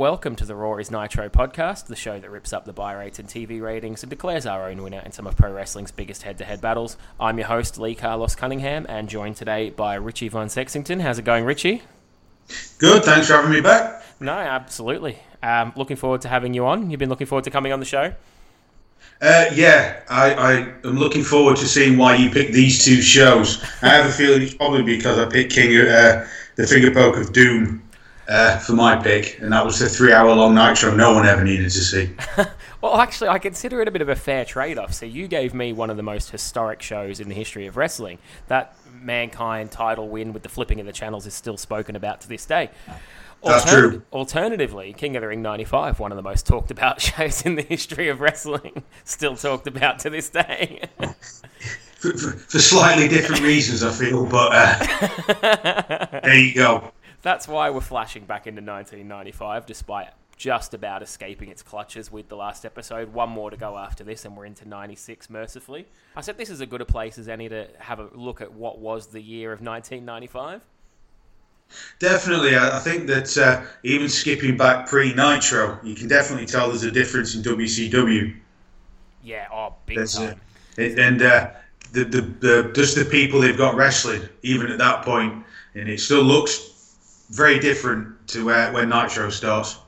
All right, and welcome to the Raw is Nitro podcast, the show that rips up the buy rates and TV ratings and declares our own winner in some of pro wrestling's biggest head to head battles. I'm your host, Lee Carlos Cunningham, and joined today by Richie Von Sexington. How's it going, Richie? Good, thanks for having me back. No, absolutely. Um, looking forward to having you on. You've been looking forward to coming on the show? Uh, yeah, I, I am looking forward to seeing why you picked these two shows. I have a feeling it's probably because I picked King, uh, the Finger Poke of Doom uh, for my pick, and that was the three-hour-long Nitro no one ever needed to see. well, actually, I consider it a bit of a fair trade-off. So you gave me one of the most historic shows in the history of wrestling. That Mankind title win with the flipping of the channels is still spoken about to this day. That's true. Alternatively, King of the Ring 95, one of the most talked about shows in the history of wrestling, still talked about to this day. for, for, for, slightly different reasons, I feel, but uh, there you go. That's why we're flashing back into 1995, despite just about escaping its clutches with the last episode. One more to go after this, and we're into 96, mercifully. I said this is as good a place as any to have a look at what was the year of 1995. Definitely, I think that uh, even skipping back pre Nitro, you can definitely tell there's a difference in WCW. Yeah, oh, big there's time. A, and uh, the, the, the just the people they've got wrestling, even at that point, and it still looks very different to where, when Nitro starts.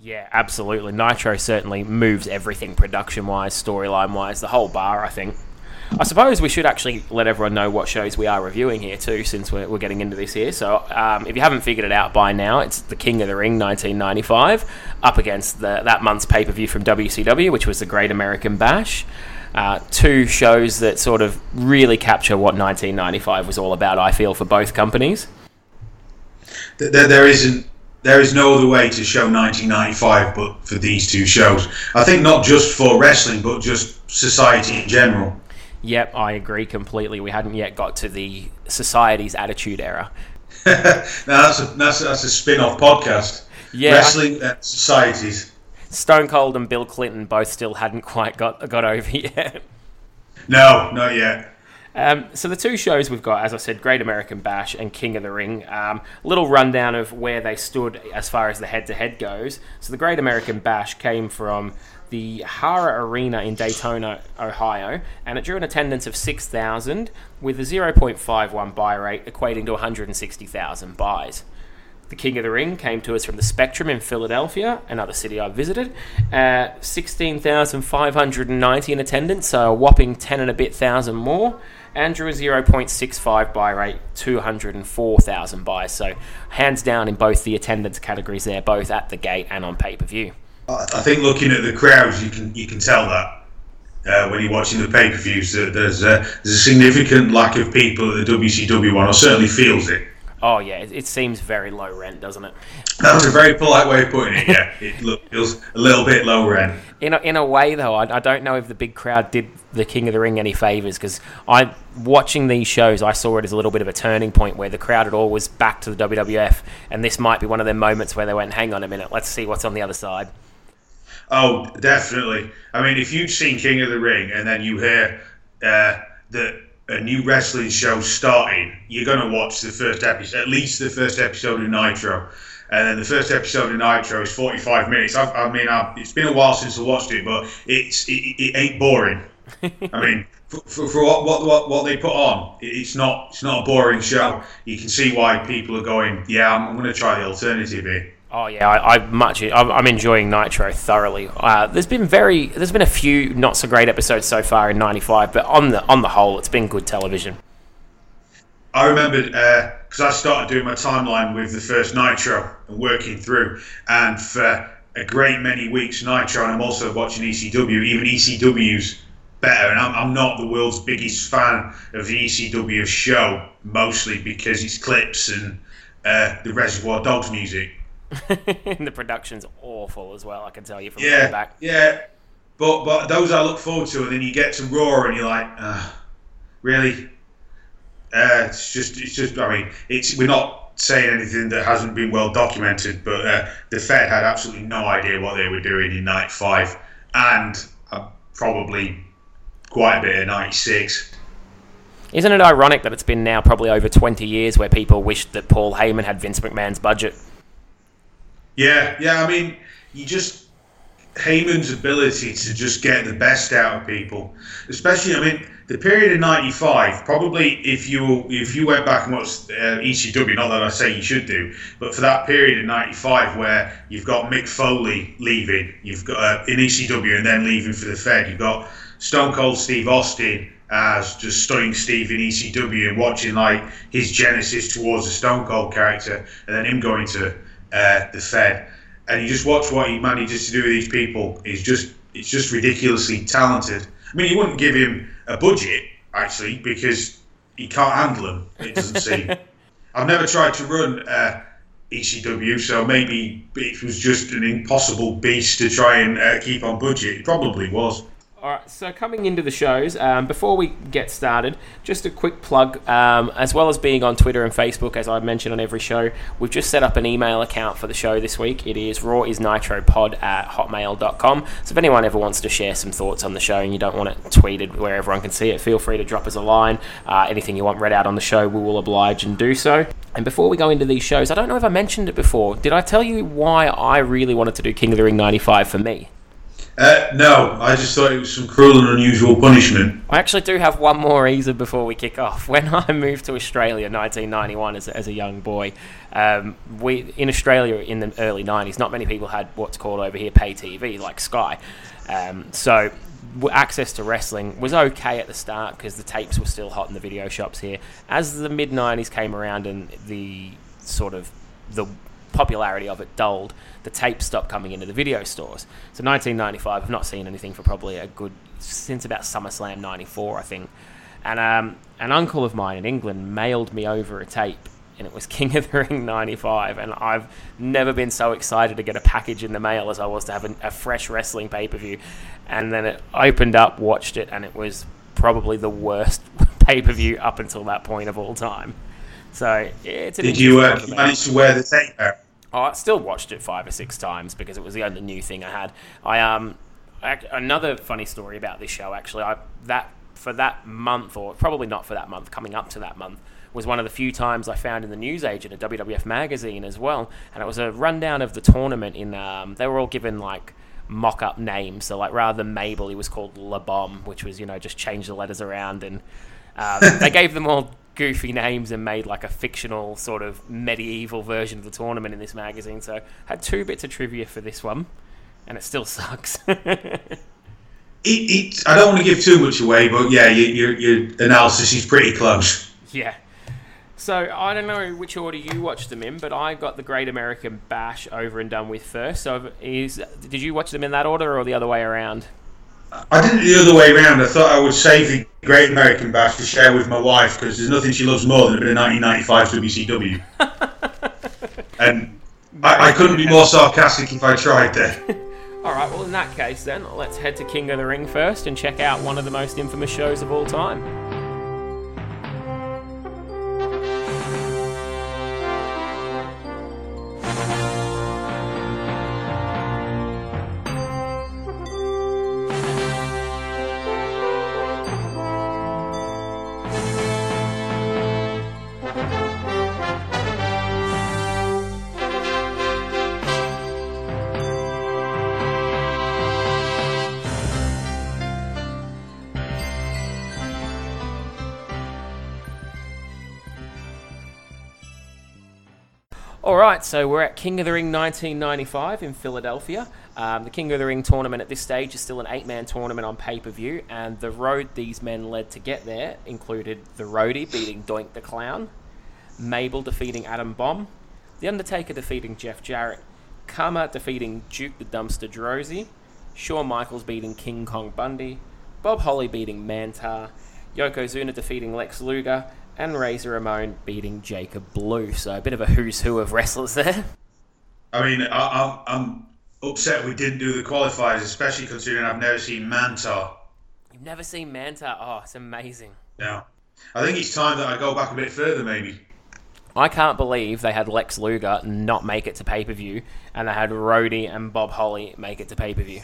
Yeah, absolutely. Nitro certainly moves everything production wise, storyline wise, the whole bar. I think. I suppose we should actually let everyone know what shows we are reviewing here too, since we're, we're getting into this here. So, um, if you haven't figured it out by now, it's the King of the Ring 1995 up against the, that month's pay per view from WCW, which was the Great American Bash. Uh, two shows that sort of really capture what 1995 was all about. I feel for both companies. There, there isn't there is no other way to show 1995 but for these two shows. I think not just for wrestling, but just society in general. Yep, I agree completely. We hadn't yet got to the society's attitude era. now that's a, that's, a, that's a spin-off podcast. Yeah, wrestling I, and societies. Stone Cold and Bill Clinton both still hadn't quite got got over yet. No, not yet. Um, so the two shows we've got, as I said, Great American Bash and King of the Ring. Um, little rundown of where they stood as far as the head-to-head goes. So the Great American Bash came from the Hara Arena in Daytona, Ohio, and it drew an attendance of 6,000 with a 0.51 buy rate equating to 160,000 buys. The King of the Ring came to us from the Spectrum in Philadelphia, another city I've visited, at 16,590 in attendance, so a whopping 10 and a bit thousand more, and drew a 0.65 buy rate, 204,000 buys. So, hands down in both the attendance categories there, both at the gate and on pay per view. I think looking at the crowds, you can you can tell that uh, when you're watching the pay per views that there's a, there's a significant lack of people at the WCW one, or certainly feels it. Oh yeah, it, it seems very low rent, doesn't it? That's a very polite way of putting it. Yeah, it look, feels a little bit low rent. In a, in a way, though, I, I don't know if the big crowd did the King of the Ring any favors because I watching these shows, I saw it as a little bit of a turning point where the crowd had all was back to the WWF, and this might be one of their moments where they went, "Hang on a minute, let's see what's on the other side." Oh, definitely. I mean, if you've seen King of the Ring and then you hear uh, that a new wrestling show starting, you're going to watch the first episode, at least the first episode of Nitro. And then the first episode of Nitro is 45 minutes. I've, i mean, I've, it's been a while since I watched it, but it's it, it ain't boring. I mean, for, for, for what, what, what they put on, it's not it's not a boring show. You can see why people are going. Yeah, I'm, I'm going to try the alternative here. Oh yeah, I, I much I'm enjoying Nitro thoroughly. Uh, there's been very there's been a few not so great episodes so far in '95, but on the on the whole, it's been good television. I remembered because uh, I started doing my timeline with the first Nitro and working through, and for a great many weeks Nitro, and I'm also watching ECW. Even ECW's better, and I'm, I'm not the world's biggest fan of the ECW show, mostly because it's clips and uh, the Reservoir Dogs music the production's awful as well. I can tell you from yeah, back. Yeah, but but those I look forward to, and then you get to Raw, and you're like, uh, really? Uh, it's just it's just. I mean, it's we're not saying anything that hasn't been well documented, but uh, the Fed had absolutely no idea what they were doing in '95, and uh, probably quite a bit of '96. Isn't it ironic that it's been now probably over 20 years where people wished that Paul Heyman had Vince McMahon's budget? Yeah, yeah. I mean, you just Heyman's ability to just get the best out of people, especially. I mean, the period of '95. Probably, if you if you went back and watched uh, ECW, not that I say you should do, but for that period in '95 where you've got Mick Foley leaving, you've got uh, in ECW and then leaving for the Fed, you've got Stone Cold Steve Austin as just Stunning Steve in ECW and watching like his genesis towards the Stone Cold character, and then him going to uh, the Fed and you just watch what he manages to do with these people. He's just it's just ridiculously talented. I mean, you wouldn't give him a budget actually because he can't handle them. It doesn't seem. I've never tried to run uh, ECW, so maybe it was just an impossible beast to try and uh, keep on budget. It probably was. All right, so coming into the shows, um, before we get started, just a quick plug. Um, as well as being on Twitter and Facebook, as I mentioned on every show, we've just set up an email account for the show this week. It is rawisnitropod at hotmail.com. So if anyone ever wants to share some thoughts on the show and you don't want it tweeted where everyone can see it, feel free to drop us a line. Uh, anything you want read out on the show, we will oblige and do so. And before we go into these shows, I don't know if I mentioned it before. Did I tell you why I really wanted to do King of the Ring 95 for me? Uh, no, I just thought it was some cruel and unusual punishment. I actually do have one more reason before we kick off. When I moved to Australia in 1991 as, as a young boy, um, we in Australia in the early 90s, not many people had what's called over here pay TV like Sky. Um, so access to wrestling was okay at the start because the tapes were still hot in the video shops here. As the mid 90s came around and the sort of the popularity of it dulled, the tapes stopped coming into the video stores. So 1995, I've not seen anything for probably a good since about SummerSlam '94, I think. And um, an uncle of mine in England mailed me over a tape, and it was King of the Ring '95. And I've never been so excited to get a package in the mail as I was to have a, a fresh wrestling pay per view. And then it opened up, watched it, and it was probably the worst pay per view up until that point of all time. So it's did you uh, manage to wear the tape? Out? I still watched it five or six times because it was the only new thing I had. I um another funny story about this show actually. I that for that month or probably not for that month, coming up to that month was one of the few times I found in the newsagent a WWF magazine as well, and it was a rundown of the tournament. In um, they were all given like mock-up names, so like rather than Mabel, he was called La Bomb, which was you know just change the letters around, and um, they gave them all goofy names and made like a fictional sort of medieval version of the tournament in this magazine. So had two bits of trivia for this one, and it still sucks. it, it, I don't want to give too much away, but yeah, your, your, your analysis is pretty close. Yeah. So I don't know which order you watched them in, but I got the Great American Bash over and done with first. So is did you watch them in that order or the other way around? I did it the other way around. I thought I would save the Great American Bash to share with my wife because there's nothing she loves more than a bit of 1995 WCW. and I, I, couldn't be more sarcastic if I tried there. all right, well, in that case, then, let's head to King of the Ring first and check out one of the most infamous shows of all time. So we're at King of the Ring 1995 in Philadelphia. Um, the King of the Ring tournament at this stage is still an eight man tournament on pay per view, and the road these men led to get there included the Roadie beating Doink the Clown, Mabel defeating Adam Bomb, The Undertaker defeating Jeff Jarrett, Kama defeating Duke the Dumpster Droese, Shawn Michaels beating King Kong Bundy, Bob Holly beating Mantaur, Yokozuna defeating Lex Luger, and Razor Ramon beating Jacob Blu. So a bit of a who's who of wrestlers there. I mean, I, am upset we didn't do the qualifiers, especially considering I've never seen Mantaur. You've never seen Mantaur? Oh, it's amazing. Yeah. I think it's time that I go back a bit further, maybe. I can't believe they had Lex Luger not make it to pay per view, and they had Roadie and Bob Holly make it to pay per view.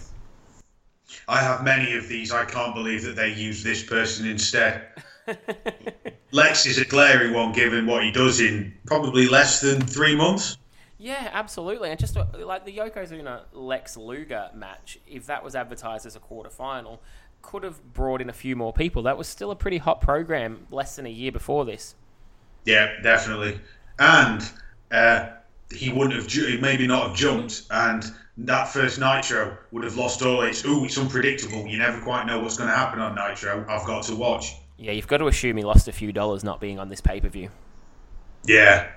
I have many of these. I can't believe that they used this person instead. Lex is a glaring one given what he does in probably less than three months. Yeah, absolutely. And just uh, like the Yokozuna Lex Luger match, if that was advertised as a quarter final, could have brought in a few more people. That was still a pretty hot program less than a year before this. Yeah, definitely. And uh, he wouldn't have, ju- maybe not have jumped, and that first Nitro would have lost all its, ooh, it's unpredictable. You never quite know what's going to happen on Nitro. I've got to watch. Yeah, you've got to assume he lost a few dollars not being on this pay per view. Yeah.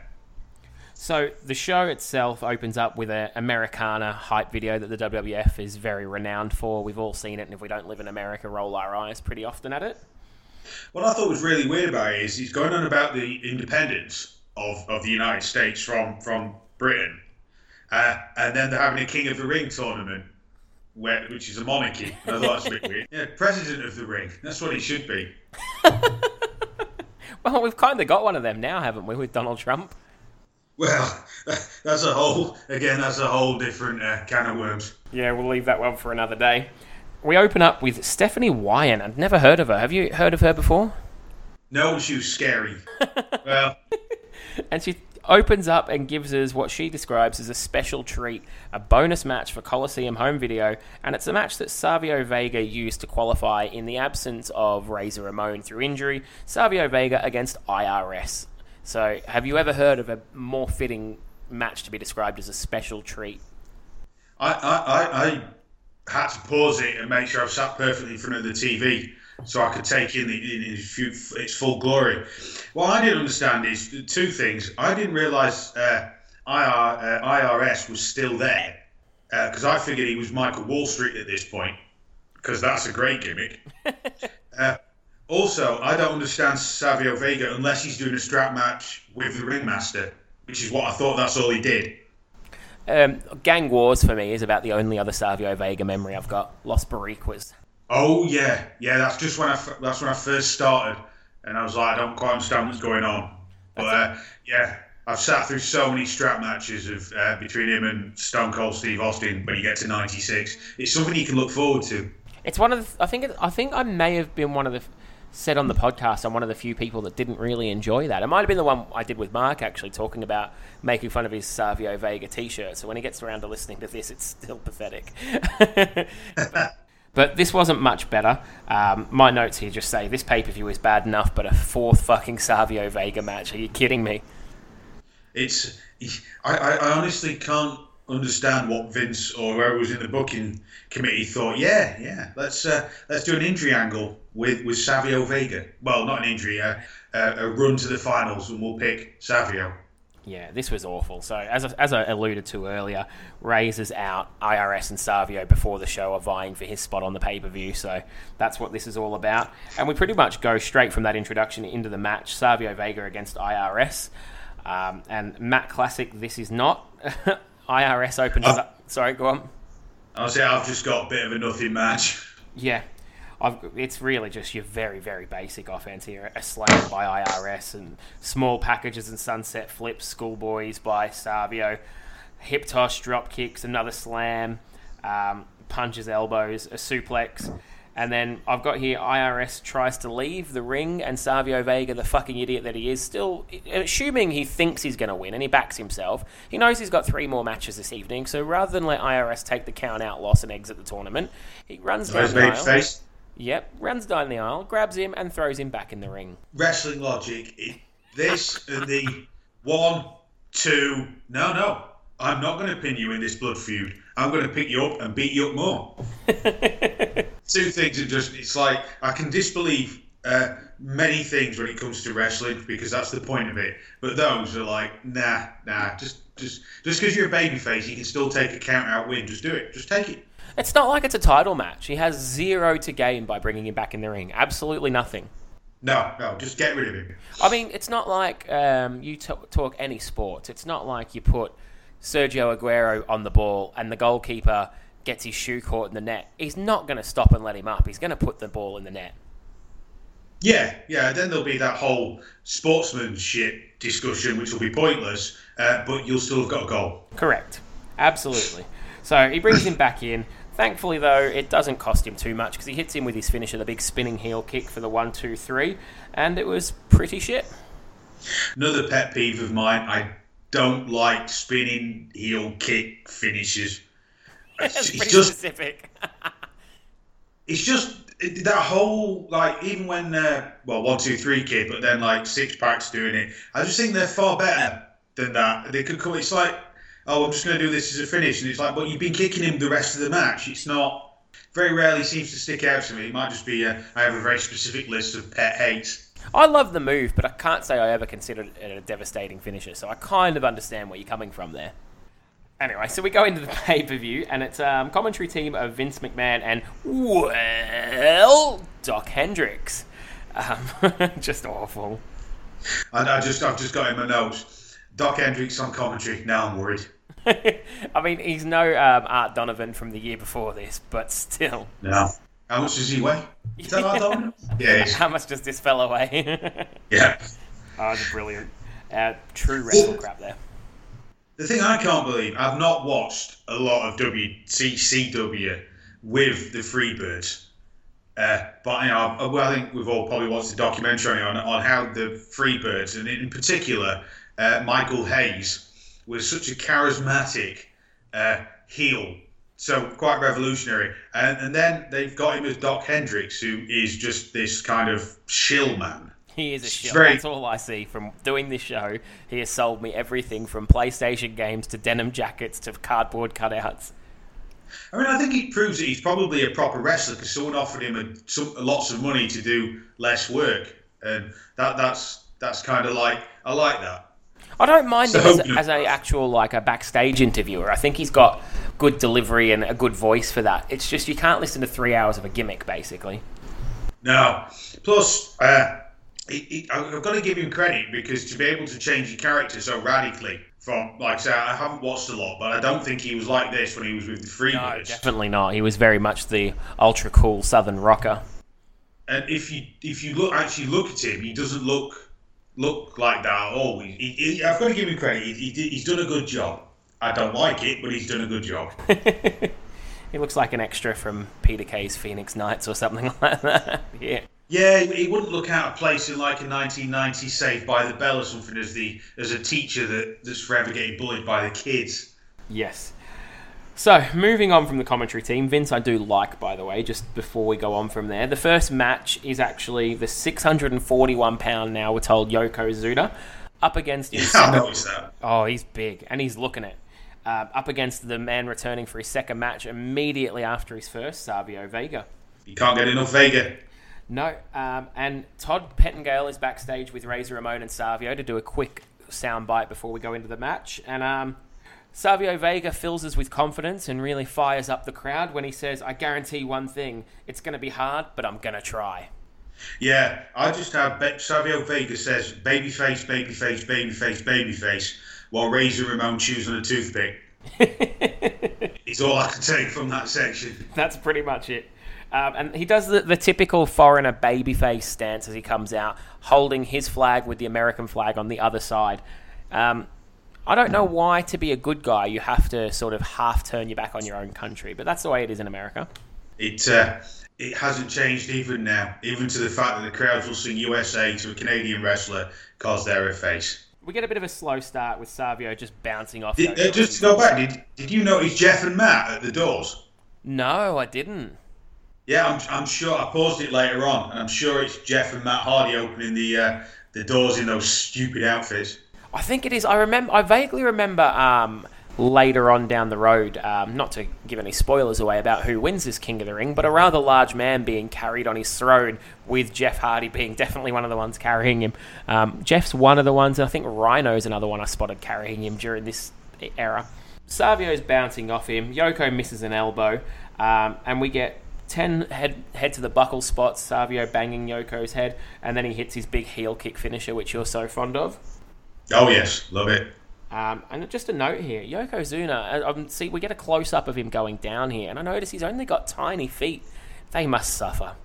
So the show itself opens up with an Americana hype video that the WWF is very renowned for. We've all seen it, and if we don't live in America, roll our eyes pretty often at it. What I thought was really weird about it is he's going on about the independence of, of the United States from from Britain, uh, and then they're having a King of the Ring tournament, where, which is a monarchy. I thought that's a bit weird. Yeah, President of the Ring. That's what he should be. Well, we've kind of got one of them now, haven't we, with Donald Trump? Well, that's a whole again. That's a whole different uh, can of worms. Yeah, we'll leave that one for another day. We open up with Stephanie Wiand. I've never heard of her. Have you heard of her before? No, she was scary. well, And she opens up and gives us what she describes as a special treat, a bonus match for Coliseum home video, and it's a match that Savio Vega used to qualify in the absence of Razor Ramon through injury. Savio Vega against IRS. So, have you ever heard of a more fitting match to be described as a special treat? I, I, I, I had to pause it and make sure I sat perfectly in front of the TV so I could take in, the, in its, its full glory. What I didn't understand is two things. I didn't realise uh, IR, uh, IRS was still there because I figured he was Michael Wallstreet at this point because that's a great gimmick. uh, also, I don't understand Savio Vega unless he's doing a strap match with the ringmaster, which is what I thought that's all he did. Um, Gang Wars for me is about the only other Savio Vega memory I've got. Los Boricuas. Oh yeah, yeah. That's just when I that's when I first started, and I was like, I don't quite understand what's going on. But uh, yeah, I've sat through so many strap matches of uh, between him and Stone Cold Steve Austin when you get to '96. It's something you can look forward to. It's one of the, I think it, I think I may have been one of the said on the podcast. I'm one of the few people that didn't really enjoy that. It might have been the one I did with Mark actually talking about making fun of his Savio Vega T-shirt. So when he gets around to listening to this, it's still pathetic. but, but this wasn't much better. Um, my notes here just say this pay per view is bad enough, but a fourth fucking Savio Vega match. Are you kidding me? It's I, I, honestly can't understand what Vince or whoever was in the booking committee thought. Yeah, yeah, let's uh, let's do an injury angle with with Savio Vega. Well, not an injury, uh, uh, a run to the finals, and we'll pick Savio. Yeah, this was awful. So, as I, as I alluded to earlier, Razor's out. IRS and Savio before the show are vying for his spot on the pay per view. So that's what this is all about. And we pretty much go straight from that introduction into the match. Savio Vega against IRS. Um, and Matt Classic, this is not. IRS opens Uh, up. Sorry, go on. I'll say I've just got a bit of a nothing match. Yeah. I've, it's really just your very, very basic offense here. A slam by IRS and small packages and sunset flips, schoolboys by Savio, hip toss, drop kicks, another slam, um, punches, elbows, a suplex. And then I've got here IRS tries to leave the ring, and Savio Vega, the fucking idiot that he is, still assuming he thinks he's going to win and he backs himself. He knows he's got three more matches this evening, so rather than let IRS take the count out loss and exit the tournament, he runs down aisle. Babyface. Yep, runs down the aisle, grabs him, and throws him back in the ring. Wrestling logic. It, this and the one, two. No, no. I'm not going to pin you in this blood feud. I'm going to pick you up and beat you up more. Two things are just. It's like I can disbelieve uh, many things when it comes to wrestling because that's the point of it. But those are like, nah, nah. Just, just, just because you're a babyface, you can still take a count out win. Just do it. Just take it. It's not like it's a title match. He has zero to gain by bringing him back in the ring. Absolutely nothing. No, no. Just get rid of him. I mean, it's not like um, you t- talk any sports. It's not like you put Sergio Aguero on the ball and the goalkeeper gets his shoe caught in the net. He's not going to stop and let him up. He's going to put the ball in the net. Yeah, yeah. Then there'll be that whole sportsmanship discussion, which will be pointless. Uh, but you'll still have got a goal. Correct. Absolutely. So he brings him back in. Thankfully, though, it doesn't cost him too much because he hits him with his finisher, the big spinning heel kick for the one, two, three, and it was pretty shit. Another pet peeve of mine. I don't like spinning heel kick finishes. It's pretty just specific. it's just it- that whole like even when uh, well one two three kid, but then like six packs doing it. I just think they're far better than that. They could come. It's like oh, I'm just going to do this as a finish, and it's like, but you've been kicking him the rest of the match. It's not. Very rarely seems to stick out to me. It might just be uh, I have a very specific list of pet hates. I love the move, but I can't say I ever considered it a devastating finisher, so I kind of understand where you're coming from there. Anyway, so we go into the pay per view, and it's um, commentary team of Vince McMahon and, well, Dok Hendrix. Um, just awful. And I just I've just got in my notes. Dok Hendrix on commentary. Now I'm worried. I mean, he's no um, Art Donovan from the year before this, but still. No. How much does he weigh? Is that I told Yeah. How much does this fellow weigh? yeah. oh, it's brilliant. Uh, true WrestleCrap there. The thing I can't believe, I've not watched a lot of WCCW with the Freebirds. Uh, but you know, I, well, I think we've all probably watched the documentary on on how the Freebirds, and in particular, uh, Michael Hayes, was such a charismatic uh, heel, so quite revolutionary. And, and then they've got him as Dok Hendrix, who is just this kind of shill man. He is a shit. very- That's all I see from doing this show. He has sold me everything from PlayStation games to denim jackets to cardboard cutouts. I mean, I think he proves that he's probably a proper wrestler because someone offered him a, some, lots of money to do less work, and that that's that's kind of like I like that. I don't mind So- him as, as a actual like a backstage interviewer. I think he's got good delivery and a good voice for that. It's just you can't listen to three hours of a gimmick, basically. No, plus uh, he, he, I've got to give him credit because to be able to change your character so radically from like I say, I haven't watched a lot, but I don't think he was like this when he was with the Freebirds. Definitely not. He was very much the ultra cool Southern rocker. and if you if you look actually look at him, he doesn't look look like that at all. He, he, he- I've got to give him credit. He, he, he's done a good job. I don't like it, but he's done a good job. He looks like an extra from Peter Kay's Phoenix Nights or something like that. yeah. Yeah, he, he wouldn't look out of place in like a 1990 Saved by the Bell or something as the as a teacher that, that's forever getting bullied by the kids. Yes. So, moving on from the commentary team, Vince, I do like, by the way, just before we go on from there. The first match is actually the 641 pound now, we're told, Yokozuna up against his noticed that. Oh, he's big, and he's looking it. Uh, up against the man returning for his second match immediately after his first, Savio Vega. You can't get enough Vega. No, um, and Todd Pettengill is backstage with Razor Ramon and Savio to do a quick sound bite before we go into the match. And um, Savio Vega fills us with confidence and really fires up the crowd when he says, I guarantee one thing it's going to be hard, but I'm going to try. Yeah, I just have Be- Savio Vega says babyface, babyface, babyface, babyface, while Razor Ramon chews on a toothpick. it's all I can take from that section. That's pretty much it. Um, and he does the, the typical foreigner babyface stance as he comes out, holding his flag with the American flag on the other side. Um, I don't know why, to be a good guy, you have to sort of half turn your back on your own country, but that's the way it is in America. It uh, it hasn't changed even now, even to the fact that the crowds will sing USA to a Canadian wrestler because they're a face. We get a bit of a slow start with Savio just bouncing off. Did, uh, just to go back, did, did you notice Jeff and Matt at the doors? No, I didn't. Yeah, I'm, I'm sure. I paused it later on, and I'm sure it's Jeff and Matt Hardy opening the uh, the doors in those stupid outfits. I think it is. I remember. I vaguely remember um, later on down the road, um, not to give any spoilers away about who wins this King of the Ring, but a rather large man being carried on his throne, with Jeff Hardy being definitely one of the ones carrying him. Um, Jeff's one of the ones. I think Rhino's another one I spotted carrying him during this era. Savio's bouncing off him. Yoko misses an elbow, um, and we get. 10 head, head to the buckle spots, Savio banging Yoko's head, and then he hits his big heel kick finisher, which you're so fond of. Oh yes, love it. Um, and just a note here, Yokozuna. uh, Um, see, we get a close up of him going down here, and I notice he's only got tiny feet. They must suffer.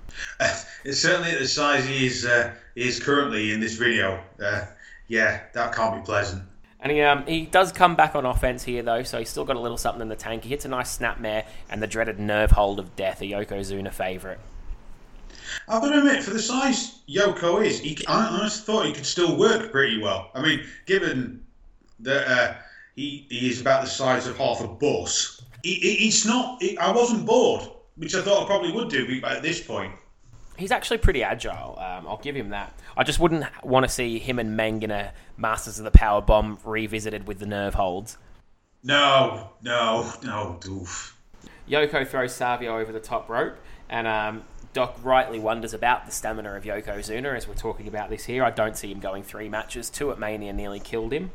It's certainly at the size he is uh, he is currently in this video. Uh, yeah, that can't be pleasant. And he um, he does come back on offense here though, so he's still got a little something in the tank. He hits a nice snapmare and the dreaded nerve hold of death, a Yokozuna favorite. I've got to admit, for the size Yoko is, he, I honestly thought he could still work pretty well. I mean, given that uh, he, he is about the size of half a bus. It, it, it's not. It, I wasn't bored, which I thought I probably would do at this point. He's actually pretty agile. Um, I'll give him that. I just wouldn't want to see him and Meng in a Masters of the Power Bomb revisited with the nerve holds. No, no, no, doof. Yoko throws Savio over the top rope, and um, Dok rightly wonders about the stamina of Yokozuna as we're talking about this here. I don't see him going three matches. Two at Mania nearly killed him.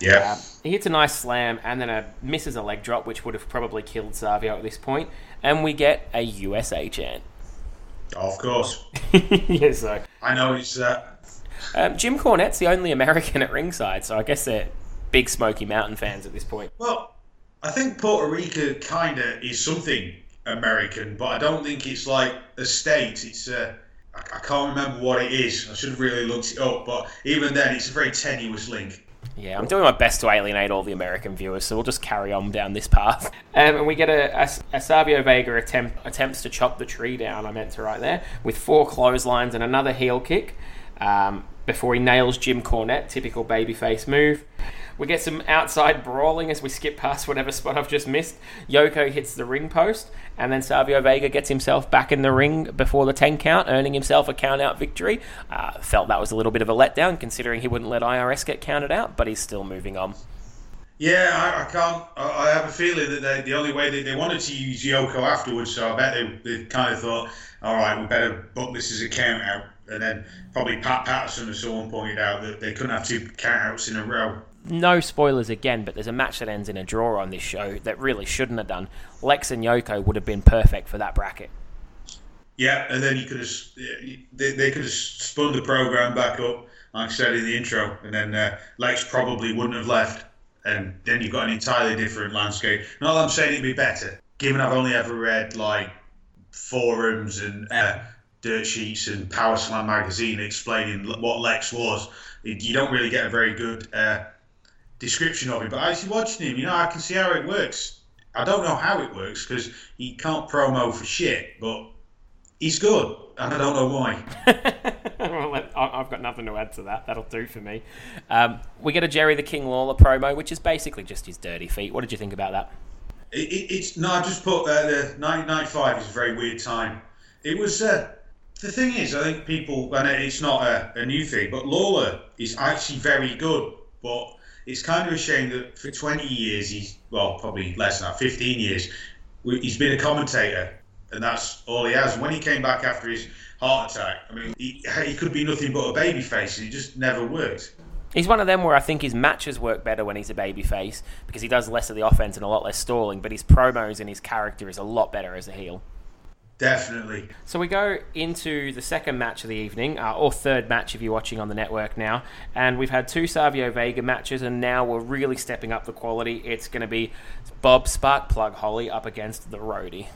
Yeah. Uh, he hits a nice slam and then a, misses a leg drop, which would have probably killed Savio at this point. and we get a USA chant. Of course. yes, so. I know it's. Uh... Um, Jim Cornette's the only American at ringside, so I guess they're big Smoky Mountain fans at this point. Well, I think Puerto Rico kind of is something American, but I don't think it's like a state. It's uh, I, I can't remember what it is. I should have really looked it up, but even then, it's a very tenuous link. Yeah, I'm doing my best to alienate all the American viewers, so we'll just carry on down this path. Um, and we get a, a, a Savio Vega attempt attempts to chop the tree down. I meant to write there with four clotheslines and another heel kick um, before he nails Jim Cornette, typical babyface move. We get some outside brawling as we skip past whatever spot I've just missed. Yoko hits the ring post, and then Savio Vega gets himself back in the ring before the 10 count, earning himself a count out victory. Uh, felt that was a little bit of a letdown considering he wouldn't let IRS get counted out, but he's still moving on. Yeah, I, I can't. I, have a feeling that they, the only way they, wanted to use Yoko afterwards, so I bet they, they kind of thought, all right, we better book this as a count out. And then probably Pat Patterson or someone pointed out that they couldn't have two count outs in a row no spoilers again, but there's a match that ends in a draw on this show that really shouldn't have done. Lex and Yoko would have been perfect for that bracket. Yeah, and then you could have they, could have spun the program back up, like I said in the intro, and then uh, Lex probably wouldn't have left, and then you've got an entirely different landscape. Not that I'm saying it'd be better, given I've only ever read like forums and uh, dirt sheets and Power Slam magazine explaining what Lex was. You don't really get a very good. Uh, description of him. But I actually watching him, you know, I can see how it works. I don't know how it works because he can't promo for shit, but he's good, and I don't know why. well, I've got nothing to add to that. That'll do for me. Um, we get a Jerry the King Lawler promo, which is basically just his dirty feet. What did you think about that? It, it, it's no, I just put uh, the 1995 is a very weird time. It was. Uh, the thing is, I think people, and it's not a, a new thing, but Lawler is actually very good, but it's kind of a shame that for 20 years he's well probably less than that 15 years he's been a commentator and that's all he has and when he came back after his heart attack i mean he, he could be nothing but a baby face he just never worked He's one of them where I think his matches work better when he's a babyface because he does less of the offense and a lot less stalling, but his promos and his character is a lot better as a heel. Definitely. So we go into the second match of the evening, uh, or third match if you're watching on the network now. And we've had two Savio Vega matches, and now we're really stepping up the quality. It's going to be Bob Sparkplug Holly up against the Roadie.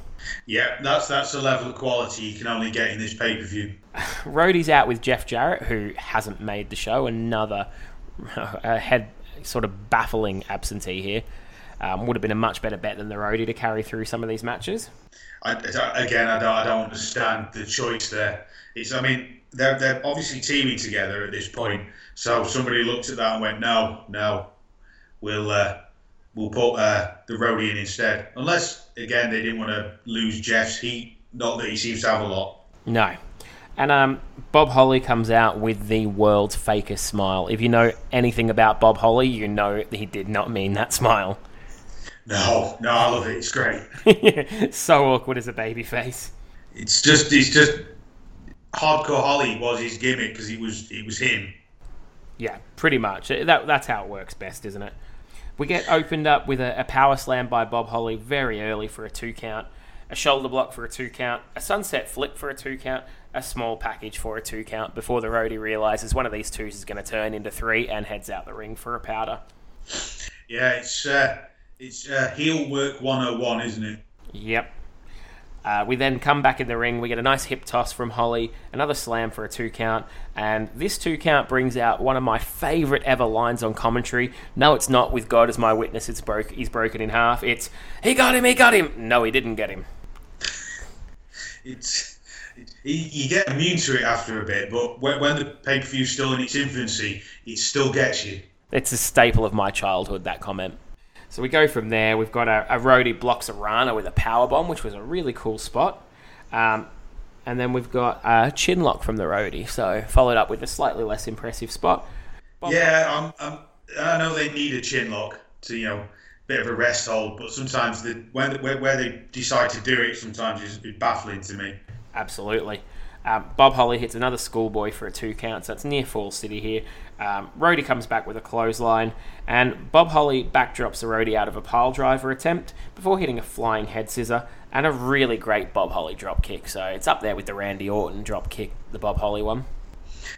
Yeah, that's that's the level of quality you can only get in this pay per view. Roadie's out with Jeff Jarrett, who hasn't made the show. Another uh, head sort of baffling absentee here. Um, would have been a much better bet than the Roadie to carry through some of these matches. I, again, I don't, I don't understand the choice there. It's, I mean, they're, they're obviously teaming together at this point. So somebody looked at that and went, no, no, we'll uh, we'll put uh, the roadie in instead. Unless, again, they didn't want to lose Jeff's heat. Not that he seems to have a lot. No. And um, Bob Holly comes out with the world's fakest smile. If you know anything about Bob Holly, you know he did not mean that smile. No, no, I love it. It's great. so awkward as a baby face. It's just, it's just hardcore Holly was his gimmick because he was, it was him. Yeah, pretty much. That that's how it works best, isn't it? We get opened up with a, a power slam by Bob Holly very early for a two count, a shoulder block for a two count, a sunset flip for a two count, a small package for a two count before the roadie realizes one of these twos is going to turn into three and heads out the ring for a powder. Yeah, it's uh, it's uh, heel work 101, isn't it? Yep. Uh, we then come back in the ring. We get a nice hip toss from Holly, another slam for a two count, and this two count brings out one of my favourite ever lines on commentary. No, it's not. With God as my witness, it's broke. He's broken in half. It's he got him. He got him. No, he didn't get him. It's you get immune to it after a bit, but when, when the pay per view's still in its infancy, it still gets you. It's a staple of my childhood, that comment. So we go from there. We've got a, a roadie blocks a Rana with a power bomb, which was a really cool spot. Um, and then we've got a chin lock from the roadie. So followed up with a slightly less impressive spot. Bomb. Yeah, I'm, I'm, i know they need a chin lock to, you know, bit of a rest hold, but sometimes the, when, where, where they decide to do it, sometimes is baffling to me. Absolutely. Um, Bob Holly hits another schoolboy for a two count, so it's near Fall City here. Um, comes back with a clothesline, and Bob Holly backdrops the Roadie out of a pile driver attempt before hitting a flying head scissor and a really great Bob Holly drop kick. So it's up there with the Randy Orton drop kick, the Bob Holly one.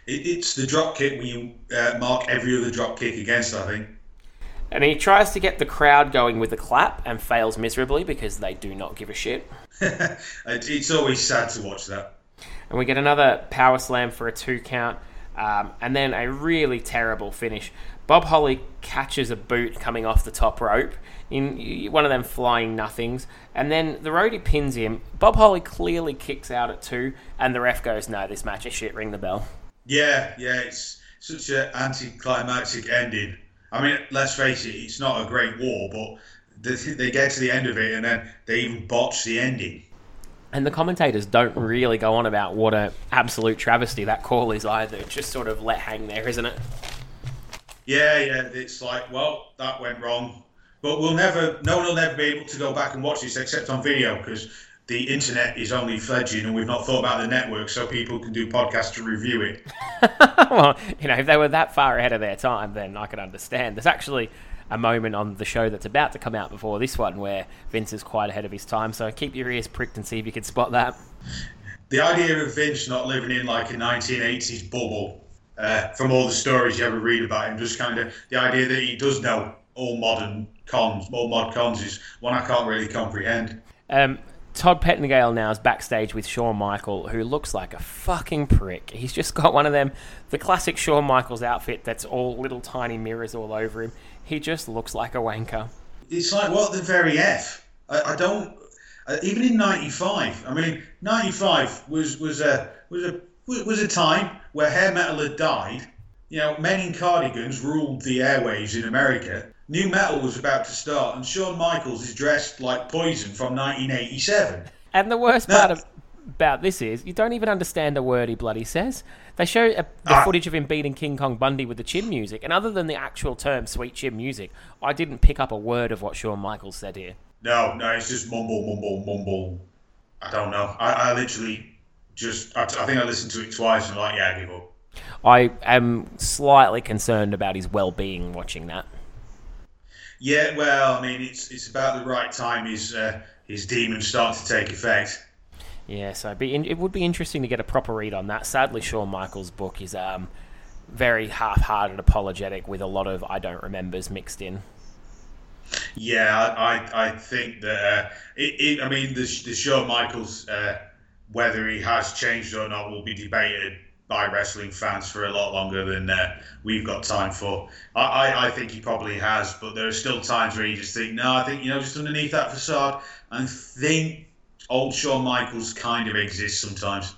It's the drop kick when you uh, mark every other drop kick against, I think. And he tries to get the crowd going with a clap and fails miserably because they do not give a shit. it's always sad to watch that. And we get another power slam for a two count. Um, and then a really terrible finish. Bob Holly catches a boot coming off the top rope in one of them flying nothings, and then the roadie pins him. Bob Holly clearly kicks out at two, and the ref goes, "No, this match is shit. Ring the bell." Yeah, yeah, it's such an anticlimactic ending. I mean, let's face it, it's not a great war, but they get to the end of it, and then they even botch the ending. And the commentators don't really go on about what an absolute travesty that call is either. It's just sort of let hang there, isn't it? Yeah, yeah. It's like, well, that went wrong. But we'll never, no one will never be able to go back and watch this except on video because the internet is only fledgling and we've not thought about the network so people can do podcasts to review it. well, you know, if they were that far ahead of their time, then I could understand. There's actually a moment on the show that's about to come out before this one where Vince is quite ahead of his time. So keep your ears pricked and see if you can spot that. The idea of Vince not living in like a 1980s bubble, uh, from all the stories you ever read about him, just kind of the idea that he does know all modern cons, all mod cons, is one I can't really comprehend. Um, Todd Pettengill now is backstage with Shawn Michael, who looks like a fucking prick. He's just got one of them, the classic Shawn Michaels outfit that's all little tiny mirrors all over him. He just looks like a wanker. It's like what the very f. I, I don't. Uh, even in '95, I mean, '95 was was a was a was a time where hair metal had died. You know, men in cardigans ruled the airwaves in America. New metal was about to start, and Shawn Michaels is dressed like Poison from 1987. And the worst now, part of, about this is you don't even understand a word he bloody says. They show a, the ah. footage of him beating King Kong Bundy with the chin music, and other than the actual term "sweet chin music," I didn't pick up a word of what Shawn Michaels said here. No, no, it's just mumble, mumble, mumble. I don't know. I, I literally just, I, I think I listened to it twice and I'm like, yeah, I give up. I am slightly concerned about his well-being watching that. Yeah, well, I mean, it's it's about the right time his uh, his demons start to take effect. Yeah, so in, it would be interesting to get a proper read on that. Sadly, Shawn Michaels' book is um, very half-hearted, apologetic, with a lot of I don't remembers mixed in. Yeah, I, I think that uh, it, it, I mean the the Shawn Michaels uh, whether he has changed or not will be debated by wrestling fans for a lot longer than uh, we've got time for. I, I, I, think he probably has, but there are still times where you just think, no, I think you know, just underneath that facade, I think old Shawn Michaels kind of exists sometimes.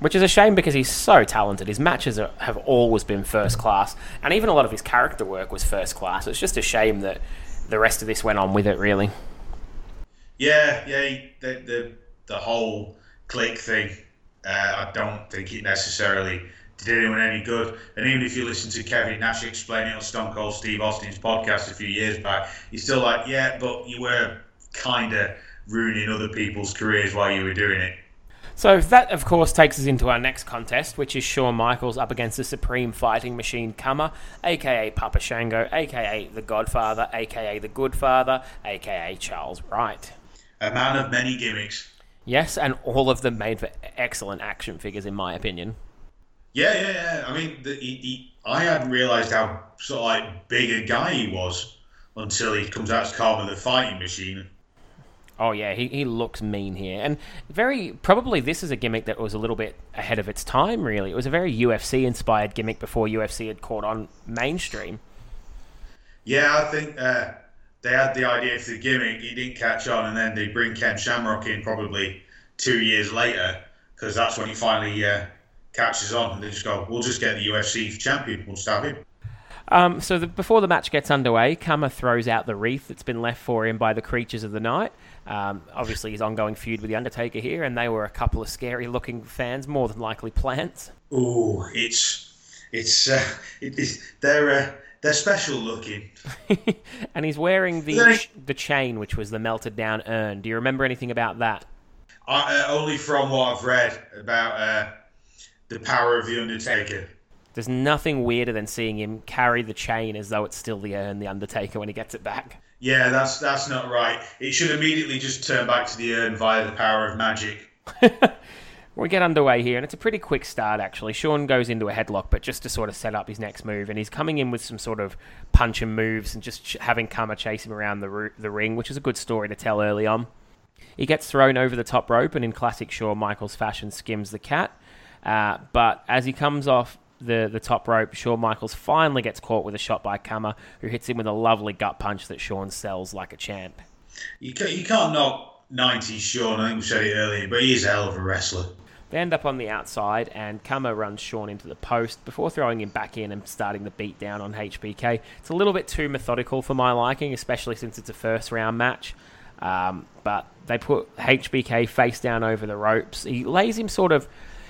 Which is a shame because he's so talented. His matches are, have always been first class, and even a lot of his character work was first class. It's just a shame that the rest of this went on with it, really. Yeah, yeah, the the, the whole Kliq thing. Uh, I don't think it necessarily did anyone any good. And even if you listen to Kevin Nash explaining on Stone Cold Steve Austin's podcast a few years back, he's still like, yeah, but you were kind of ruining other people's careers while you were doing it. So that, of course, takes us into our next contest, which is Shawn Michaels up against the Supreme Fighting Machine Kama, aka Papa Shango, aka the Godfather, aka the Goodfather, aka Charles Wright. A man of many gimmicks. Yes, and all of them made for excellent action figures, in my opinion. Yeah, yeah, yeah. I mean, the, he, he, I hadn't realised how sort of like big a guy he was until he comes out as Kama the Fighting Machine. Oh yeah, he, he looks mean here, and very probably this is a gimmick that was a little bit ahead of its time. Really, it was a very UFC inspired gimmick before UFC had caught on mainstream. Yeah, I think uh, they had the idea for the gimmick, he didn't catch on, and then they bring Ken Shamrock in probably two years later because that's when he finally uh, catches on, and they just go, "We'll just get the UFC champion, we'll stab him." Um, so the, before the match gets underway, Kama throws out the wreath that's been left for him by the creatures of the night. Um, obviously, his ongoing feud with the Undertaker here, and they were a couple of scary-looking fans, more than likely plants. Oh, it's it's uh, it is they're uh, they're special looking. and he's wearing the the chain, which was the melted down urn. Do you remember anything about that? Uh, only from what I've read about uh, the power of the Undertaker. There's nothing weirder than seeing him carry the chain as though it's still the urn, the Undertaker, when he gets it back. Yeah, that's that's not right. It should immediately just turn back to the urn via the power of magic. we get underway here, and it's a pretty quick start, actually. Shawn goes into a headlock, but just to sort of set up his next move, and he's coming in with some sort of punch and moves and just ch- having Kama chase him around the, the ring, which is a good story to tell early on. He gets thrown over the top rope, and in classic Shawn Michaels fashion, skins the cat. Uh, but as he comes off the, the top rope, Shawn Michaels finally gets caught with a shot by Kama, who hits him with a lovely gut punch that Shawn sells like a champ. You can't, you can't knock 90s Shawn, I think we said it earlier, but he is a hell of a wrestler. They end up on the outside, and Kama runs Shawn into the post before throwing him back in and starting the beat down on HBK. It's a little bit too methodical for my liking, especially since it's a first round match. Um, but they put HBK face down over the ropes. He lays him sort of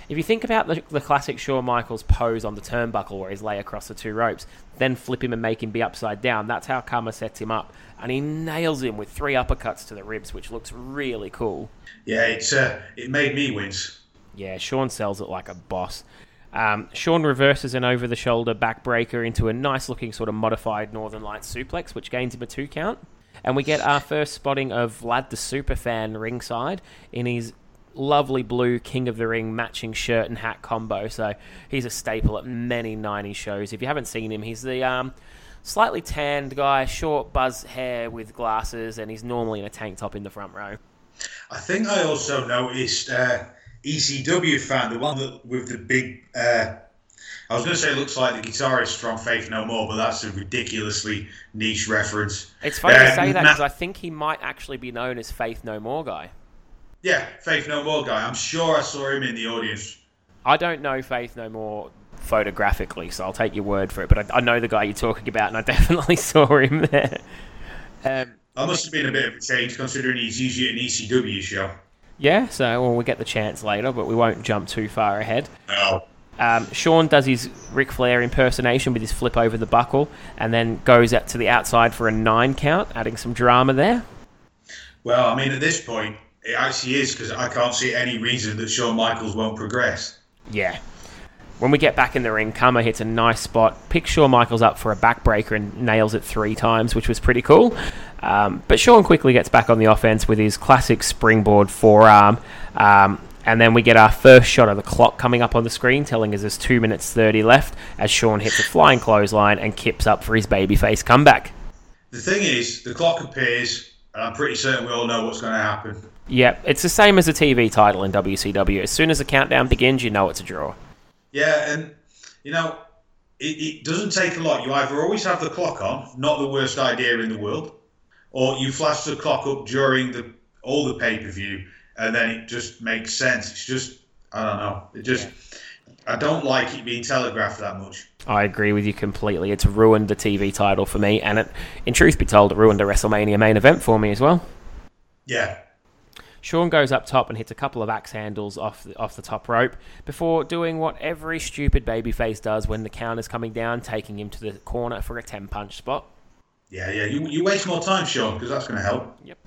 if you think about the, the classic Shawn Michaels pose on the turnbuckle where he's lay across the two ropes, then flip him and make him be upside down, that's how Kama sets him up. And he nails him with three uppercuts to the ribs, which looks really cool. Yeah, it's uh, it made me wince. Yeah, Shawn sells it like a boss. Um, Shawn reverses an over the shoulder backbreaker into a nice looking sort of modified Northern Lights suplex, which gains him a two count. And we get our first spotting of Vlad the Superfan ringside in his lovely blue King of the Ring matching shirt and hat combo. So he's a staple at many 90s shows. If you haven't seen him, he's the um, slightly tanned guy, short buzz hair with glasses, and he's normally in a tank top in the front row. I think I also noticed uh, ECW fan, the one that with the big. Uh, I was going to say looks like the guitarist from Faith No More, but that's a ridiculously niche reference. It's funny to say that because I think he might actually be known as Faith No More guy. Yeah, Faith No More guy. I'm sure I saw him in the audience. I don't know Faith No More photographically, so I'll take your word for it. But I, I know the guy you're talking about, and I definitely saw him there. Um, that must have been a bit of a change, considering he's usually an ECW show. Yeah, so well, we'll get the chance later, but we won't jump too far ahead. No. Um, Shawn does his Ric Flair impersonation with his flip over the buckle, and then goes out to the outside for a nine count, adding some drama there. Well, I mean, at this point, it actually is because I can't see any reason that Shawn Michaels won't progress. Yeah. When we get back in the ring, Kama hits a nice spot, picks Shawn Michaels up for a backbreaker and nails it three times, which was pretty cool. Um, but Shawn quickly gets back on the offense with his classic springboard forearm. Um, and then we get our first shot of the clock coming up on the screen, telling us there's 2 minutes 30 left as Shawn hits a flying clothesline and kips up for his babyface comeback. The thing is, the clock appears, and I'm pretty certain we all know what's going to happen. Yep, it's the same as a TV title in WCW. As soon as the countdown begins, you know it's a draw. Yeah, and you know it, it doesn't take a lot. You either always have the clock on, not the worst idea in the world, or you flash the clock up during the all the pay per view, and then it just makes sense. It's just I don't know. It just yeah. I don't like it being telegraphed that much. I agree with you completely. It's ruined the TV title for me, and it, in truth be told, it ruined the WrestleMania main event for me as well. Yeah, Shawn goes up top and hits a couple of axe handles off the, off the top rope before doing what every stupid babyface does when the count is coming down, taking him to the corner for a 10 punch spot. Yeah, yeah. You, you waste more time, Shawn, because that's going to help. Yep.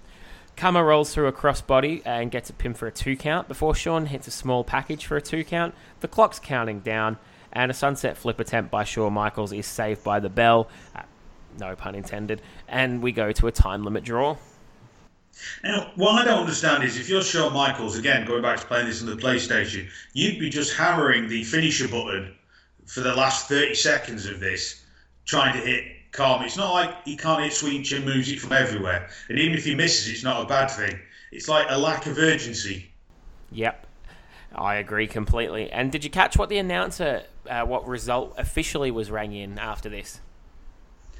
Kama rolls through a crossbody and gets a pin for a two count before Shawn hits a small package for a two count. The clock's counting down, and a sunset flip attempt by Shawn Michaels is saved by the bell. Uh, no pun intended. And we go to a time limit draw. Now, what I don't understand is if you're Shawn Michaels, again, going back to playing this on the PlayStation, you'd be just hammering the finisher button for the last 30 seconds of this, trying to hit Kama. It's not like he can't hit Sweet Chin Music from everywhere. And even if he misses, it's not a bad thing. It's like a lack of urgency. Yep. I agree completely. And did you catch what the announcer, uh, what result officially was rang in after this?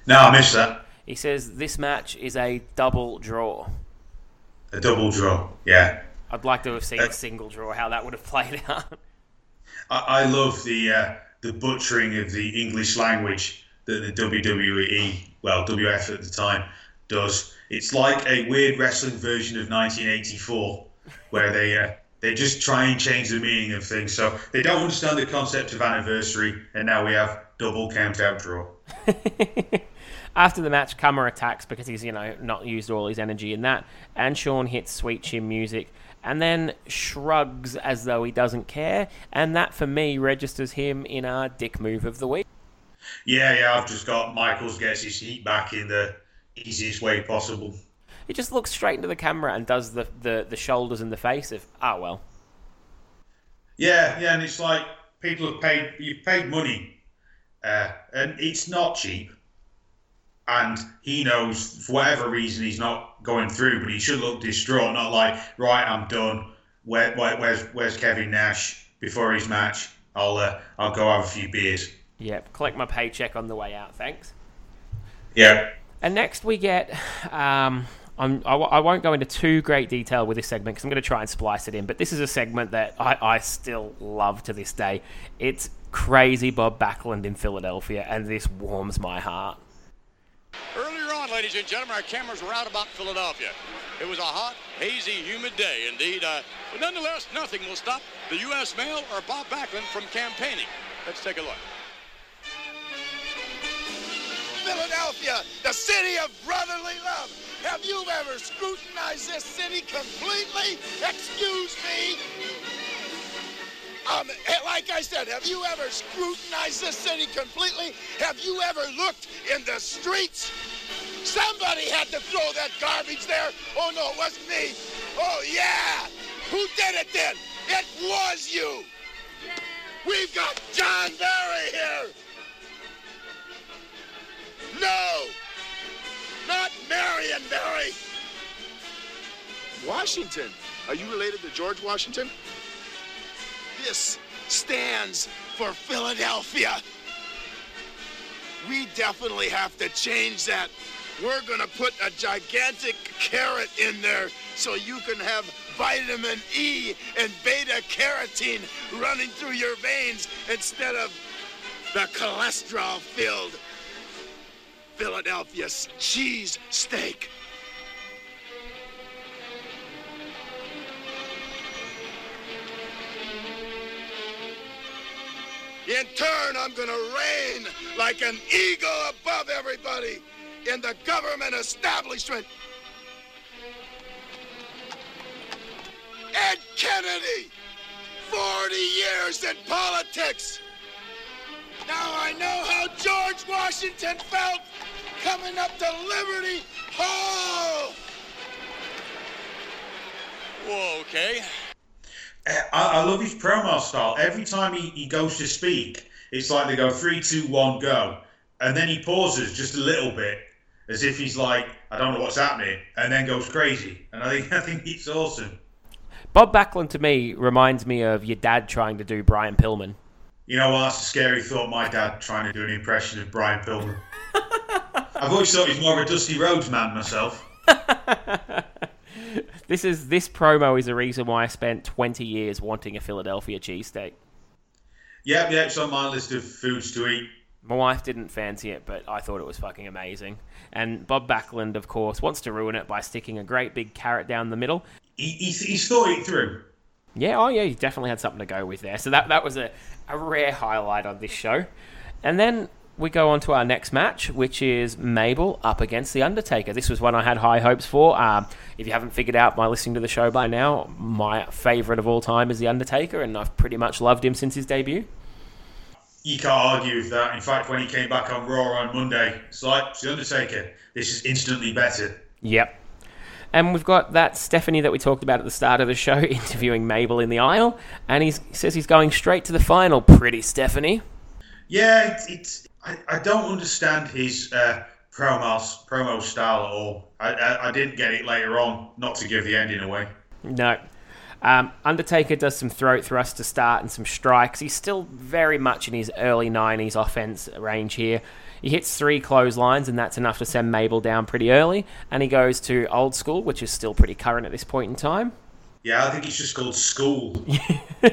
No, I missed that. He says this match is a double draw. A double draw, yeah. I'd like to have seen uh, a single draw, how that would have played out. I, I love the uh, the butchering of the English language. that the WWE, well WF at the time, does. It's like a weird wrestling version of 1984, where they uh, they just try and change the meaning of things. So they don't understand the concept of anniversary, and now we have double count out draw. After the match, Kama attacks because he's, you know, not used all his energy in that, and Shawn hits Sweet Chin music and then shrugs as though he doesn't care, and that for me registers him in our dick move of the week. Yeah, yeah, I've just got Michaels gets his heat back in the easiest way possible. He just looks straight into the camera and does the, the, the shoulders and the face of, ah, oh, well. Yeah, yeah, and it's like people have paid, you've paid money, uh, and it's not cheap. And he knows, for whatever reason, he's not going through, but he should look distraught, not like, right, I'm done. Where, where, where's, where's Kevin Nash before his match? I'll, uh, I'll go have a few beers. Yep, collect my paycheck on the way out, thanks. Yeah. And next we get um, I'm, I, I won't go into too great detail with this segment because I'm going to try and splice it in. But this is a segment that I, I still love to this day. It's crazy Bob Backlund in Philadelphia, and this warms my heart. Ladies and gentlemen, our cameras were out about Philadelphia. It was a hot, hazy, humid day indeed. Uh, but nonetheless, nothing will stop the U.S. mail or Bob Backlund from campaigning. Let's take a look. Philadelphia, the city of brotherly love. Have you ever scrutinized this city completely? Excuse me. Um, like I said, have you ever scrutinized this city completely? Have you ever looked in the streets? Somebody had to throw that garbage there. Oh, no, it wasn't me. Oh, yeah. Who did it then? It was you. We've got John Barry here. No! Not Marion Barry! Washington. Are you related to George Washington? This stands for Philadelphia. We definitely have to change that. We're going to put a gigantic carrot in there so you can have vitamin E and beta carotene running through your veins instead of the cholesterol filled Philadelphia cheese steak. In turn, I'm going to reign like an eagle above everybody in the government establishment. Ted Kennedy, 40 years in politics. Now I know how George Washington felt coming up to Liberty Hall. Whoa, okay. Eh, I, I, love his promo style. Every time he, he goes to speak, it's like they go three, two, one, go. And then he pauses just a little bit as if he's like, I don't know what's happening, and then goes crazy. And I think I think it's awesome. Bob Backlund to me reminds me of your dad trying to do Brian Pillman. You know what? That's a scary thought. My dad trying to do an impression of Brian Pillman. I've always thought he's more of a Dusty Rhodes man myself. this is this promo is the reason why I spent twenty years wanting a Philadelphia cheesesteak. Yep, yeah, it's on my list of foods to eat. My wife didn't fancy it, but I thought it was fucking amazing. And Bob Backlund, of course, wants to ruin it by sticking a great big carrot down the middle. He, he, he's thought it through. Yeah, oh yeah, he definitely had something to go with there. So that that was a, a rare highlight on this show. And then we go on to our next match, which is Mabel up against The Undertaker. This was one I had high hopes for. Um, if you haven't figured out by listening to the show by now, my favourite of all time is The Undertaker, and I've pretty much loved him since his debut. You can't argue with that. In fact, when he came back on Raw on Monday, it's like, it's The Undertaker. This is instantly better. Yep. And we've got that Stephanie that we talked about at the start of the show interviewing Mabel in the aisle, and he says he's going straight to the final. Pretty Stephanie. Yeah, it's, it's I, I don't understand his uh, promo promo style at all. I, I, I didn't get it later on. Not to give the ending away. No. Um, Undertaker does some throat thrusts to start and some strikes. He's still very much in his early 90s offense range here. He hits three clotheslines, and that's enough to send Mabel down pretty early. And he goes to old school, which is still pretty current at this point in time. Yeah, I think it's just called school.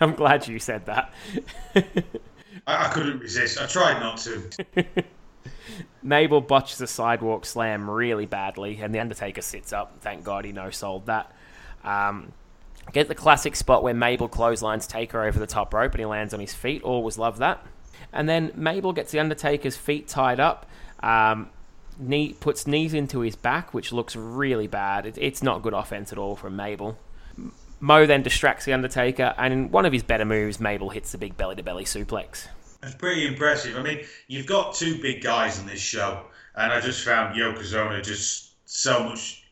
I'm glad you said that. I, I couldn't resist. I tried not to. Mabel botches a sidewalk slam really badly, and The Undertaker sits up. Thank God he no sold that. Um, get the classic spot where Mabel clotheslines Taker over the top rope and he lands on his feet. Always love that. And then Mabel gets The Undertaker's feet tied up, um, knee, puts knees into his back, which looks really bad. It, it's not good offense at all from Mabel. Mo then distracts The Undertaker, and in one of his better moves, Mabel hits the big belly to belly suplex. It's pretty impressive. I mean, you've got two big guys in this show, and I just found Yokozuna just so much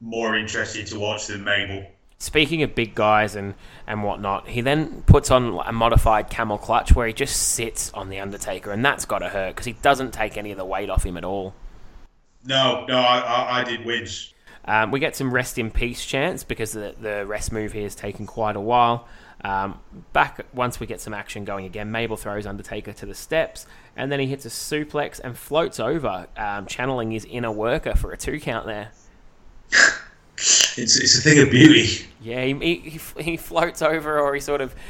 more interesting to watch than Mabel. Speaking of big guys and, and whatnot, he then puts on a modified camel clutch where he just sits on the Undertaker, and that's got to hurt because he doesn't take any of the weight off him at all. No, no, I, I, I did wins. Um, we get some rest in peace chance because the, the rest move here has taken quite a while. Um, back once we get some action going again, Mabel throws Undertaker to the steps, and then he hits a suplex and floats over, um, channeling his inner worker for a two count there. It's, it's a thing of beauty. Yeah, he, he, he floats over, or he sort of.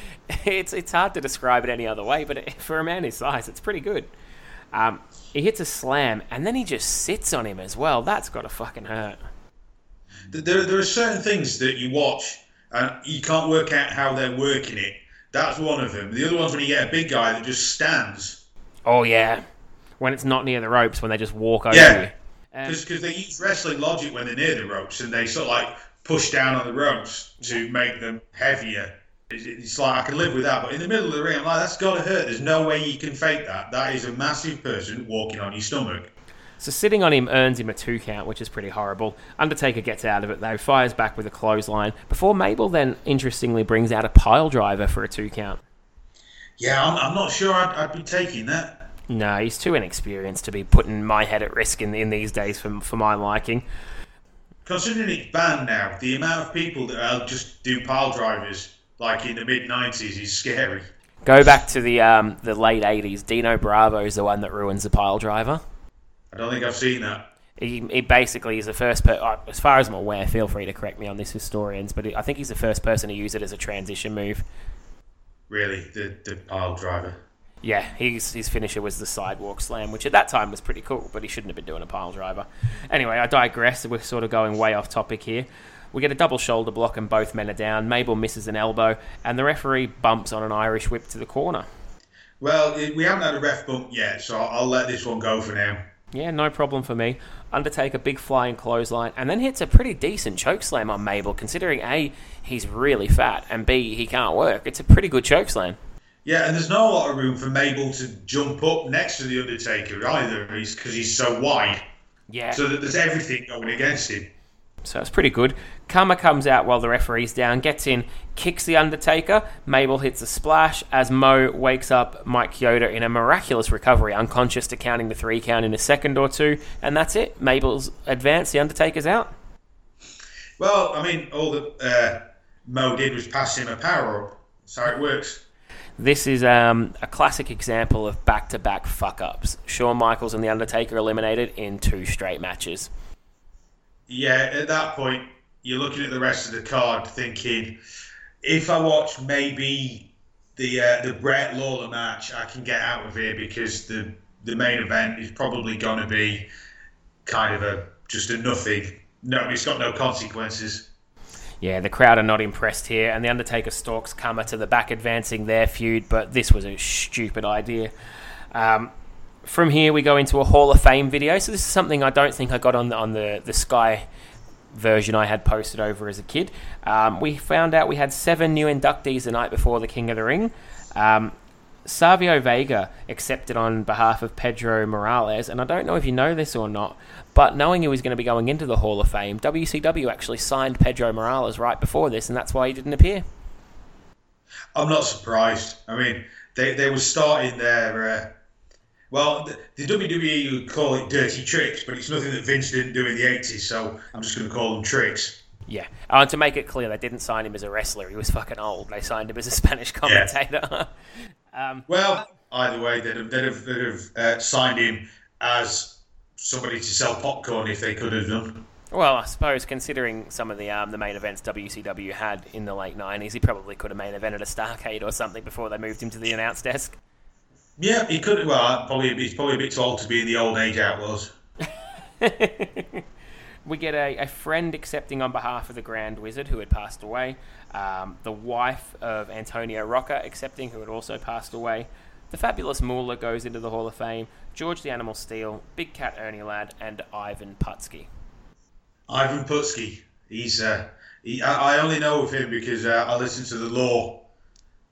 It's it's hard to describe it any other way, but it, for a man his size, it's pretty good. Um, he hits a slam, and then he just sits on him as well. That's got to fucking hurt. There, there are certain things that you watch and you can't work out how they're working it. That's one of them. The other one's when you get a big guy that just stands. Oh yeah, when it's not near the ropes, when they just walk over Yeah. you. Um, Because they use wrestling logic when they're near the ropes and they sort of like push down on the ropes to make them heavier. It's- It's like I can live with that, but in the middle of the ring, I'm like, that's got to hurt. There's no way you can fake that. That is a massive person walking on your stomach. So sitting on him earns him a two count, which is pretty horrible. Undertaker gets out of it though, fires back with a clothesline before Mabel then interestingly brings out a pile driver for a two count. Yeah, I'm, I'm not sure I'd, I'd be taking that. No, he's too inexperienced to be putting my head at risk in, in these days for, for my liking. Considering it's banned now, the amount of people that uh, just do pile drivers like in the mid 90s is scary. Go back to the um, the late '80s. Dino Bravo is the one that ruins the pile driver. I don't think I've seen that. He, he basically is the first person, as far as I'm aware. Feel free to correct me on this, historians, but I think he's the first person to use it as a transition move. Really, the, the pile driver. Yeah, his his finisher was the sidewalk slam, which at that time was pretty cool, but he shouldn't have been doing a pile driver. Anyway, I digress. We're sort of going way off topic here. We get a double shoulder block and both men are down. Mabel misses an elbow, and the referee bumps on an Irish whip to the corner. Well, we haven't had a ref bump yet, so I'll, let this one go for now. Yeah, no problem for me. Undertaker big flying clothesline, and then hits a pretty decent choke slam on Mabel, considering A, he's really fat, and B, he can't work. It's a pretty good choke slam. Yeah, and there's not a lot of room for Mabel to jump up next to the Undertaker either, because he's so wide. Yeah. So that there's everything going against him. So it's pretty good. Kama comes out while the referee's down, gets in, kicks the Undertaker. Mabel hits a splash as Mo wakes up Mike Chioda in a miraculous recovery, unconscious to counting the three count in a second or two, and that's it. Mabel's advanced, the Undertaker's out. Well, I mean, all that uh, Mo did was pass him a power up. That's how it works. This is um, a classic example of back to back fuck ups. Shawn Michaels and The Undertaker eliminated in two straight matches. Yeah, at that point, you're looking at the rest of the card, thinking, if I watch maybe the uh, the Bret Lawler match, I can get out of here because the the main event is probably going to be kind of a just a nothing. No, it's got no consequences. Yeah, the crowd are not impressed here, and The Undertaker stalks Kama to the back, advancing their feud, but this was a stupid idea. Um, from here, we go into a Hall of Fame video. So, this is something I don't think I got on the, on the, the Sky version I had posted over as a kid. Um, we found out we had seven new inductees the night before the King of the Ring. Um, Savio Vega accepted on behalf of Pedro Morales, and I don't know if you know this or not, but knowing he was going to be going into the Hall of Fame, WCW actually signed Pedro Morales right before this, and that's why he didn't appear. I'm not surprised. I mean, they, they were starting their. Uh, well, the, the WWE would call it dirty tricks, but it's nothing that Vince didn't do in the 80s, so I'm just going to call them tricks. Yeah, uh, and to make it clear, they didn't sign him as a wrestler. He was fucking old. They signed him as a Spanish commentator. um, Well, either way, they'd have, they'd have, they'd have uh, signed him as somebody to sell popcorn if they could have done. well, I suppose considering some of the um, the main events WCW had in the late '90s, he probably could have main evented at a Starcade or something before they moved him to the announce desk. Yeah, he could. Well, probably he's probably a bit too old to be in the old age outlaws. we get a, a friend accepting on behalf of the Grand Wizard who had passed away, um, the wife of Antonio Rocca accepting who had also passed away. The fabulous Moolah goes into the Hall of Fame. George the Animal Steele, Big Cat Ernie Ladd, and Ivan Putski. Ivan Putski. He's. Uh, he, I, I only know of him because uh, I listen to the Law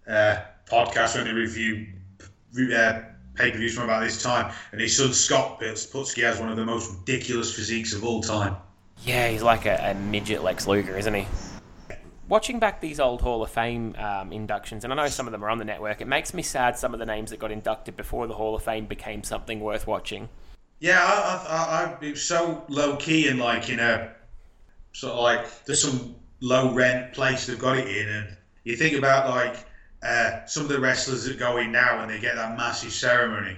uh, podcast when they review uh, pay per views from about this time, and his son Scott Putski has one of the most ridiculous physiques of all time. Yeah, he's like a, a midget Lex Luger, isn't he? Watching back these old Hall of Fame um, inductions, and I know some of them are on the network, it makes me sad some of the names that got inducted before the Hall of Fame became something worth watching. Yeah, I, I, I, it was so low key and like you know, sort of like there's some low rent place they've got it in, and you think about like uh, some of the wrestlers that go in now and they get that massive ceremony.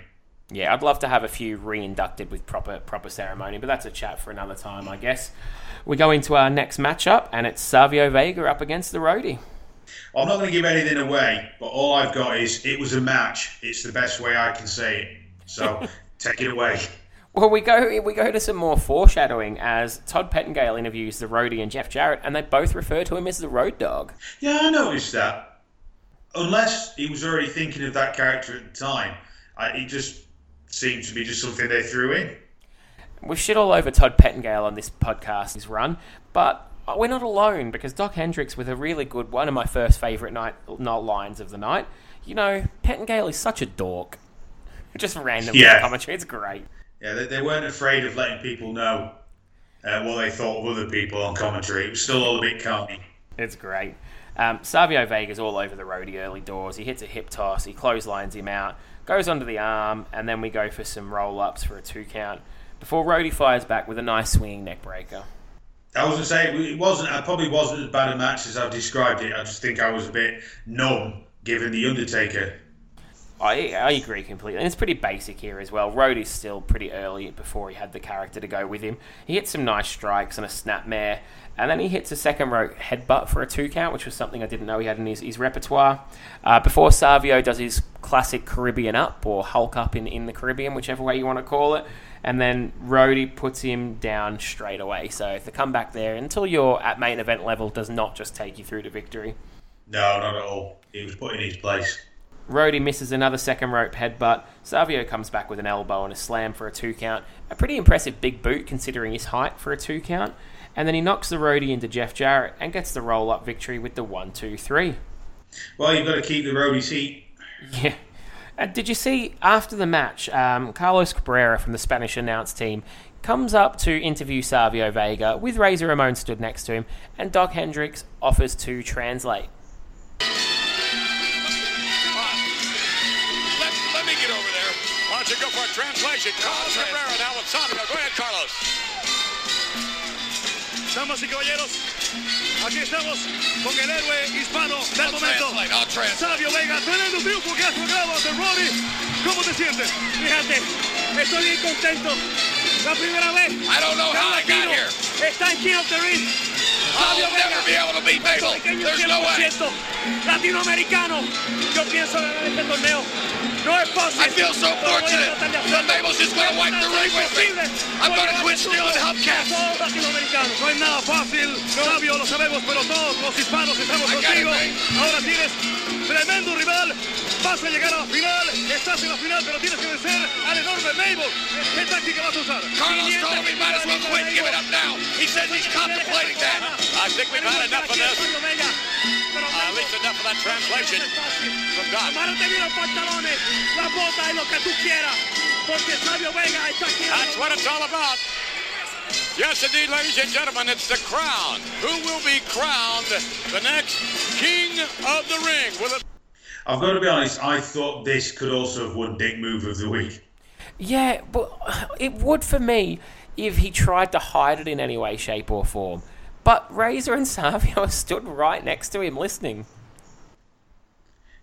Yeah, I'd love to have a few re-inducted with proper proper ceremony, but that's a chat for another time, I guess. We go into our next matchup, and it's Savio Vega up against the Roadie. I'm not going to give anything away, but all I've got is it was a match. It's the best way I can say it. So take it away. Well, we go we go to some more foreshadowing as Todd Pettengill interviews the Roadie and Jeff Jarrett, and they both refer to him as the Road Dog. Yeah, I noticed that unless he was already thinking of that character at the time, I, it just seemed to be just something they threw in. We've shit all over Todd Pettengill on this podcast, his run, but we're not alone because Dok Hendrix with a really good one of my first favourite night not lines of the night, you know, Pettengill is such a dork. Just random yeah. commentary, it's great. Yeah, they, they weren't afraid of letting people know uh, what they thought of other people on commentary. It was still all a bit calming. It's great. Um, Savio Vega's all over the roadie early doors. He hits a hip toss, he clotheslines him out, goes onto the arm, and then we go for some roll ups for a two count before Roadie fires back with a nice swinging neck breaker. I was going to say, it wasn't, it probably wasn't as bad a match as I've described it. I just think I was a bit numb given The Undertaker I, I agree completely. And it's pretty basic here as well. Road is still pretty early before he had the character to go with him. He hits some nice strikes and a snapmare, and then he hits a second rope headbutt for a two count, which was something I didn't know he had in his, his repertoire. Uh, before Savio does his classic Caribbean up or Hulk up in, in the Caribbean, whichever way you want to call it. And then Roadie puts him down straight away. So the comeback there, until you're at main event level, does not just take you through to victory. No, not at all. He was put in his place. Roadie misses another second rope headbutt. Savio comes back with an elbow and a slam for a two count. A pretty impressive big boot considering his height for a two count. And then he knocks the Roadie into Jeff Jarrett and gets the roll up victory with the one, two, three. Well, you've got to keep the Roadie's heat. Yeah. Uh, did you see after the match, um, Carlos Cabrera from the Spanish announce team comes up to interview Savio Vega with Razor Ramon stood next to him, and Dok Hendrix offers to translate. Let, let me get over there. Why don't you go for a translation. Carlos Cabrera now with Savio. Go ahead, Carlos. Damas y caballeros, aquí estamos con el héroe hispano del I'll momento. Sabio Vega, tremendo triunfo que has logrado ante Rory. ¿Cómo te sientes? Fíjate, estoy bien contento. La primera vez. I don't know how I got here. Está en King of the Ring. Sabio I'll Vega, never be able to beat Mabel. There's no way. Latinoamericano. Yo pienso ganar este torneo. No es fácil. I feel so fortunate that Mabel's just going to wipe the ring with me. I'm going to quit stealing hubcaps. No es nada fácil, Sabio, lo sabemos, pero todos los hispanos estamos contigo. Ahora tienes tremendo rival. Vas a llegar a la final. Estás en la final, pero tienes que vencer al enorme Mabel. ¿Qué táctica vas a usar? Carlos told me might as well quit and give it up now. He says he's contemplating that. I think we've had enough of this. Uh, at least enough of that translation from Dok. los pantalones, la bota y lo que tú quieras, porque Savio Vega está aquí. That's what it's all about. Yes, indeed, ladies and gentlemen, it's the crown. Who will be crowned the next king of the ring? Will it? I've got to be honest. I thought this could also have won Dick Move of the Week. Yeah, but it would for me if he tried to hide it in any way, shape, or form. But Razor and Savio stood right next to him listening.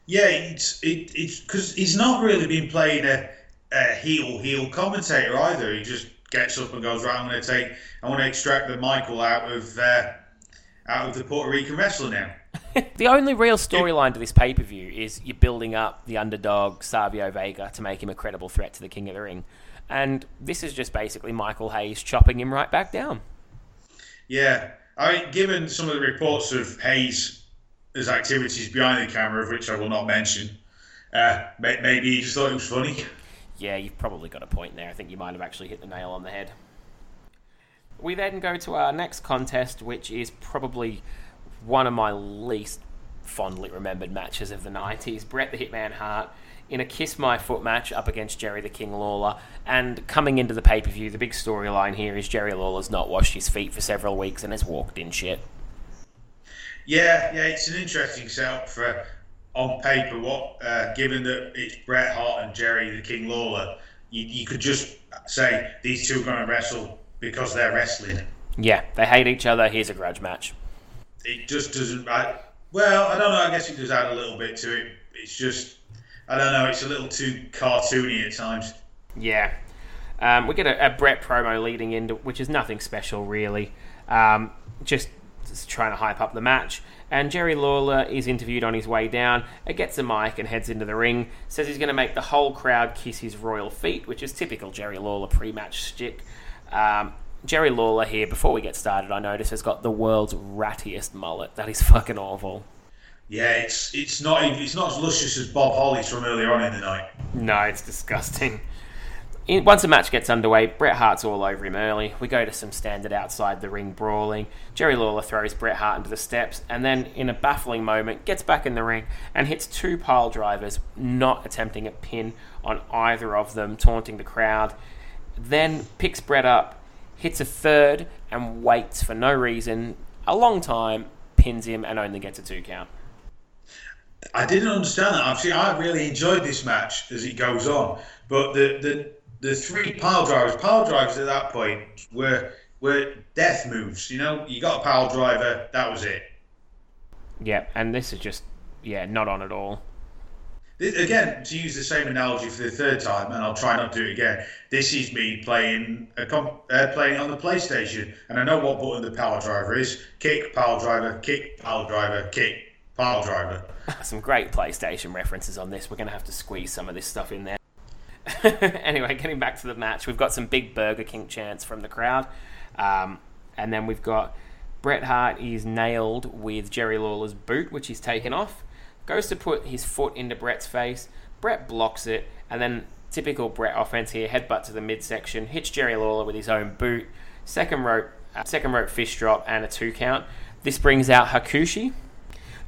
Yeah, it's it, it's because he's not really been playing a, a heel heel commentator either. He just gets up and goes right. I'm going to take. I want to extract the Michael out of uh, out of the Puerto Rican wrestler now. the only real storyline to this pay per view is you're building up the underdog Savio Vega to make him a credible threat to the King of the Ring. And this is just basically Michael Hayes chopping him right back down. Yeah. I mean, given some of the reports of Hayes' activities behind the camera, of which I will not mention, uh, maybe he just thought it was funny. Yeah, you've probably got a point there. I think you might have actually hit the nail on the head. We then go to our next contest, which is probably one of my least fondly remembered matches of the 90s. Bret the Hitman Hart in a Kiss My Foot match up against Jerry the King Lawler. And coming into the pay per view, the big storyline here is Jerry Lawler's not washed his feet for several weeks and has walked in shit. Yeah, yeah, it's an interesting setup for on paper. What, uh, given that it's Bret Hart and Jerry the King Lawler, you, you could just say these two are going to wrestle because they're wrestling. Yeah, they hate each other. Here's a grudge match. It just doesn't. I, well, I don't know. I guess it does add a little bit to it. It's just, I don't know. It's a little too cartoony at times. Yeah. Um, we get a, a Bret promo leading into, which is nothing special really. Um, just, just trying to hype up the match. And Jerry Lawler is interviewed on his way down. It gets a mic and heads into the ring. Says he's going to make the whole crowd kiss his royal feet, which is typical Jerry Lawler pre-match stick. Um, Jerry Lawler here, before we get started, I notice has got the world's rattiest mullet. That is fucking awful. Yeah, it's it's not it's not as luscious as Bob Holly's from earlier on in the night. No, it's disgusting. In, once the match gets underway, Bret Hart's all over him early. We go to some standard outside the ring brawling. Jerry Lawler throws Bret Hart into the steps and then, in a baffling moment, gets back in the ring and hits two pile drivers, not attempting a pin on either of them, taunting the crowd. Then picks Bret up, hits a third, and waits for no reason, a long time, pins him, and only gets a two count. I didn't understand that. Actually, I really enjoyed this match as it goes on, but the the, the three pile drivers, pile drivers at that point were were death moves. You know, you got a pile driver, that was it. Yeah, and this is just yeah, not on at all. This, again, to use the same analogy for the third time, and I'll try not to do it again. This is me playing a comp, uh, playing on the PlayStation, and I know what button the power driver is: kick, power driver, kick, power driver, kick, power driver. some great PlayStation references on this. We're going to have to squeeze some of this stuff in there. anyway, getting back to the match, we've got some big Burger King chants from the crowd, um, and then we've got Bret Hart is nailed with Jerry Lawler's boot, which he's taken off goes to put his foot into Bret's face. Bret blocks it, and then typical Bret offense here: headbutt to the midsection, hits Jerry Lawler with his own boot, second rope, uh, second rope fish drop, and a two count. This brings out Hakushi,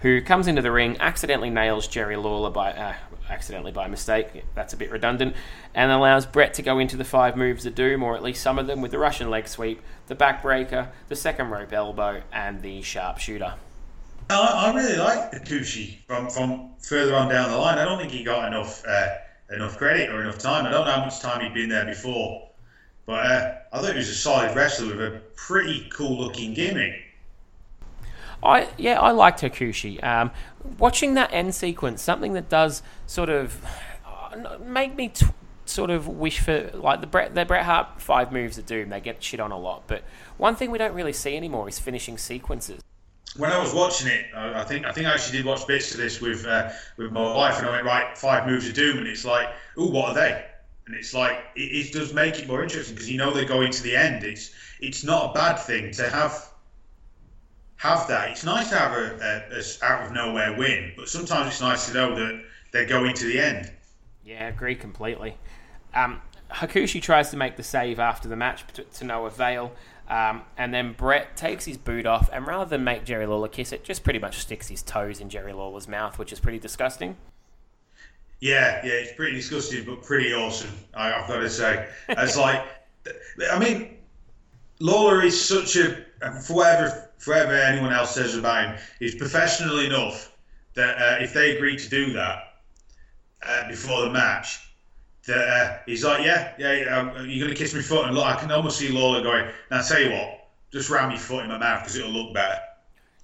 who comes into the ring, accidentally nails Jerry Lawler by uh, accidentally by mistake. That's a bit redundant, and allows Bret to go into the five moves of doom, or at least some of them, with the Russian leg sweep, the backbreaker, the second rope elbow, and the sharpshooter. I, I really like Hakushi from from further on down the line. I don't think he got enough uh, enough credit or enough time. I don't know how much time he'd been there before, but uh, I thought he was a solid wrestler with a pretty cool looking gimmick. I yeah, I liked Hakushi. Um, watching that end sequence, something that does sort of uh, make me t- sort of wish for like the Bret the Bret Hart five moves of doom. They get shit on a lot, but one thing we don't really see anymore is finishing sequences when I was watching it, I think I think I actually did watch bits of this with uh, with my wife, and I went right five moves of doom, and it's like, oh, what are they? And it's like it, it does make it more interesting because you know they're going to the end. It's it's not a bad thing to have have that. It's nice to have a, a, a out of nowhere win, but sometimes it's nice to know that they're going to the end. Yeah, I agree completely. Um, Hakushi tries to make the save after the match to, to no avail. Um, and then Bret takes his boot off, and rather than make Jerry Lawler kiss it, just pretty much sticks his toes in Jerry Lawler's mouth, which is pretty disgusting. Yeah, yeah, it's pretty disgusting, but pretty awesome. I, have got to say, it's like, I mean, Lawler is such a for whatever for whatever anyone else says about him, he's professional enough that uh, if they agree to do that uh, before the match, that uh, he's like, yeah, yeah, um, you're going to kiss my foot. And look, I can almost see Lawler going, now, tell you what, just ram your foot in my mouth because it'll look better.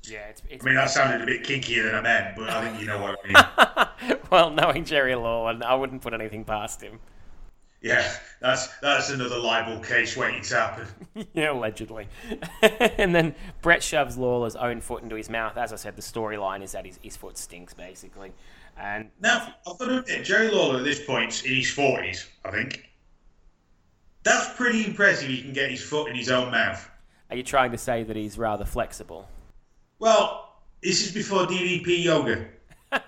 Yeah, it's, it's, I mean, that sounded a bit kinkier than I meant, but I think you know what I mean. well, knowing Jerry Lawler, I wouldn't put anything past him. Yeah, that's that's another libel case waiting to happen. yeah, allegedly. and then Bret shoves Lawler's own foot into his mouth. As I said, the storyline is that his, his foot stinks, basically. And Now, I've got to admit, Jerry Lawler at this point in his forties, I think. That's pretty impressive. He can get his foot in his own mouth. are you trying to say that he's rather flexible? Well, this is before DDP yoga.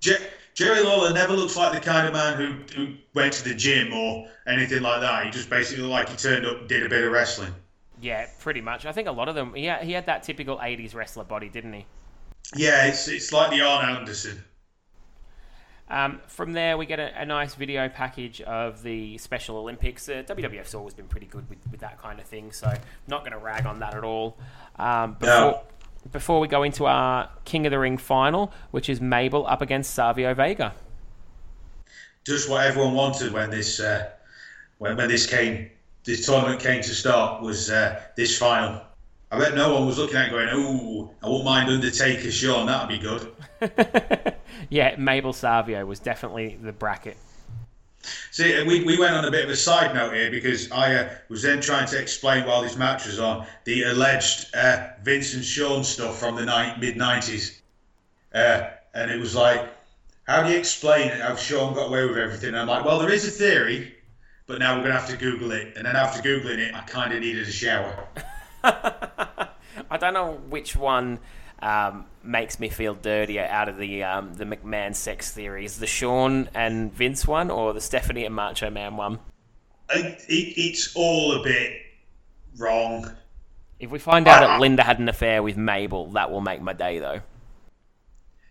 Jer- Jerry Lawler never looks like the kind of man who, who went to the gym or anything like that. He just basically looked like he turned up and did a bit of wrestling. Yeah, pretty much. I think a lot of them. He had, he had that typical '80s wrestler body, didn't he? Yeah, it's it's like the Arn Anderson. Um, from there, we get a, a nice video package of the Special Olympics. Uh, WWF's always been pretty good with, with that kind of thing, so not going to rag on that at all. Um, before, No. Before we go into our King of the Ring final, which is Mabel up against Savio Vega. Just what everyone wanted when this uh, when when this came this tournament came to start was uh, this final. I bet no one was looking at it going, "Ooh, I won't mind Undertaker, Shawn, that'd be good." Yeah, Mabel Savio was definitely the bracket. See, we, we went on a bit of a side note here because I uh, was then trying to explain while this match was on the alleged uh, Vince and Shawn stuff from the ni- mid 90s. Uh, and it was like, how do you explain how Shawn got away with everything? And I'm like, well, there is a theory, but now we're going to have to Google it. And then after Googling it, I kind of needed a shower. I don't know which one um, makes me feel dirtier out of the um, the McMahon sex theories, the Shawn and Vince one, or the Stephanie and Macho Man one. I, it, it's all a bit wrong. If we find out that Linda had an affair with Mabel, that will make my day, though.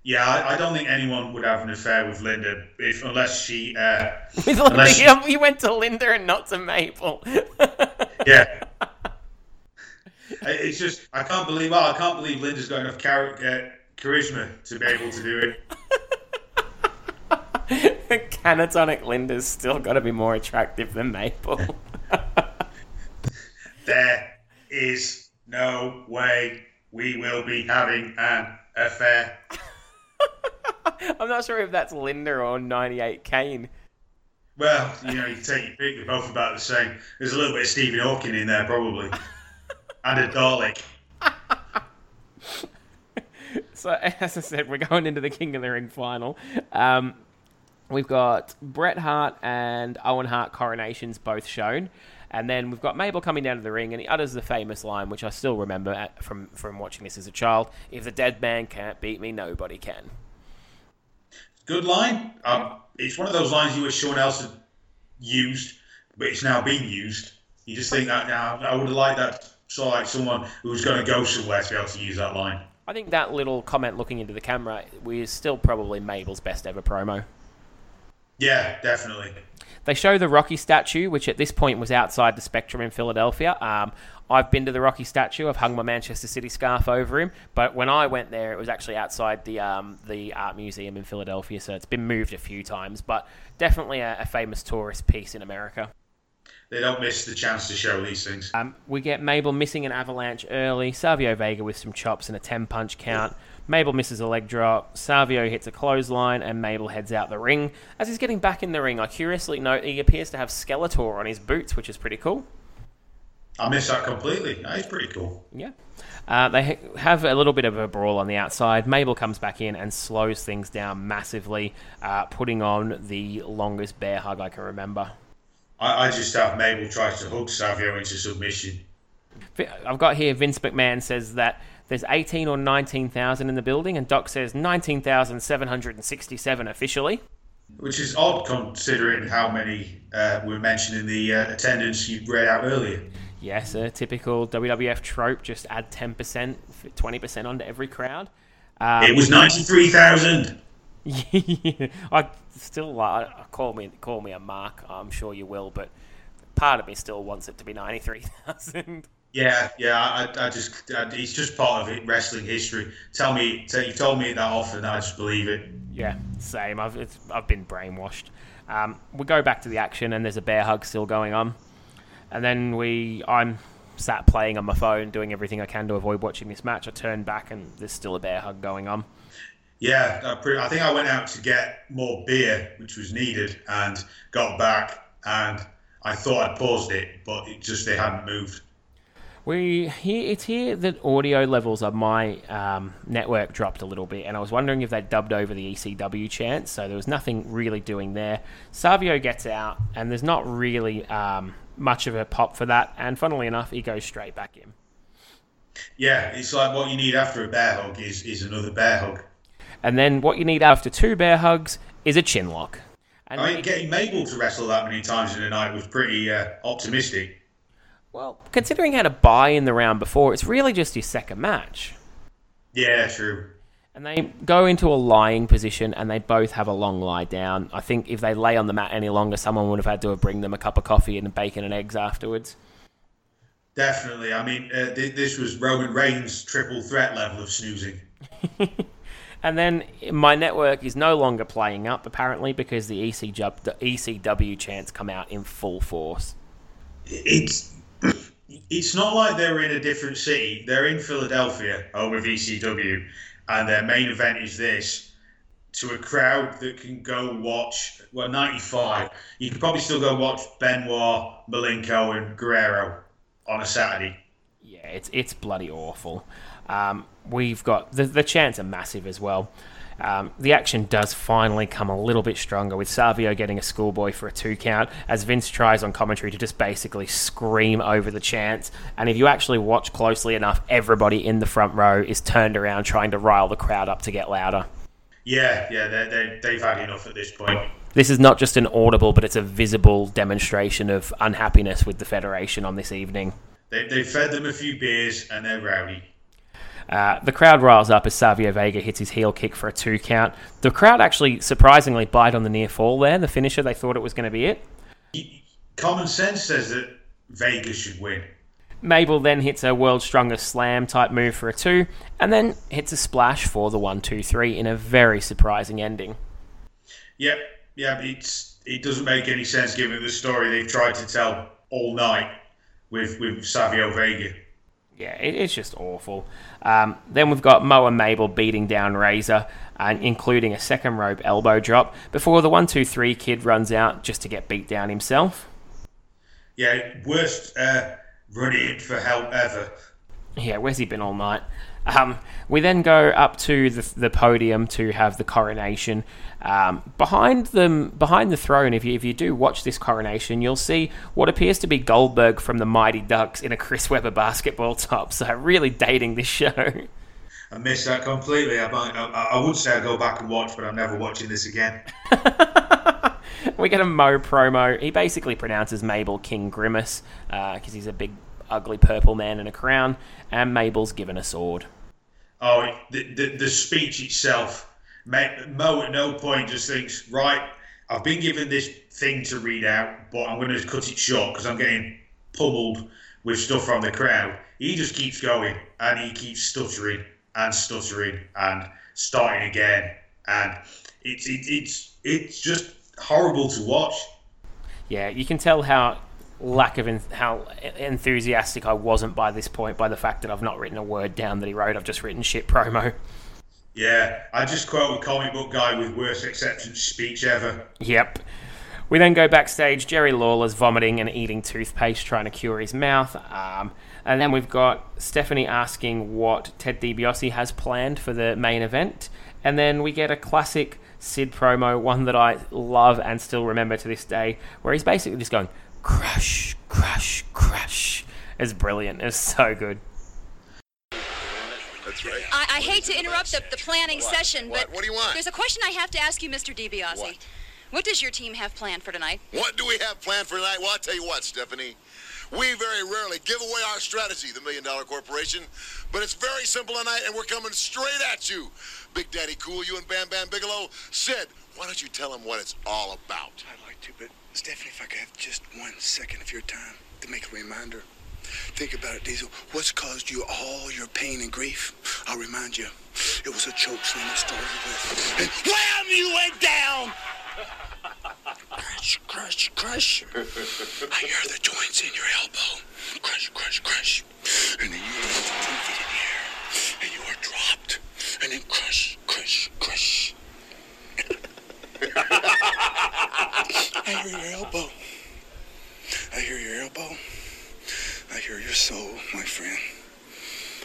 Yeah, I, I don't think anyone would have an affair with Linda if unless she. Uh, With Unless- Linda, you went to Linda and not to Mabel. Yeah. It's just I can't believe. Well, I can't believe Linda's got enough char- uh, charisma to be able to do it. Canatonic Linda's still got to be more attractive than Mabel. There is no way we will be having an affair. I'm not sure if that's Linda or 98 Kane. Well, you know, you take your pick. They're both about the same. There's a little bit of Stephen Hawking in there, probably, and a Dalek. So, as I said, we're going into the King of the Ring final. Um, we've got Bret Hart and Owen Hart coronations both shown. And then we've got Mabel coming down to the ring, and he utters the famous line, which I still remember at, from, from watching this as a child If the dead man can't beat me, nobody can. Good line. Um, it's one of those lines you wish someone else had used, but it's now being used. You just think that now I would have liked that sort of like someone who was going to go somewhere to be able to use that line. I think that little comment looking into the camera was still probably Mabel's best ever promo. Yeah, definitely. They show the Rocky statue, which at this point was outside the Spectrum in Philadelphia. Um, I've been to the Rocky statue. I've hung my Manchester City scarf over him. But when I went there, it was actually outside the um, the art museum in Philadelphia. So it's been moved a few times, but definitely a, a famous tourist piece in America. They don't miss the chance to show these things. Um, we get Mabel missing an avalanche early. Savio Vega with some chops and a 10 punch count. Mabel misses a leg drop. Savio hits a clothesline, and Mabel heads out the ring. As he's getting back in the ring, I curiously note he appears to have Skeletor on his boots, which is pretty cool. I miss that completely. That is pretty cool. Yeah. Uh, they ha- have a little bit of a brawl on the outside. Mabel comes back in and slows things down massively, uh, putting on the longest bear hug I can remember. I, I just have Mabel tries to hook Savio into submission. I've got here Vince McMahon says that there's 18 or 19,000 in the building, and Doc says 19,767 officially. Which is odd considering how many uh, were mentioned in the uh, attendance you read out earlier. Yes, a typical WWF trope. Just add 10%, 20% onto every crowd. Um, It was 93,000. I still like call me call me a mark. I'm sure you will, but part of me still wants it to be 93,000. Yeah, yeah, I, I just, I, it's just part of it, wrestling history. Tell me, tell, you've told me that often, I just believe it. Yeah, same. I've it's, I've been brainwashed. Um, we go back to the action, and there's a bear hug still going on, and then we I'm sat playing on my phone, doing everything I can to avoid watching this match. I turn back, and there's still a bear hug going on. Yeah, I, pretty, I think I went out to get more beer, which was needed, and got back, and I thought I'd paused it, but it just they hadn't moved. We here it's here that audio levels of my um, network dropped a little bit, and I was wondering if they dubbed over the ECW chants. So there was nothing really doing there. Savio gets out, and there's not really um, much of a pop for that. And funnily enough, he goes straight back in. Yeah, it's like what you need after a bear hug is, is another bear hug. And then what you need after two bear hugs is a chin lock. And I mean, getting Mabel to wrestle that many times in a night was pretty uh, optimistic. well, considering how to buy in the round before, it's really just your second match. Yeah, true. And they go into a lying position and they both have a long lie down. I think if they lay on the mat any longer, someone would have had to have bring them a cup of coffee and bacon and eggs afterwards. Definitely. I mean, uh, th- this was Roman Reigns' triple threat level of snoozing. And then my network is no longer playing up, apparently, because the ECW, the ECW chants come out in full force. It's it's not like they're in a different city. They're in Philadelphia, home of ECW, and their main event is this. To a crowd that can go watch, well, 95, you can probably still go watch Benoit, Malenko, and Guerrero on a Saturday. Yeah, it's it's bloody awful. Um, we've got the the chants are massive as well. Um, the action does finally come a little bit stronger with Savio getting a schoolboy for a two count as Vince tries on commentary to just basically scream over the chance. And if you actually watch closely enough, everybody in the front row is turned around trying to rile the crowd up to get louder. Yeah, yeah, they, they, they've had enough at this point. This is not just an audible, but it's a visible demonstration of unhappiness with the Federation on this evening. They, they fed them a few beers and they're rowdy. Uh, the crowd riles up as Savio Vega hits his heel kick for a two count. The crowd actually surprisingly bite on the near fall there. The finisher, they thought it was going to be it. Common sense says that Vega should win. Mabel then hits a world's strongest slam type move for a two, and then hits a splash for the one, two, three in a very surprising ending. Yep, yeah, but it's it doesn't make any sense given the story they've tried to tell all night with with Savio Vega. Yeah, it, it's just awful. Um, then we've got Mo and Mabel beating down Razor, and including a second rope elbow drop before the one, two, three kid runs out just to get beat down himself. Yeah, worst uh, run in for help ever. Yeah, where's he been all night? Um, we then go up to the, the podium to have the coronation. Um, behind them, behind the throne, if you if you do watch this coronation, you'll see what appears to be Goldberg from the Mighty Ducks in a Chris Webber basketball top. So really dating this show. I missed that completely. I, might, I, I would say I'd go back and watch, but I'm never watching this again. we get a Mo promo. He basically pronounces Mabel King Grimace because he's a big, ugly purple man in a crown, and Mabel's given a sword. Oh, the, the, the speech itself, Mo at no point just thinks, right, I've been given this thing to read out, but I'm going to cut it short because I'm getting pummeled with stuff from the crowd. He just keeps going and he keeps stuttering and stuttering and starting again, and it's it, it's it's just horrible to watch. Yeah, you can tell how lack of en- how enthusiastic I wasn't by this point by the fact that I've not written a word down that he wrote. I've just written shit promo. Yeah, I just quote a comic book guy with worst acceptance speech ever. Yep. We then go backstage. Jerry Lawler's vomiting and eating toothpaste, trying to cure his mouth. Um, and then we've got Stephanie asking what Ted DiBiase has planned for the main event. And then we get a classic Sid promo, one that I love and still remember to this day, where he's basically just going, crush, crush, crush. It's brilliant. It's so good. That's right. I, I hate to interrupt the, the planning session, What? but What do you want? there's a question I have to ask you, Mr. DiBiase. What? What does your team have planned for tonight? What do we have planned for tonight? Well, I'll tell you what, Stephanie. We very rarely give away our strategy, the Million Dollar Corporation, but it's very simple tonight, and we're coming straight at you. Big Daddy Cool, you and Bam Bam Bigelow. Sid, why don't you tell them what it's all about? I'd like to, but Stephanie, if I could have just one second of your time to make a reminder. Think about it, Diesel. What's caused you all your pain and grief? I'll remind you, it was a choke slam it started with. And wham, you went down! Crush, crush, crush. I hear the joints in your elbow. Crush, crush, crush. And then you lift two feet in the air, and you are dropped. And then crush, crush, crush. I hear your elbow. I hear your elbow soul, my friend.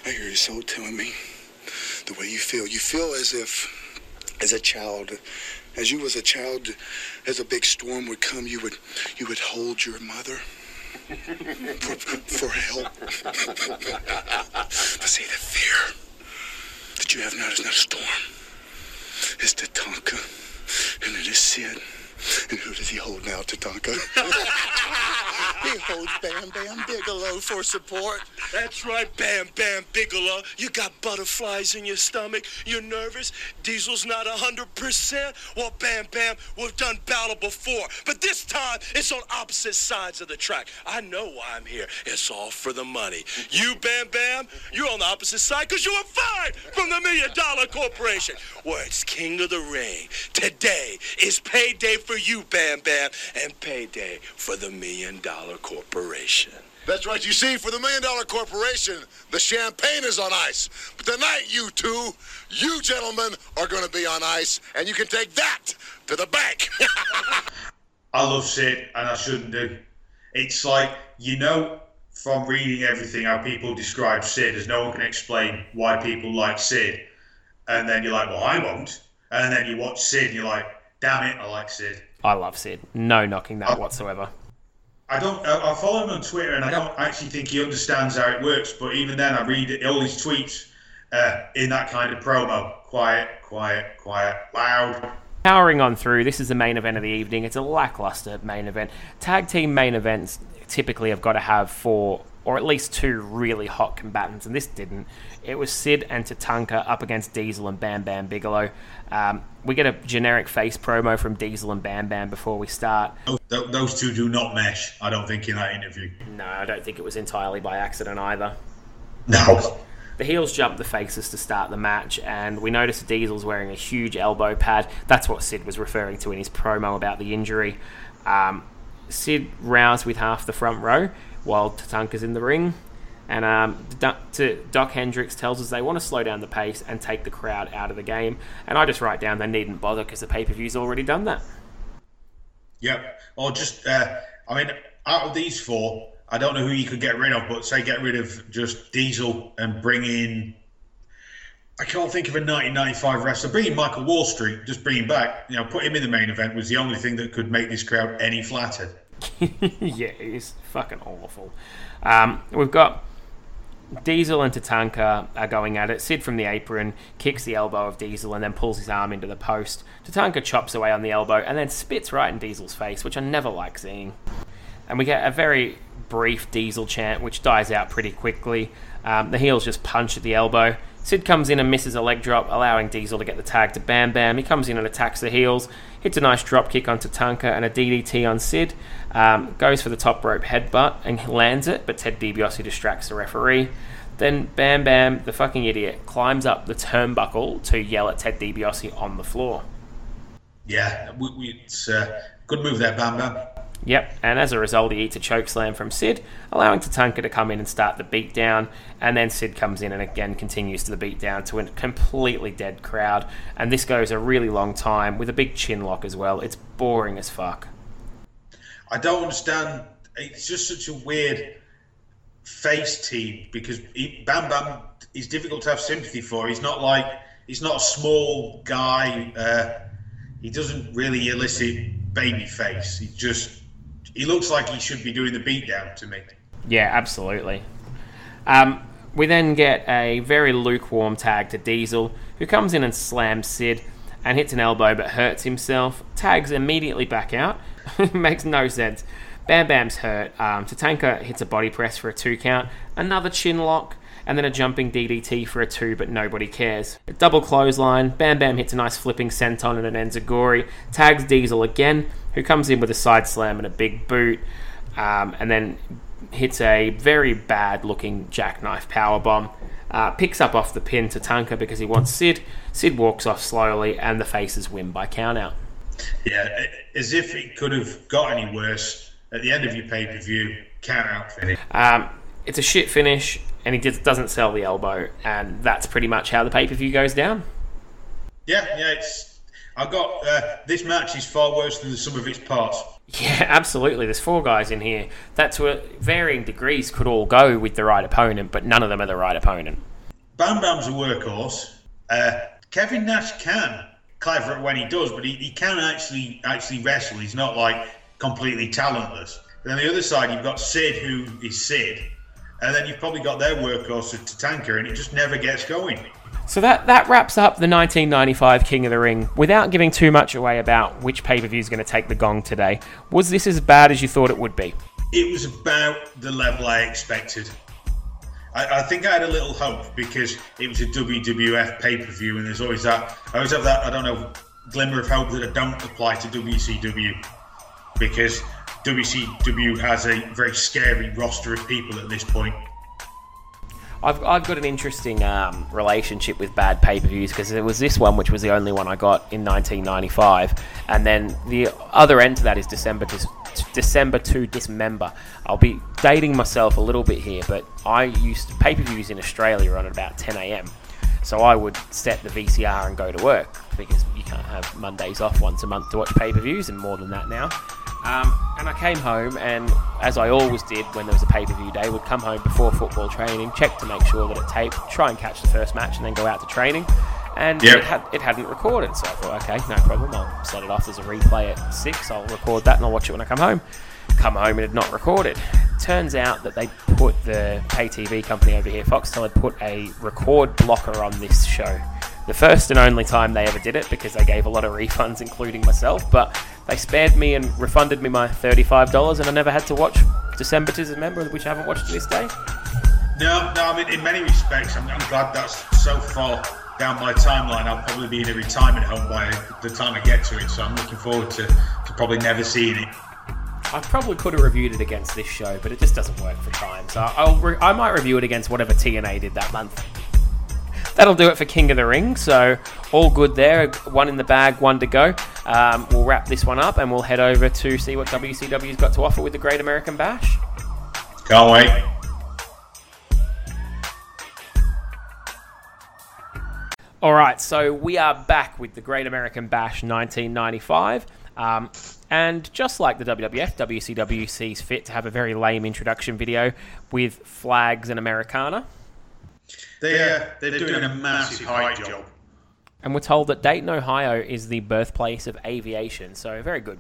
I hear your soul telling me the way you feel. You feel as if, as a child, as you was a child, as a big storm would come, you would, you would hold your mother for, for help. but see, the fear that you have now is not a storm. It's Tatanka, and it is Sid. And who does he hold now, Tatanka? holds Bam Bam Bigelow for support. That's right, Bam Bam Bigelow. You got butterflies in your stomach. You're nervous. Diesel's not 100%. Well, Bam Bam, we've done battle before. But this time, it's on opposite sides of the track. I know why I'm here. It's all for the money. You, Bam Bam, you're on the opposite side because you were fired from the Million Dollar Corporation. Where it's King of the Ring. Today is payday for you, Bam Bam, and payday for the Million Dollar Corporation. That's right. You see, for the Million Dollar Corporation, the champagne is on ice. But tonight, you two, you gentlemen, are going to be on ice, and you can take that to the bank. I love Sid, and I shouldn't do. It's like you know from reading everything how people describe Sid, as no one can explain why people like Sid, and then you're like, well, I won't, and then you watch Sid, and you're like, damn it, I like Sid. I love Sid. No knocking that whatsoever. I don't. I I follow him on Twitter, and I don't actually think he understands how it works. But even then, I read all his tweets uh, in that kind of promo: quiet, quiet, quiet, loud. Powering on through, this is the main event of the evening. It's a lackluster main event. Tag team main events typically have got to have four or at least two really hot combatants, and this didn't. It was Sid and Tatanka up against Diesel and Bam Bam Bigelow. Um, we get a generic face promo from Diesel and Bam Bam before we start. Th- Those two do not mesh. I don't think in that interview. No, I don't think it was entirely by accident either. No. The heels jump the faces to start the match, and we notice Diesel's wearing a huge elbow pad. That's what Sid was referring to in his promo about the injury. Um, Sid roused with half the front row while Tatanka's in the ring. And um, Dok, to, Dok Hendrix tells us they want to slow down the pace and take the crowd out of the game. And I just write down they needn't bother because the pay per view's already done that. Yep. Or just, uh, I mean, out of these four, I don't know who you could get rid of, but say get rid of just Diesel and bring in. I can't think of a 1995 wrestler. Bring in Michael Wallstreet, just bring him back. You know, put him in the main event was the only thing that could make this crowd any flatter. yeah, he's fucking awful. Um, we've got Diesel and Tatanka are going at it. Sid from the apron kicks the elbow of Diesel and then pulls his arm into the post. Tatanka chops away on the elbow and then spits right in Diesel's face, which I never like seeing. And we get a very brief Diesel chant, which dies out pretty quickly. Um, the heels just punch at the elbow. Sid comes in and misses a leg drop, allowing Diesel to get the tag to Bam Bam. He comes in and attacks the heels, hits a nice drop kick on Tatanka and a DDT on Sid. Um, goes for the top rope headbutt and lands it, but Ted DiBiase distracts the referee. Then Bam Bam, the fucking idiot, climbs up the turnbuckle to yell at Ted DiBiase on the floor. Yeah, we, we, it's a good move there, Bam Bam. Yep, and as a result, he eats a choke slam from Sid, allowing Tatanka to come in and start the beatdown. And then Sid comes in and again continues to the beatdown to a completely dead crowd. And this goes a really long time with a big chin lock as well. It's boring as fuck. I don't understand. It's just such a weird face team because he, Bam Bam is difficult to have sympathy for. He's not like he's not a small guy. Uh, he doesn't really elicit baby face. He just he looks like he should be doing the beatdown to me. Yeah, absolutely. Um, we then get a very lukewarm tag to Diesel, who comes in and slams Sid and hits an elbow but hurts himself. Tags immediately back out. Makes no sense. Bam Bam's hurt. Um, Tatanka hits a body press for a two count, another chin lock, and then a jumping DDT for a two, but nobody cares. A double clothesline. Bam Bam hits a nice flipping senton and an enziguri. Tags Diesel again, who comes in with a side slam and a big boot, um, and then hits a very bad looking jackknife powerbomb. Uh, picks up off the pin Tatanka because he wants Sid. Sid walks off slowly, and the faces win by countout. Yeah, as if it could have got any worse. At the end of your pay per view, count out finish. Um, it's a shit finish, and he just doesn't sell the elbow, and that's pretty much how the pay per view goes down. Yeah, yeah, it's. I got uh, this match is far worse than the sum of its parts. Yeah, absolutely. There's four guys in here that, to varying degrees, could all go with the right opponent, but none of them are the right opponent. Bam Bam's a workhorse. Uh, Kevin Nash can clever when he does, but he, he can actually actually wrestle. He's not like completely talentless. But on the other side, you've got Sid, who is Sid, and then you've probably got their workhorse Tatanka, and it just never gets going. So that, that wraps up the 1995 King of the Ring. Without giving too much away about which pay per view is going to take the gong today, was this as bad as you thought it would be? It was about the level I expected. I, I think I had a little hope because it was a WWF pay per view, and there's always that. I always have that. I don't know glimmer of hope that I don't apply to WCW because WCW has a very scary roster of people at this point. I've, I've got an interesting um, relationship with bad pay per views because there was this one, which was the only one I got in 1995, and then the other end to that is December to December to Dismember. I'll be dating myself a little bit here, but I used to pay per views in Australia on at about 10 a.m. So I would set the VCR and go to work because you can't have Mondays off once a month to watch pay per views, and more than that now. Um, and I came home, and as I always did when there was a pay per view day, would come home before football training, check to make sure that it taped, try and catch the first match, and then go out to training. And Yep. it, had, it hadn't recorded, so I thought, okay, no problem. I'll set it off as a replay at six. I'll record that, and I'll watch it when I come home. Come home, it had not recorded. Turns out that they put the pay TV company over here, Foxtel, had put a record blocker on this show. The first and only time they ever did it because they gave a lot of refunds, including myself. But they spared me and refunded me my $35, and I never had to watch December to December, which I haven't watched to this day. No, no. I mean, in many respects, I'm, I'm glad that's so far down my timeline. I'll probably be in a retirement home by the time I get to it. So I'm looking forward to, to probably never seeing it. I probably could have reviewed it against this show, but it just doesn't work for time. So I'll re- I might review it against whatever TNA did that month. That'll do it for King of the Ring. So all good there. One in the bag, one to go. Um, we'll wrap this one up and we'll head over to see what WCW's got to offer with the Great American Bash. Can't wait. All right, so we are back with the Great American Bash 1995. Um, and just like the WWF, WCW sees fit to have a very lame introduction video with flags and Americana. They, uh, they're doing a massive hype job. And we're told that Dayton, Ohio is the birthplace of aviation, so very good.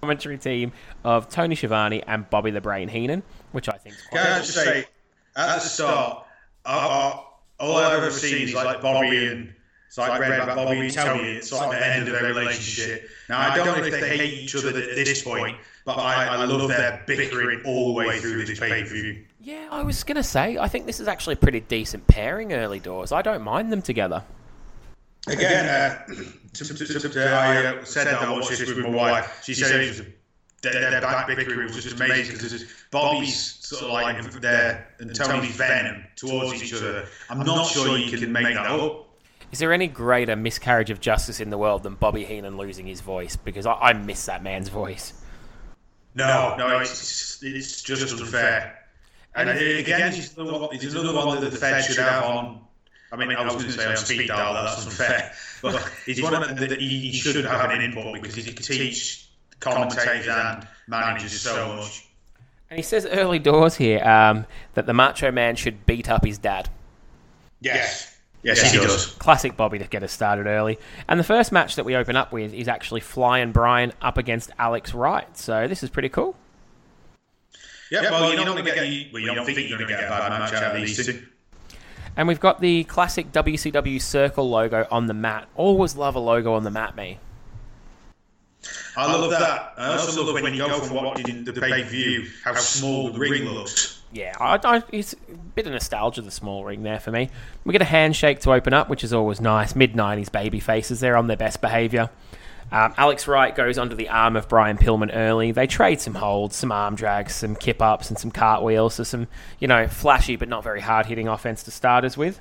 Commentary team of Tony Schiavone and Bobby the Brain Heenan, which I think is quite Can I just say, at the start, I, I, all I've ever seen is like Bobby and so I read about Bobby and Tony. It's like the end of their relationship. Now I don't know if they hate each other at this point, but I, I love their bickering all the way through this pay per view. Yeah, I was going to say, I think this is actually a pretty decent pairing early doors. I don't mind them together. Again, uh, to, to, to, I uh, said that I watched this with my wife. She said it was a, their, their back bickering was just amazing because Bobby's sort of like their and Tony's venom towards each other. I'm not sure you can make that up. Is there any greater miscarriage of justice in the world than Bobby Heenan losing his voice? Because I, I miss that man's voice. No, no, it's, it's just unfair. And again, it's another one- it's another one that the Fed should have on. I mean, I was going to say on speed dial, that's unfair. But it's one that that he he should have an input because he can teach commentators and managers so much. And he says early doors here um, that the Macho Man should beat up his dad. Yes. Yes, he does. Classic Bobby to get us started early. And the first match that we open up with is actually Flying Brian up against Alex Wright. So this is pretty cool. Yeah, well, you're not going to get, any- well, you don't think you're going to get a bad match out of these two. And we've got the classic WCW circle logo on the mat. Always love a logo on the mat, me. I love that. I also love when you go from watching the pay per view how small the ring looks. Yeah, I, I, it's a bit of nostalgia, the small ring there for me. We get a handshake to open up, which is always nice. Mid 90s baby faces, they're on their best behaviour. Um, Alex Wright goes under the arm of Brian Pillman early. They trade some holds, some arm drags, some kip ups, and some cartwheels. So some, you know, flashy but not very hard hitting offense to start us with.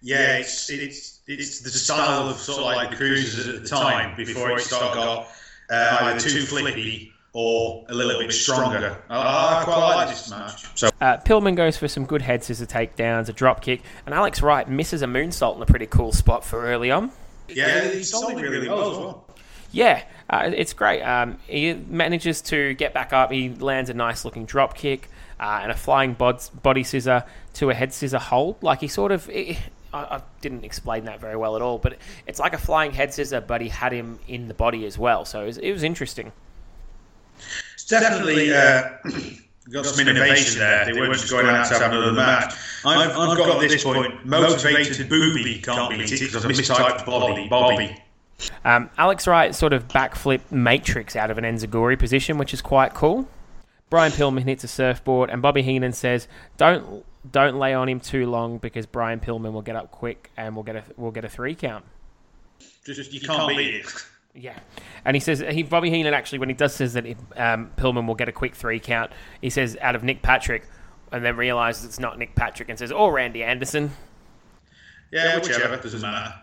Yeah, it's it's it's the style of sort of like the cruisers at the time before it of got uh, either too flippy or a little bit stronger. I, I quite like this match. So Uh, Pillman goes for some good head scissor takedowns, a drop kick, and Alex Wright misses a moonsault in a pretty cool spot for early on. yeah, he sold it really well as well. Yeah, uh, it's great. Um, he manages to get back up. He lands a nice looking drop kick uh, and a flying bod- body scissor to a head scissor hold. Like he sort of. I, I didn't explain that very well at all, but it's like a flying head scissor, but he had him in the body as well. So it was, it was interesting. It's definitely uh, got some innovation there. They weren't just going out to have another match. I've, I've got at this point motivated booby can't beat it because I've mistyped Bobby. Bobby. Um, Alex Wright sort of backflip matrix out of an Enziguri position, which is quite cool. Brian Pillman hits a surfboard, and Bobby Heenan says, "Don't don't lay on him too long because Brian Pillman will get up quick and we'll get a we'll get a three count." Just you can't beat it. Yeah, and he says he Bobby Heenan actually when he does says that um, Pillman will get a quick three count, he says out of Nick Patrick, and then realizes it's not Nick Patrick and says, "Or Randy Anderson." Yeah, whichever doesn't matter.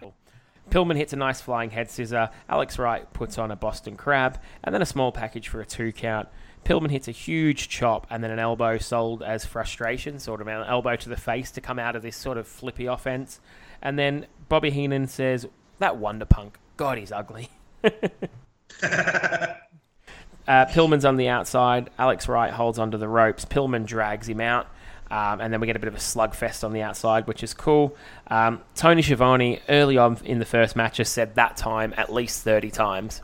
Pillman hits a nice flying head scissor. Alex Wright puts on a Boston Crab, and then a small package for a two count. Pillman hits a huge chop and then an elbow sold as frustration, sort of an elbow to the face to come out of this sort of flippy offense. And then Bobby Heenan says, That Wonder Punk, God, he's ugly. uh, Pillman's on the outside. Alex Wright holds onto the ropes. Pillman drags him out. Um, and then we get a bit of a slugfest on the outside, which is cool. Um, Tony Schiavone, early on in the first match, has said that time at least 30 times.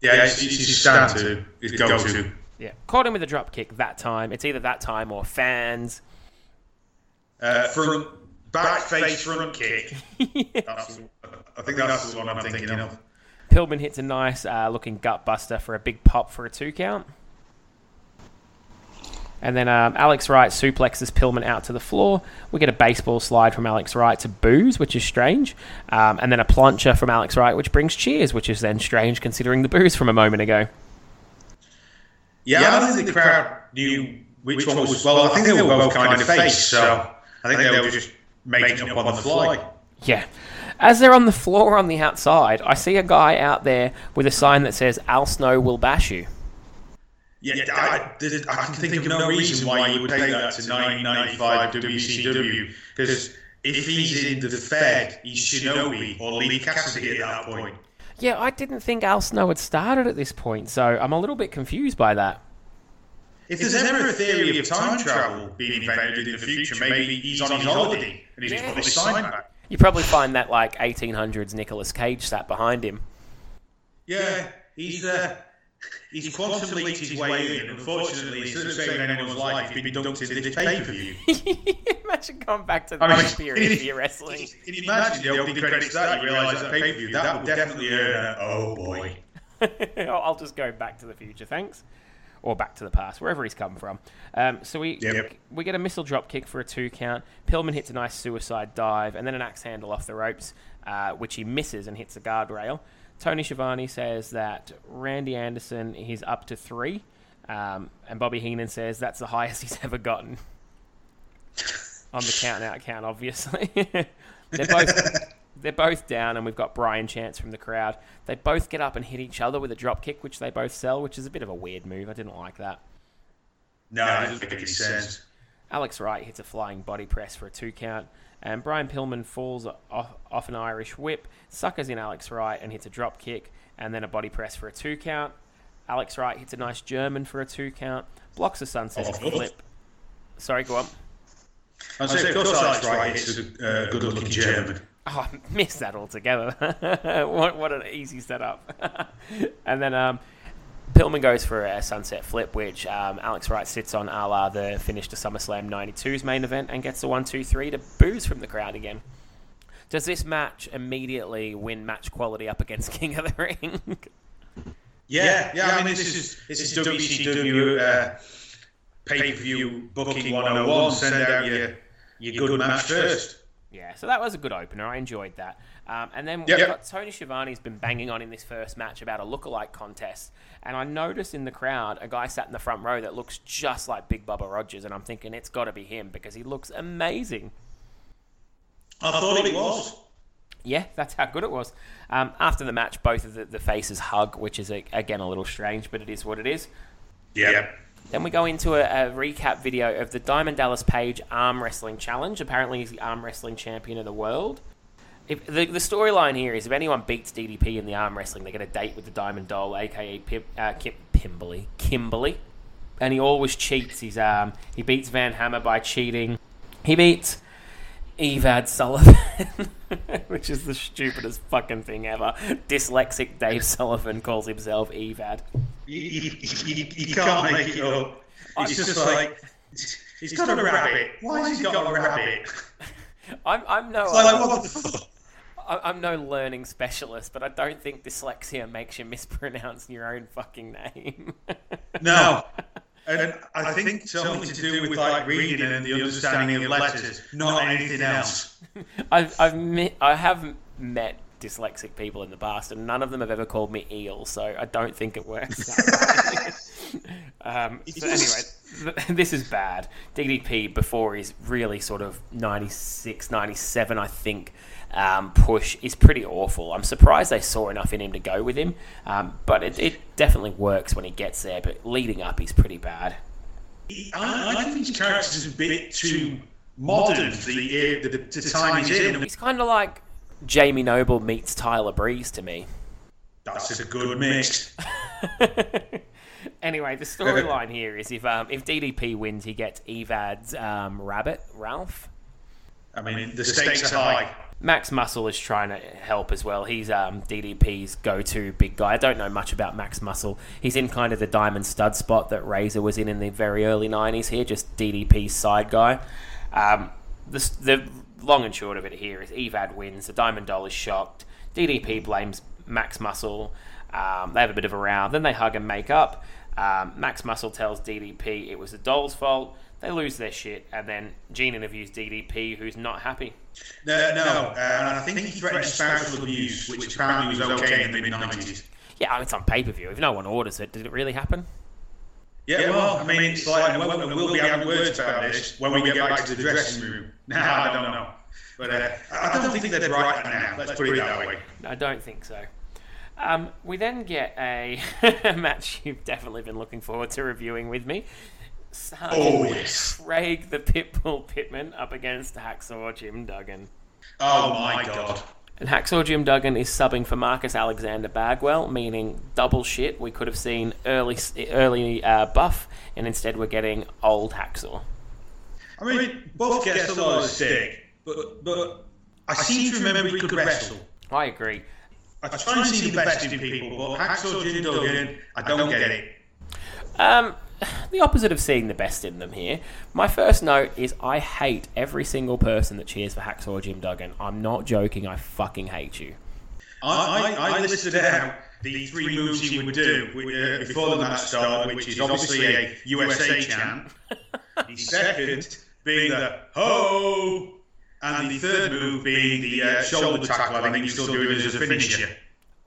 Yeah, it's, it's his stand to, go to. Yeah, caught him with a drop kick that time. It's either that time or fans. Uh, front, back face front kick. That's- I think that's the one I'm thinking of. Pillman hits a nice uh, looking gut buster for a big pop for a two count. And then um, Alex Wright suplexes Pillman out to the floor. We get a baseball slide from Alex Wright to boos, which is strange. Um, and then a plancha from Alex Wright, which brings cheers, which is then strange considering the boos from a moment ago. Yeah, I don't think the crowd knew which one was. Well, I think they were both kind of face, so I think they were just making up on the fly. Yeah. As they're on the floor on the outside, I see a guy out there with a sign that says Al Snow will bash you. Yeah, I, I, I can think of no reason why you would take that to 1995 WCW because if he's in the Fed, he's Shinobi or Leif Cassidy at that point. Yeah, I didn't think Al Snow had started at this point, so I'm a little bit confused by that. If there's ever a theory of time travel being invented in the future, maybe he's on his holiday and he's just put this sign back. You probably find that like 1800s Nicolas Cage sat behind him. Yeah, he's uh, he's quantum leaked his way in. Unfortunately, instead of saving anyone's life, he's been dunked into this pay per view. Imagine going back to the I mean, period of your wrestling. Can you imagine the opening credits that? You realise that pay per view that would definitely earn a oh boy. I'll just go back to the future, thanks. Or back to the past, wherever he's come from. Um, so we Yep. we get a missile drop kick for a two count. Pillman hits a nice suicide dive, and then an axe handle off the ropes, uh, which he misses and hits the guardrail. Tony Schiavone says that Randy Anderson is up to three, um, and Bobby Heenan says that's the highest he's ever gotten. On the count out count, obviously. they're both they're both down, and we've got Brian Chance from the crowd. They both get up and hit each other with a drop kick, which they both sell, which is a bit of a weird move. I didn't like that. No, it doesn't make any sense. Alex Wright hits a flying body press for a two count, and Brian Pillman falls off, off an Irish whip, suckers in Alex Wright, and hits a drop kick, and then a body press for a two count. Alex Wright hits a nice German for a two count, blocks a sunset Oh, flip. Sorry, go on. I'd say, of course, Alex Wright is a uh, good looking German. Oh, I missed that altogether. what, what an easy setup. and then um, Pillman goes for a sunset flip, which um, Alex Wright sits on a la the finish to SummerSlam 92's main event and gets the 1 2 3 to boos from the crowd again. Does this match immediately win match quality up against King of the Ring? Yeah, yeah. I mean, this is this is WCW uh, pay per view booking 101. Send out your your good match first. Yeah, so that was a good opener. I enjoyed that. Um, and then we've got Tony Schiavone's been banging on in this first match about a lookalike contest. And I notice in the crowd a guy sat in the front row that looks just like Big Bubba Rogers. And I'm thinking it's got to be him because he looks amazing. I thought it was. Yeah, that's how good it was. Um, after the match, both of the, the faces hug, which is, a, again, a little strange, but it is what it is. Yeah. Then we go into a, a recap video of the Diamond Dallas Page Arm Wrestling Challenge. Apparently, he's the Arm Wrestling Champion of the world. If, the the storyline here is if anyone beats DDP in the arm wrestling, they get a date with the Diamond Doll, aka Pim, uh, Kim, Pimberly. Kimberly. And he always cheats. He's um he beats Van Hammer by cheating. He beats Evad Sullivan, which is the stupidest fucking thing ever. Dyslexic Dave Sullivan calls himself Evad. You, you, you, you can't make it up. It's just like he's got a rabbit. Why has he got a rabbit? I'm I'm no It's like, what the fuck? I- I'm no learning specialist, but I don't think dyslexia makes you mispronounce your own fucking name. No. And I think something to do with like reading and the understanding of letters, not anything else. I've I've met I have met dyslexic people in the past, and none of them have ever called me eel, so I don't think it works. that way. um, so anyway, th- this is bad. DDP before his really sort of 96, 97, I think. Um, push is pretty awful. I'm surprised they saw enough in him to go with him, um, but it, it definitely works when he gets there. But leading up, he's pretty bad. I, I think his character's a bit too modern for the, the, the, the time he's in. He's kind of like Jamie Noble meets Tyler Breeze to me. That's a good mix. Anyway, the storyline here is if um, if DDP wins, he gets Evad's um, rabbit, Ralph. I mean, the stakes are high. Max Muscle is trying to help as well. He's um, DDP's go-to big guy. I don't know much about Max Muscle. He's in kind of the diamond stud spot that Razor was in in the very early '90s. Here, just DDP's side guy. Um, the, the long and short of it here is Evad wins. The Diamond Doll is shocked. DDP blames Max Muscle. Um, they have a bit of a row. Then they hug and make up. Um, Max Muscle tells DDP it was the doll's fault. They lose their shit, and then Gene interviews DDP, who's not happy. No, no, uh, I think he threatened spousal abuse, which apparently was okay in the mid 90s. Yeah, I mean, it's on pay per view. If no one orders it, did it really happen? Yeah, well, I mean, it's like, and we'll, we'll be having words about this when we get back to the dressing room. Now, I don't know. But uh, I don't think they're right now. Let's put it that way. I don't think so. Um, we then get a match you've definitely been looking forward to reviewing with me. Oh, yes. Craig the Pitbull Pittman up against Hacksaw Jim Duggan. Oh, my God. And Hacksaw Jim Duggan is subbing for Marcus Alexander Bagwell, meaning double shit. We could have seen early early uh, buff, and instead we're getting old Hacksaw. I mean, both gets a lot of stick, but, but I seem to remember he could wrestle. I agree. I try and see the best in people, but Hacksaw Jim Duggan, I don't get it. Um, the opposite of seeing the best in them here. My first note is I hate every single person that cheers for Hacksaw Jim Duggan. I'm not joking. I fucking hate you. I, I, I listed out the three moves he would do uh, before the match started, which is obviously a USA chant. The second being the ho, and the third move being the uh, shoulder tackle. I think he's still doing it as a finisher.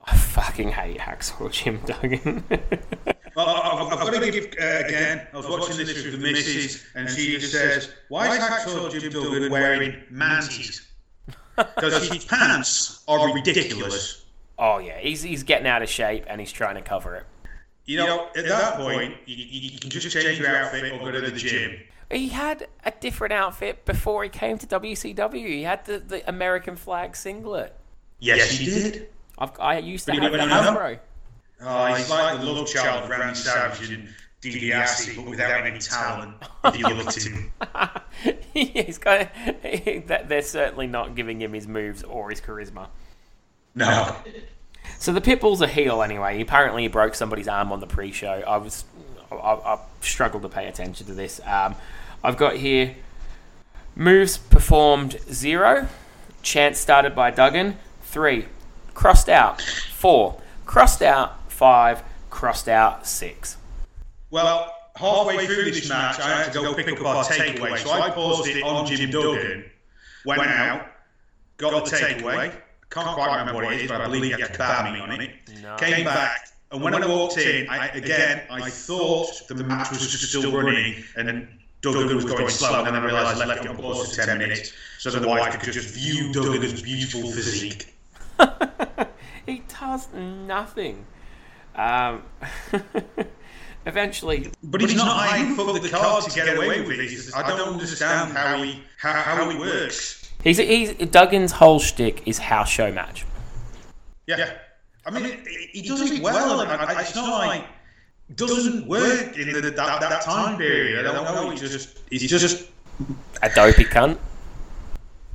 I fucking hate Hacksaw Jim Duggan. Well, I've, I've got to give uh, again. I was watching this with the missus, and she just says, "Why is Hacksaw Jim Duggan wearing manties? Because his pants are ridiculous." oh yeah, he's he's getting out of shape and he's trying to cover it. You know, at that point, you, you can just change your outfit or go to the gym. He had a different outfit before he came to WCW. He had the, the American flag singlet. Yes, he did. I've, I used to But have you the know- Hasbro. Oh, he's like the love child of Randy Savage and DiBiase, but without any talent. If you looked at him. he's got that they're certainly not giving him his moves or his charisma. No. So the Pitbull's a heel anyway. Apparently, he broke somebody's arm on the pre-show. I was, I, I struggled to pay attention to this. Um, I've got here moves performed zero, chance started by Duggan three, crossed out four, crossed out five, crossed out six. Well, halfway through this match, I had to go pick up our takeaway, so I paused it on Jim Duggan, went out, got the takeaway. Can't quite remember what it is, but I believe it had kebab meat on it. No. Came back, and when I walked in, I, again, I thought the match was just still running, and then Duggan was going slow, and then I realised I left it on pause for 10 minutes, so the wife could just view Duggan's beautiful physique. He does nothing. Um, eventually, But he's not hiding for the card to get away with this. I don't understand how he how, how he works. He's, he's Duggan's whole shtick is house show match. Yeah. yeah. I mean, he does it well, and I, it's not like it doesn't work in the, that, that time period. I don't know. He's just he's just A dopey cunt.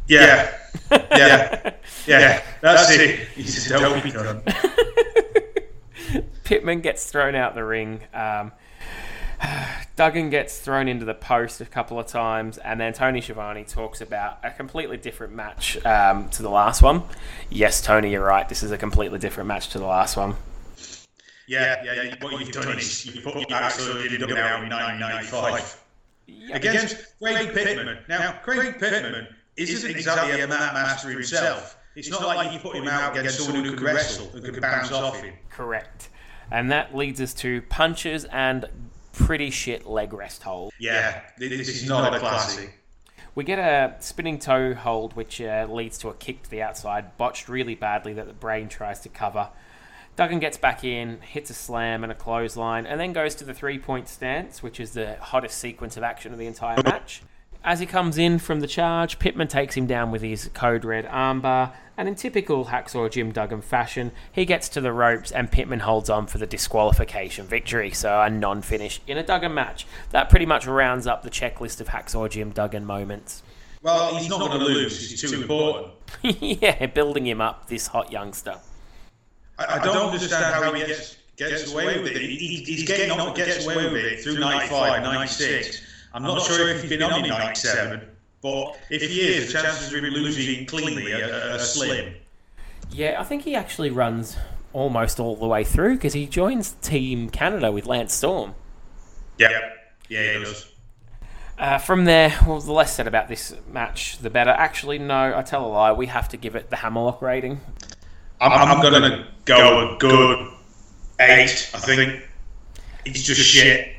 yeah, yeah, yeah. That's it. He's a dopey cunt. Pittman gets thrown out the ring. Um, Duggan gets thrown into the post a couple of times, and then Tony Schiavone talks about a completely different match um, to the last one. Yes, Tony, you're right. This is a completely different match to the last one. Yeah, yeah, yeah. What you've done is you've put absolutely Duggan out in 1995 against Craig Pittman. Now, Craig Pittman isn't exactly a mat master himself. It's not like you put him out against someone who could wrestle, and could bounce off him. Correct. And that leads us to punches and pretty shit leg rest hold. Yeah, this is not a classic. We get a spinning toe hold, which uh, leads to a kick to the outside, botched really badly that the brain tries to cover. Duggan gets back in, hits a slam and a clothesline, and then goes to the three point stance, which is the hottest sequence of action of the entire match. As he comes in from the charge, Pittman takes him down with his code red armbar, and in typical Hacksaw Jim Duggan fashion, he gets to the ropes and Pittman holds on for the disqualification victory, so a non finish in a Duggan match. That pretty much rounds up the checklist of Hacksaw Jim Duggan moments. Well, he's not going to lose. He's too important. yeah, building him up, this hot youngster. I, I don't understand how he gets gets away with it. He, he's getting on, gets away with it through 95, 96. I'm not sure if he's been on in 97, but if he is, the chances of him losing cleanly are, are slim. Yeah, I think he actually runs almost all the way through because he joins Team Canada with Lance Storm. Yeah, yeah, he does. Uh, from there, well, the less said about this match, the better. Actually, no, I tell a lie. We have to give it the Hammerlock rating. I'm, I'm, going to go a good eight, I think. It's just shit.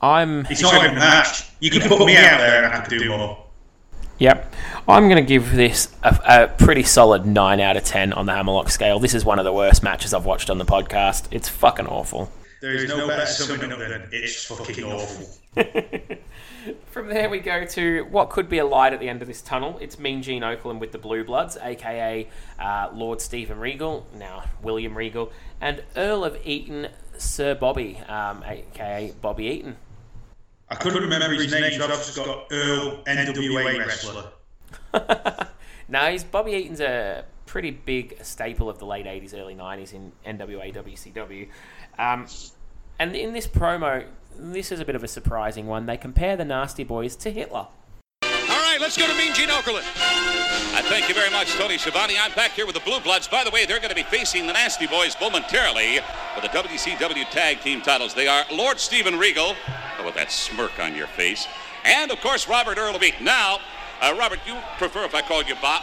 I'm. It's not even a match. You can put me out there and I could do more. Yep. I'm going to give this a, a pretty solid 9 out of 10 on the Hammerlock scale. This is one of the worst matches I've watched on the podcast. It's fucking awful. There is no better summing up than it's fucking awful. From there, we go to what could be a light at the end of this tunnel. It's Mean Gene Okerlund with the Blue Bloods, aka uh, Lord Stephen Regal, now William Regal, and Earl of Eaton, Sir Bobby, um, aka Bobby Eaton. I couldn't remember his name, so I've just got Earl NWA wrestler. no, he's Bobby Eaton's a pretty big staple of the late 80s, early 90s in NWA, WCW. Um, and in this promo, this is a bit of a surprising one. They compare the Nasty Boys to Hitler. All right, let's go to Mean Gene Okerlund. I thank you very much, Tony Schiavone. I'm back here with the Blue Bloods. By the way, they're going to be facing the Nasty Boys momentarily for the WCW Tag Team titles. They are Lord Stephen Regal, oh, with that smirk on your face, and of course Robert Earl of Eaton. Now, uh, Robert, you prefer if I call you Bob?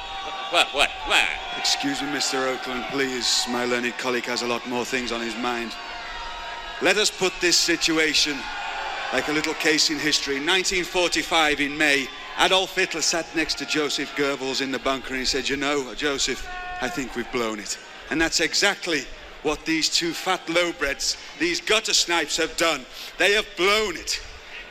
What? What? What? Excuse me, Mr. Okerlund, please. My learned colleague has a lot more things on his mind. Let us put this situation like a little case in history. 1945 in May, Adolf Hitler sat next to Joseph Goebbels in the bunker and he said, You know, Joseph, I think we've blown it. And that's exactly what these two fat lowbreds, these gutter snipes have done. They have blown it.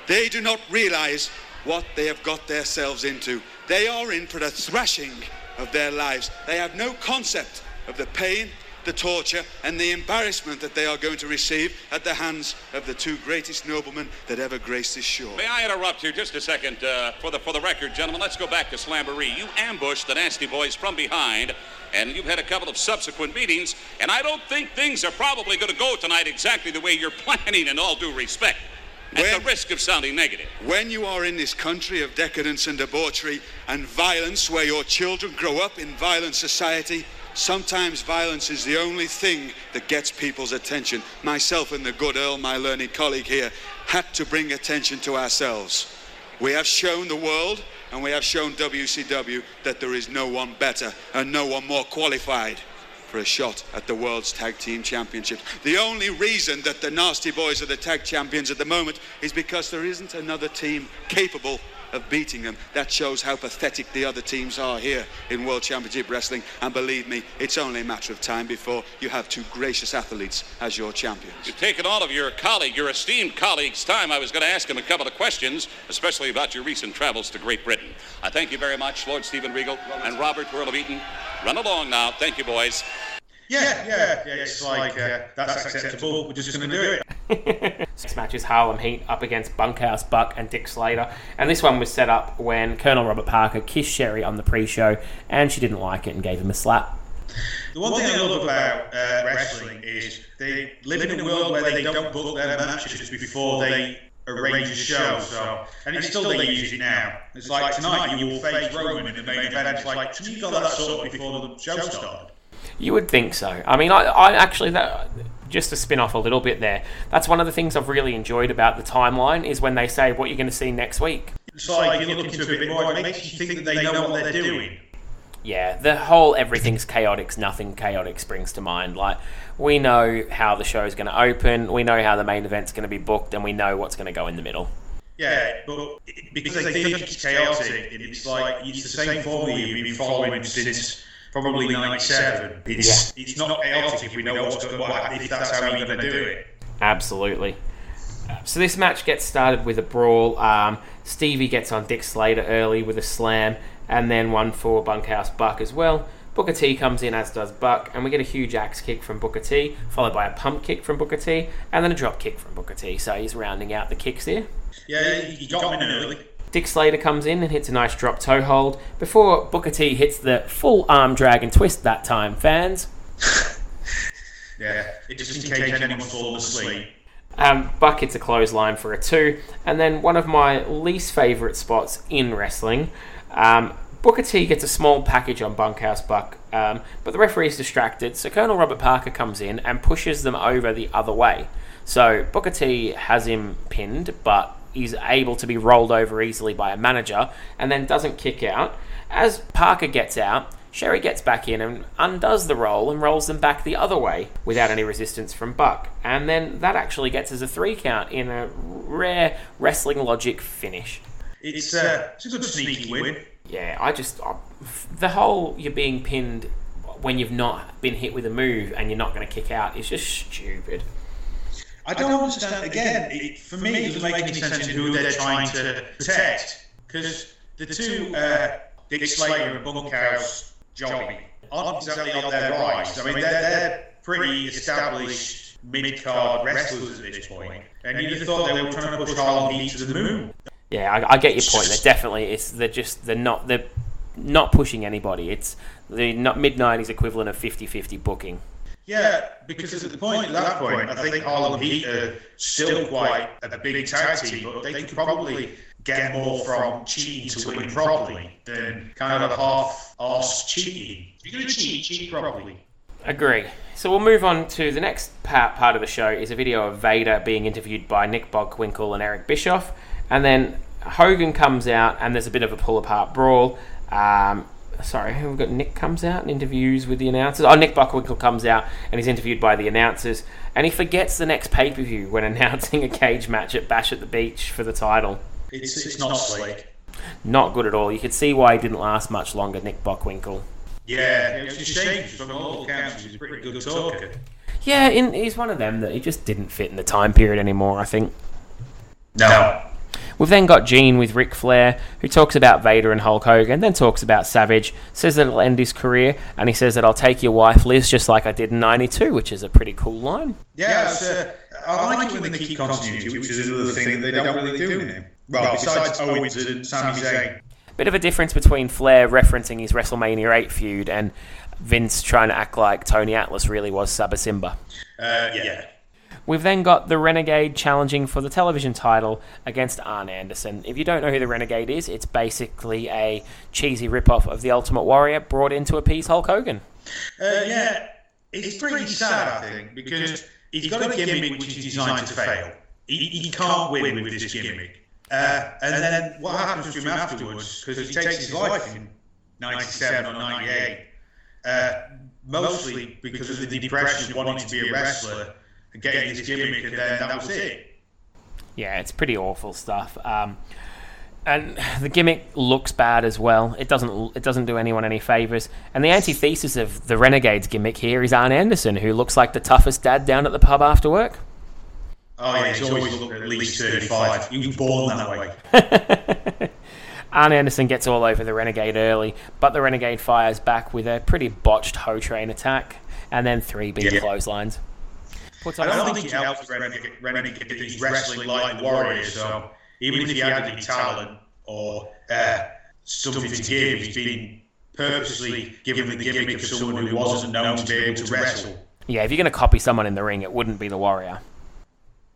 They do not realize what they have got themselves into. They are in for the thrashing of their lives. They have no concept of the pain the torture and the embarrassment that they are going to receive at the hands of the two greatest noblemen that ever graced this shore. May I interrupt you just a second? Uh, for the for the record, gentlemen, let's go back to Slamboree. You ambushed the Nasty Boys from behind, and you've had a couple of subsequent meetings, and I don't think things are probably going to go tonight exactly the way you're planning, in all due respect. At When- the risk of sounding negative. When you are in this country of decadence and debauchery and violence, where your children grow up in violent society, sometimes violence is the only thing that gets people's attention. Myself and the good Earl, my learned colleague here, had to bring attention to ourselves. We have shown the world and we have shown WCW that there is no one better and no one more qualified for a shot at the World's Tag Team Championships. The only reason that the Nasty Boys are the tag champions at the moment is because there isn't another team capable of beating them. That shows how pathetic the other teams are here in World Championship Wrestling. And believe me, it's only a matter of time before you have two gracious athletes as your champions. You've taken all of your colleague, your esteemed colleagues' time. I was going to ask him a couple of questions, especially about your recent travels to Great Britain. I thank you very much, Lord Stephen Regal and Robert Earl of Eaton. Run along now. Thank you, boys. Yeah, yeah, yeah. It's like uh, that's acceptable. We're just going to do it. This match is Harlem Heat up against Bunkhouse Buck and Dick Slater, and this one was set up when Colonel Robert Parker kissed Sherri on the pre-show, and she didn't like it and gave him a slap. The one thing I love about uh, wrestling is they live in a world where they don't book their matches before they arrange a show. So, and it's still they use it now. It's like tonight you will face Roman in the main event. It's like you got that sorted before the show started. You would think so. I mean, I, I actually that just to spin off a little bit there. That's one of the things I've really enjoyed about the timeline is when they say what you're going to see next week. It's like you look into a bit more. It makes you think that they know what they're doing. Yeah, the whole everything's chaotic, nothing chaotic springs to mind. Like we know how the show's going to open, we know how the main event's going to be booked, and we know what's going to go in the middle. Yeah, but because they think it's chaotic, it's like it's the same formula you've been following since probably '97. It's it's not chaotic if we know what's going what if that's how you're going to do it. Absolutely. So this match gets started with a brawl. Um, Stevie gets on Dick Slater early with a slam, and then one for Bunkhouse Buck as well. Booker T comes in, as does Buck, and we get a huge axe kick from Booker T, followed by a pump kick from Booker T, and then a drop kick from Booker T. So he's rounding out the kicks here. Yeah, he got him in early. Dick Slater comes in and hits a nice drop toe hold before Booker T hits the full arm drag and twist that time, fans. yeah, it just in case anyone's fallen asleep. Um, Buck hits a clothesline for a two, and then one of my least favourite spots in wrestling. Um, Booker T gets a small package on Bunkhouse Buck, um, but the referee is distracted, so Colonel Robert Parker comes in and pushes them over the other way. So Booker T has him pinned, but he's able to be rolled over easily by a manager and then doesn't kick out. As Parker gets out, Sherri gets back in and undoes the roll and rolls them back the other way without any resistance from Buck. And then that actually gets us a three count in a rare wrestling logic finish. It's, uh, it's a good sneaky win. Yeah, I just. I, the whole you're being pinned when you've not been hit with a move and you're not going to kick out is just stupid. I don't understand. Again, it, for me, it doesn't make any sense in who they're trying to protect. Because the two, uh, Dick Slater and Bunkhouse Johnny, aren't exactly on their rise. I mean, they're, they're pretty established mid-card wrestlers at this point. And you'd have thought they were trying to push Harlem Heat to the moon. Yeah, I, I get your point. They're definitely it's they're just they're not they're not pushing anybody. It's the mid '90s equivalent of 50-50 booking. Yeah, because at the point at that point, I think Harlem Heat are still quite a big tag team, but they could probably get more from cheating to win properly than kind of half-arse cheating. If you're going to cheat, cheat properly. Agree. So we'll move on to the next part, part of the show is a video of Vader being interviewed by Nick Bockwinkel and Eric Bischoff, and then Hogan comes out and there's a bit of a pull apart brawl. Um, sorry, we've got Nick comes out and interviews with the announcers. Oh, Nick Bockwinkel comes out and he's interviewed by the announcers, and he forgets the next pay per view when announcing a cage match at Bash at the Beach for the title. It's, it's not slick. Not good at all. You could see why he didn't last much longer, Nick Bockwinkel. Yeah, it was a shame. From all accounts, he's a pretty good talker. Yeah, in, he's one of them that he just didn't fit in the time period anymore, I think. No. We've then got Gene with Ric Flair, who talks about Vader and Hulk Hogan, then talks about Savage, says that it'll end his career, and he says that I'll take your wife Liz just like I did in '92, which is a pretty cool line. Yeah, uh, I like it when they keep continuity, which is another thing that they don't really do now. Well, besides Owens and Sami Zayn. Bit of a difference between Flair referencing his WrestleMania 8 feud and Vince trying to act like Tony Atlas really was Saba Simba. Uh, yeah. We've then got the Renegade challenging for the television title against Arn Anderson. If you don't know who the Renegade is, it's basically a cheesy ripoff of the Ultimate Warrior brought in to appease Hulk Hogan. Uh, yeah, it's pretty sad, I think, because he's got a gimmick which is designed to fail. He, he can't win with this gimmick. Uh, and then what happens to him afterwards, because he takes his life in 97 or 98, uh, mostly because of the depression wanting to be a wrestler getting this gimmick, and then that was it. Yeah, it's pretty awful stuff. Um, and the gimmick looks bad as well. It doesn't it doesn't do anyone any favors. And the antithesis of the Renegades gimmick here is Arn Anderson, who looks like the toughest dad down at the pub after work. Oh yeah, he's always looked at least thirty-five. He was born that way. Arn Anderson gets all over the Renegade early, but the Renegade fires back with a pretty botched Ho Train attack, and then three big Yeah. clotheslines. Puts I don't think it helps Renegade, Renegade he's wrestling like the Warrior, so even if he had any talent or uh, something to give, he's been purposely given the gimmick of someone who wasn't known to be able to wrestle. Yeah, if you're going to copy someone in the ring, it wouldn't be the Warrior.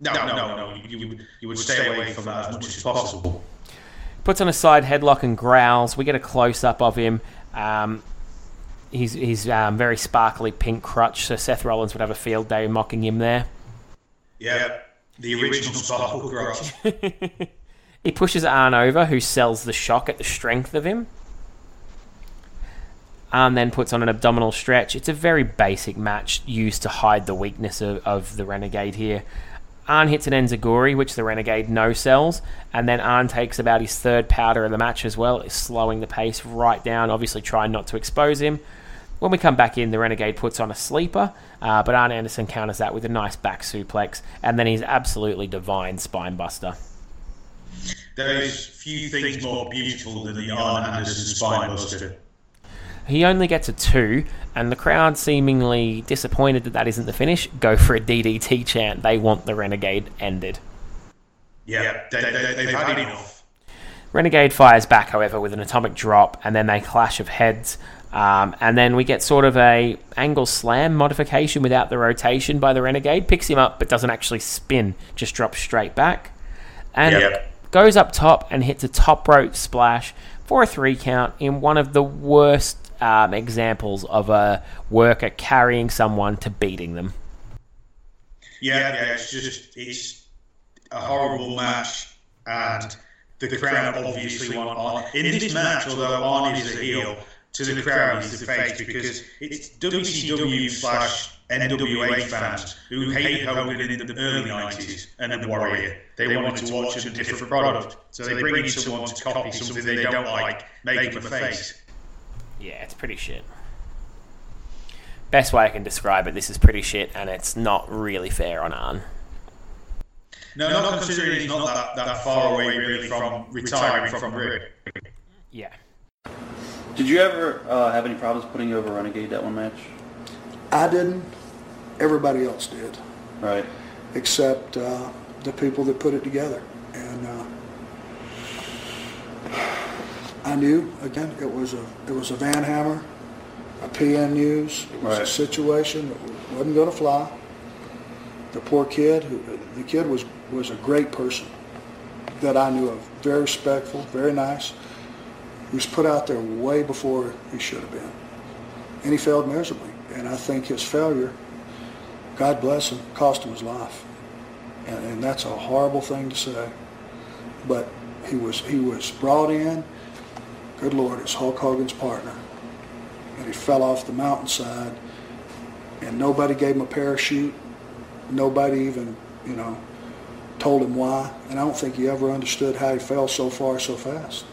No, no, no, no. You, you, would, you would stay away from that as much as possible. Puts on a side headlock and growls. We get a close up of him. Um, he's he's um, very sparkly pink crutch, so Seth Rollins would have a field day mocking him there. Yeah, the original Sparkle Cross. He pushes Arn over, who sells the shock at the strength of him. Arn then puts on an abdominal stretch. It's a very basic match used to hide the weakness of, of the Renegade here. Arn hits an Enziguri, which the Renegade no sells, and then Arn takes about his third powder of the match as well, slowing the pace right down, obviously trying not to expose him. When we come back in, the Renegade puts on a sleeper, uh, but Arn Anderson counters that with a nice back suplex, and then he's absolutely divine spinebuster. There's few things more beautiful than the Arn Anderson spinebuster. He only gets a two, and the crowd, seemingly disappointed that that isn't the finish, go for a DDT chant. They want the Renegade ended. Yeah, they, they, they've had enough. Renegade fires back, however, with an atomic drop, and then they clash of heads. Um, and then we get sort of a angle slam modification without the rotation by the Renegade. Picks him up, but doesn't actually spin, just drops straight back. And Yep. goes up top and hits a top rope splash for a three count in one of the worst um, examples of a worker carrying someone to beating them. Yeah, yeah, it's just it's a horrible match, and the crowd obviously want on in this match. Although Arn is a heel, to the crowd he's the face because it's WCW slash NWA fans who hated Hogan in the early nineties and the Warrior. They wanted to watch a different product, so they bring in someone to copy something they don't like, make him a face. Yeah, it's pretty shit. Best way I can describe it, this is pretty shit, and it's not really fair on Arn. No, no, not considering he's not that, that far away really from retiring from Rick. Yeah. Did you ever uh, have any problems putting over Renegade that one match? I didn't. Everybody else did, Right. except uh, the people that put it together. And uh, I knew again it was a it was a Van Hammer, a PN News. It was a situation that wasn't going to fly. The poor kid, who, the kid was was a great person that I knew of. Very respectful, very nice. He was put out there way before he should have been, and he failed miserably. And I think his failure, God bless him, cost him his life. And, and that's a horrible thing to say. But he was he was brought in, good Lord, it's Hulk Hogan's partner. And he fell off the mountainside and nobody gave him a parachute. Nobody even, you know, told him why. And I don't think he ever understood how he fell so far so fast.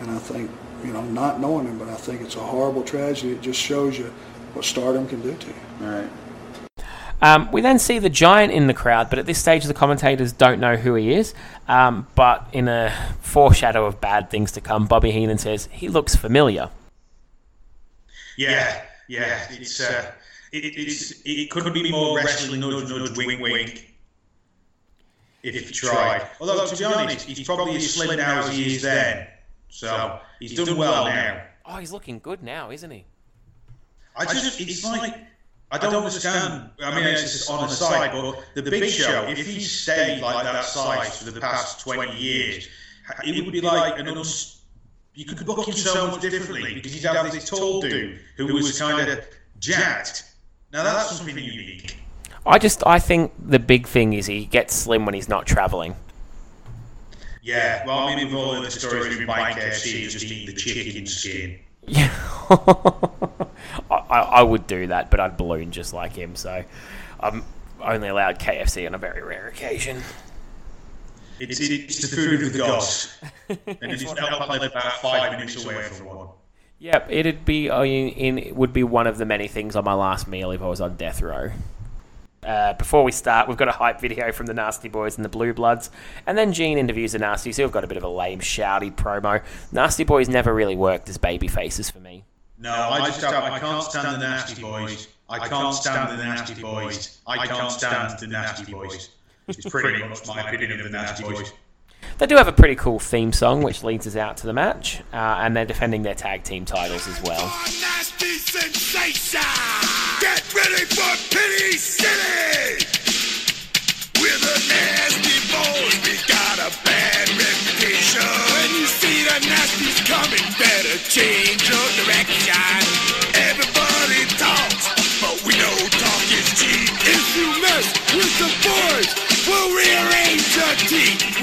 And I think, you know, not knowing him, but I think it's a horrible tragedy. It just shows you what stardom can do to you. All right. Um, we then see the giant in the crowd, but at this stage, the commentators don't know who he is. Um, but in a foreshadow of bad things to come, Bobby Heenan says he looks familiar. Yeah, yeah, it's uh, it, it's it could be more wrestling nudge nudge wink wink if you tried. Although to be honest, he's probably as slim now as he is then, so he's done well now. Oh, he's looking good now, isn't he? I just it's like I don't understand. I mean, it's just on the side, but the Big Show, if he stayed like that size for the past twenty years, it would be like an uns. You could book him so much differently because he'd have this tall dude who was kind of jacked. Now that's something unique. I just I think the big thing is he gets slim when he's not traveling. Yeah, well, I mean, with all of the stories with Mike KFC, just eat the chicken skin. Yeah, I, I would do that, but I'd balloon just like him. So I'm only allowed KFC on a very rare occasion. It's, it's the food of the gods. and it's now played about five minutes away from one. Yep, it'd be in, in would be one of the many things on my last meal if I was on death row. Uh, before we start, we've got a hype video from the Nasty Boys and the Blue Bloods, and then Gene interviews the Nasty, so we've got a bit of a lame, shouty promo. Nasty Boys never really worked as baby faces for me. No, I just don't, I can't stand the Nasty Boys. I can't stand the Nasty Boys. I can't stand the Nasty Boys. It's pretty much my opinion of the Nasty Boys. They do have a pretty cool theme song, which leads us out to the match, uh, and they're defending their tag team titles as well. Nasty sensation! Get ready for Pity City! We're the Nasty Boys, we got a bad reputation. When you see the Nasties coming, better change your direction. Everybody talks, but we know talk is cheap. If you mess with the boys, we'll rearrange your teeth.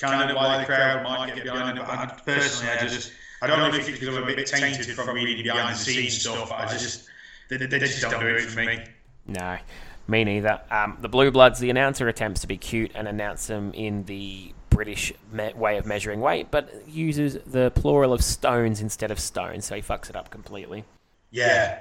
Kind of why the crowd might get behind it. But I, personally, I just I don't know if it's because I'm a bit tainted from reading behind the scenes stuff. But I just they, they just don't do it for me. No, me neither. Um, the Blue Bloods, the announcer attempts to be cute and announce them in the British me- way of measuring weight, but uses the plural of stones instead of stones, so he fucks it up completely. Yeah.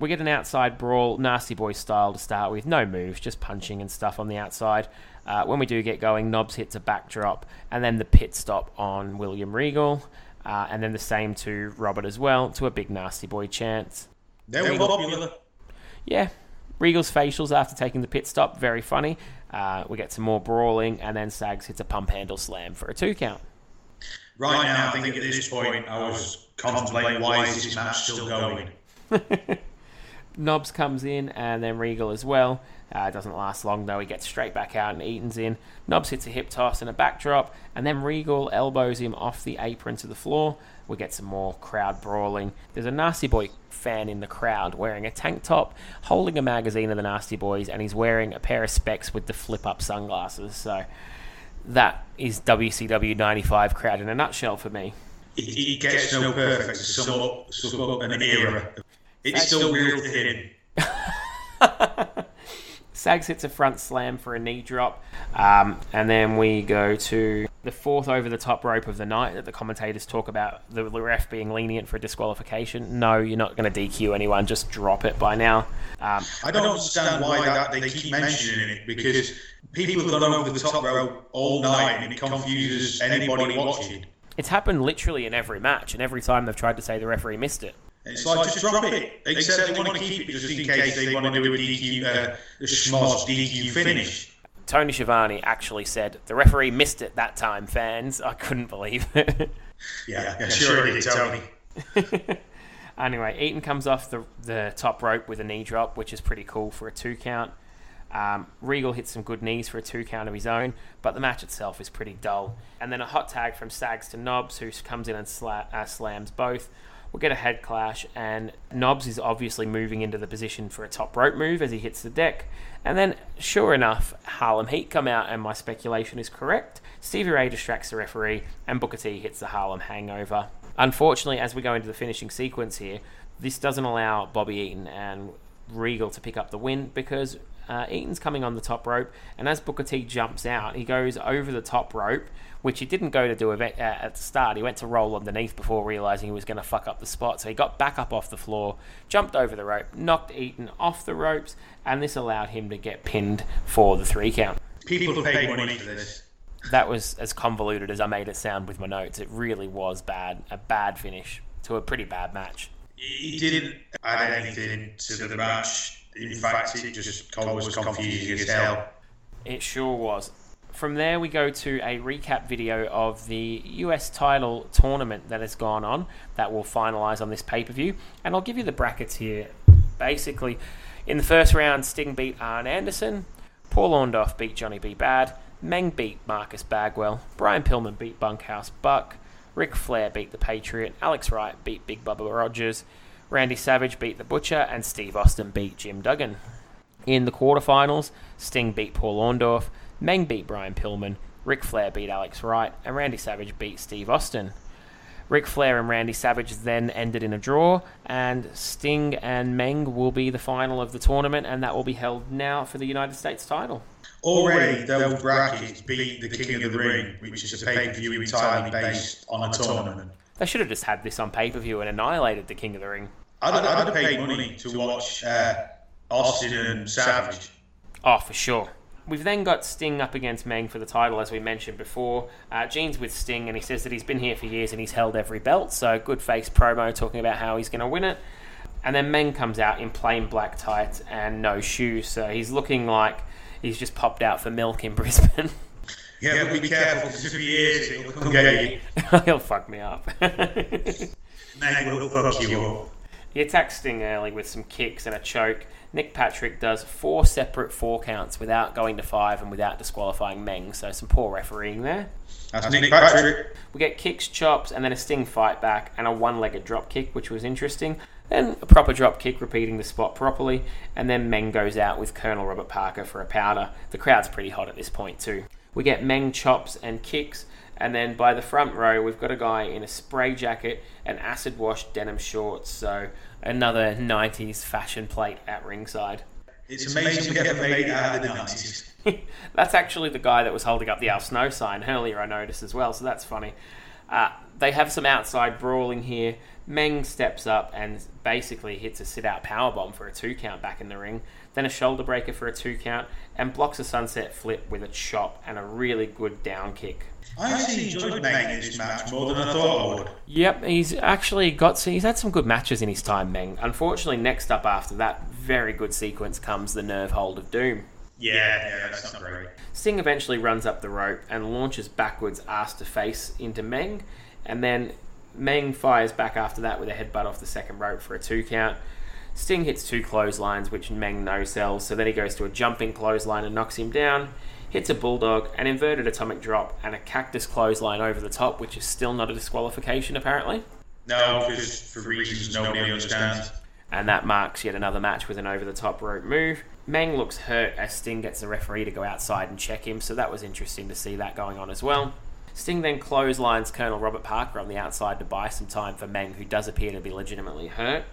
We get an outside brawl, nasty boy style to start with. No moves, just punching and stuff on the outside. Uh, when we do get going, Knobs hits a backdrop, and then the pit stop on William Regal, uh, and then the same to Robert as well, to a big nasty boy chance. They were popular. Yeah, Regal's facials after taking the pit stop, very funny. Uh, we get some more brawling, and then Sags hits a pump handle slam for a two count. Right now, I think at this point, I was contemplating why is this match still going. Knobs comes in, and then Regal as well. Uh, doesn't last long though. He gets straight back out, and Eaton's in. Knobs hits a hip toss and a backdrop, and then Regal elbows him off the apron to the floor. We get some more crowd brawling. There's a Nasty Boy fan in the crowd wearing a tank top, holding a magazine of the Nasty Boys, and he's wearing a pair of specs with the flip up sunglasses. So that is WCW 95 crowd in a nutshell for me. It, it gets no perfect to sum up, sum up an era. It's still real to him. Sags hits a front slam for a knee drop, um, and then we go to the fourth over the top rope of the night that the commentators talk about the ref being lenient for disqualification. No, you're not going to DQ anyone, just drop it by now. Um, I don't understand why that they keep mentioning it because people have gone over the top rope all night and it confuses anybody watching. it's happened literally in every match, and every time they've tried to say the referee missed it. It's like just drop it. Except they want to keep it just in case they want to do a DQ, uh, a schmoz DQ finish. Tony Schiavone actually said the referee missed it that time, fans. I couldn't believe it. Yeah, yeah sure it did, Tony. anyway, Eaton comes off the, the top rope with a knee drop, which is pretty cool for a two count. Um, Regal hits some good knees for a two count of his own, but the match itself is pretty dull. And then a hot tag from Sags to Knobs, who comes in and sla- uh, slams both. We'll get a head clash, and Knobs is obviously moving into the position for a top rope move as he hits the deck. And then, sure enough, Harlem Heat come out, and my speculation is correct. Stevie Ray distracts the referee, and Booker T hits the Harlem Hangover. Unfortunately, as we go into the finishing sequence here, this doesn't allow Bobby Eaton and Regal to pick up the win because uh, Eaton's coming on the top rope, and as Booker T jumps out, he goes over the top rope, which he didn't go to do uh, at the start. He went to roll underneath before realizing he was going to fuck up the spot. So he got back up off the floor, jumped over the rope, knocked Eaton off the ropes, and this allowed him to get pinned for the three count. People pay money for this. That was as convoluted as I made it sound with my notes. It really was bad, a bad finish to a pretty bad match. He didn't add anything to the match. In fact, it just was confusing as hell. It sure was. From there, we go to a recap video of the US title tournament that has gone on that will finalise on this pay per view. And I'll give you the brackets here. Basically, in the first round, Sting beat Arn Anderson, Paul Orndorff beat Johnny B. Bad, Meng beat Marcus Bagwell, Brian Pillman beat Bunkhouse Buck, Ric Flair beat The Patriot, Alex Wright beat Big Bubba Rogers, Randy Savage beat The Butcher, and Steve Austin beat Jim Duggan. In the quarterfinals, Sting beat Paul Orndorff, Meng beat Brian Pillman, Ric Flair beat Alex Wright, and Randy Savage beat Steve Austin. Ric Flair and Randy Savage then ended in a draw, and Sting and Meng will be the final of the tournament, and that will be held now for the United States title. Already, those brackets beat the King of the Ring, which is a pay per view entirely based on a tournament. They should have just had this on pay per view and annihilated the King of the Ring. I'd, I'd have paid money to watch uh, Austin and Savage. Oh, for sure. We've then got Sting up against Meng for the title, as we mentioned before. Uh, Gene's with Sting, and he says that he's been here for years and he's held every belt, so good face promo talking about how he's going to win it. And then Meng comes out in plain black tights and no shoes, so he's looking like he's just popped out for milk in Brisbane. Yeah, but be careful because if he is, he'll come get you. He'll fuck me up. Meng will fuck you up. He attacks Sting early with some kicks and a choke. Nick Patrick does four separate four counts without going to five and without disqualifying Meng, so some poor refereeing there. That's Nick Patrick. We get kicks, chops, and then a Sting fight back and a one legged drop kick, which was interesting. Then a proper drop kick, repeating the spot properly, and then Meng goes out with Colonel Robert Parker for a powder. The crowd's pretty hot at this point, too. We get Meng chops and kicks, and then by the front row, we've got a guy in a spray jacket and acid wash denim shorts. So another 90s fashion plate at ringside. It's amazing we get made out of the 90s. that's actually the guy that was holding up the Al Snow sign earlier, I noticed as well, so that's funny. Uh, they have some outside brawling here. Meng steps up and basically hits a sit out powerbomb for a two count back in the ring, then a shoulder breaker for a two count, and blocks a sunset flip with a chop and a really good down kick. I actually enjoyed Meng in this match more than I thought I would. Yep, he's actually got he's had some good matches in his time, Meng. Unfortunately, next up after that very good sequence comes the nerve hold of doom. Yeah, yeah, that's not great. Sting eventually runs up the rope and launches backwards ass to face into Meng, and then Meng fires back after that with a headbutt off the second rope for a two count. Sting hits two clotheslines, which Meng no sells, so then he goes to a jumping clothesline and knocks him down. Hits a bulldog, an inverted atomic drop, and a cactus clothesline over the top, which is still not a disqualification apparently. No, because for reasons nobody understands. And that marks yet another match with an over the top rope move. Meng looks hurt as Sting gets the referee to go outside and check him, so that was interesting to see that going on as well. Sting then clotheslines Colonel Robert Parker on the outside to buy some time for Meng, who does appear to be legitimately hurt.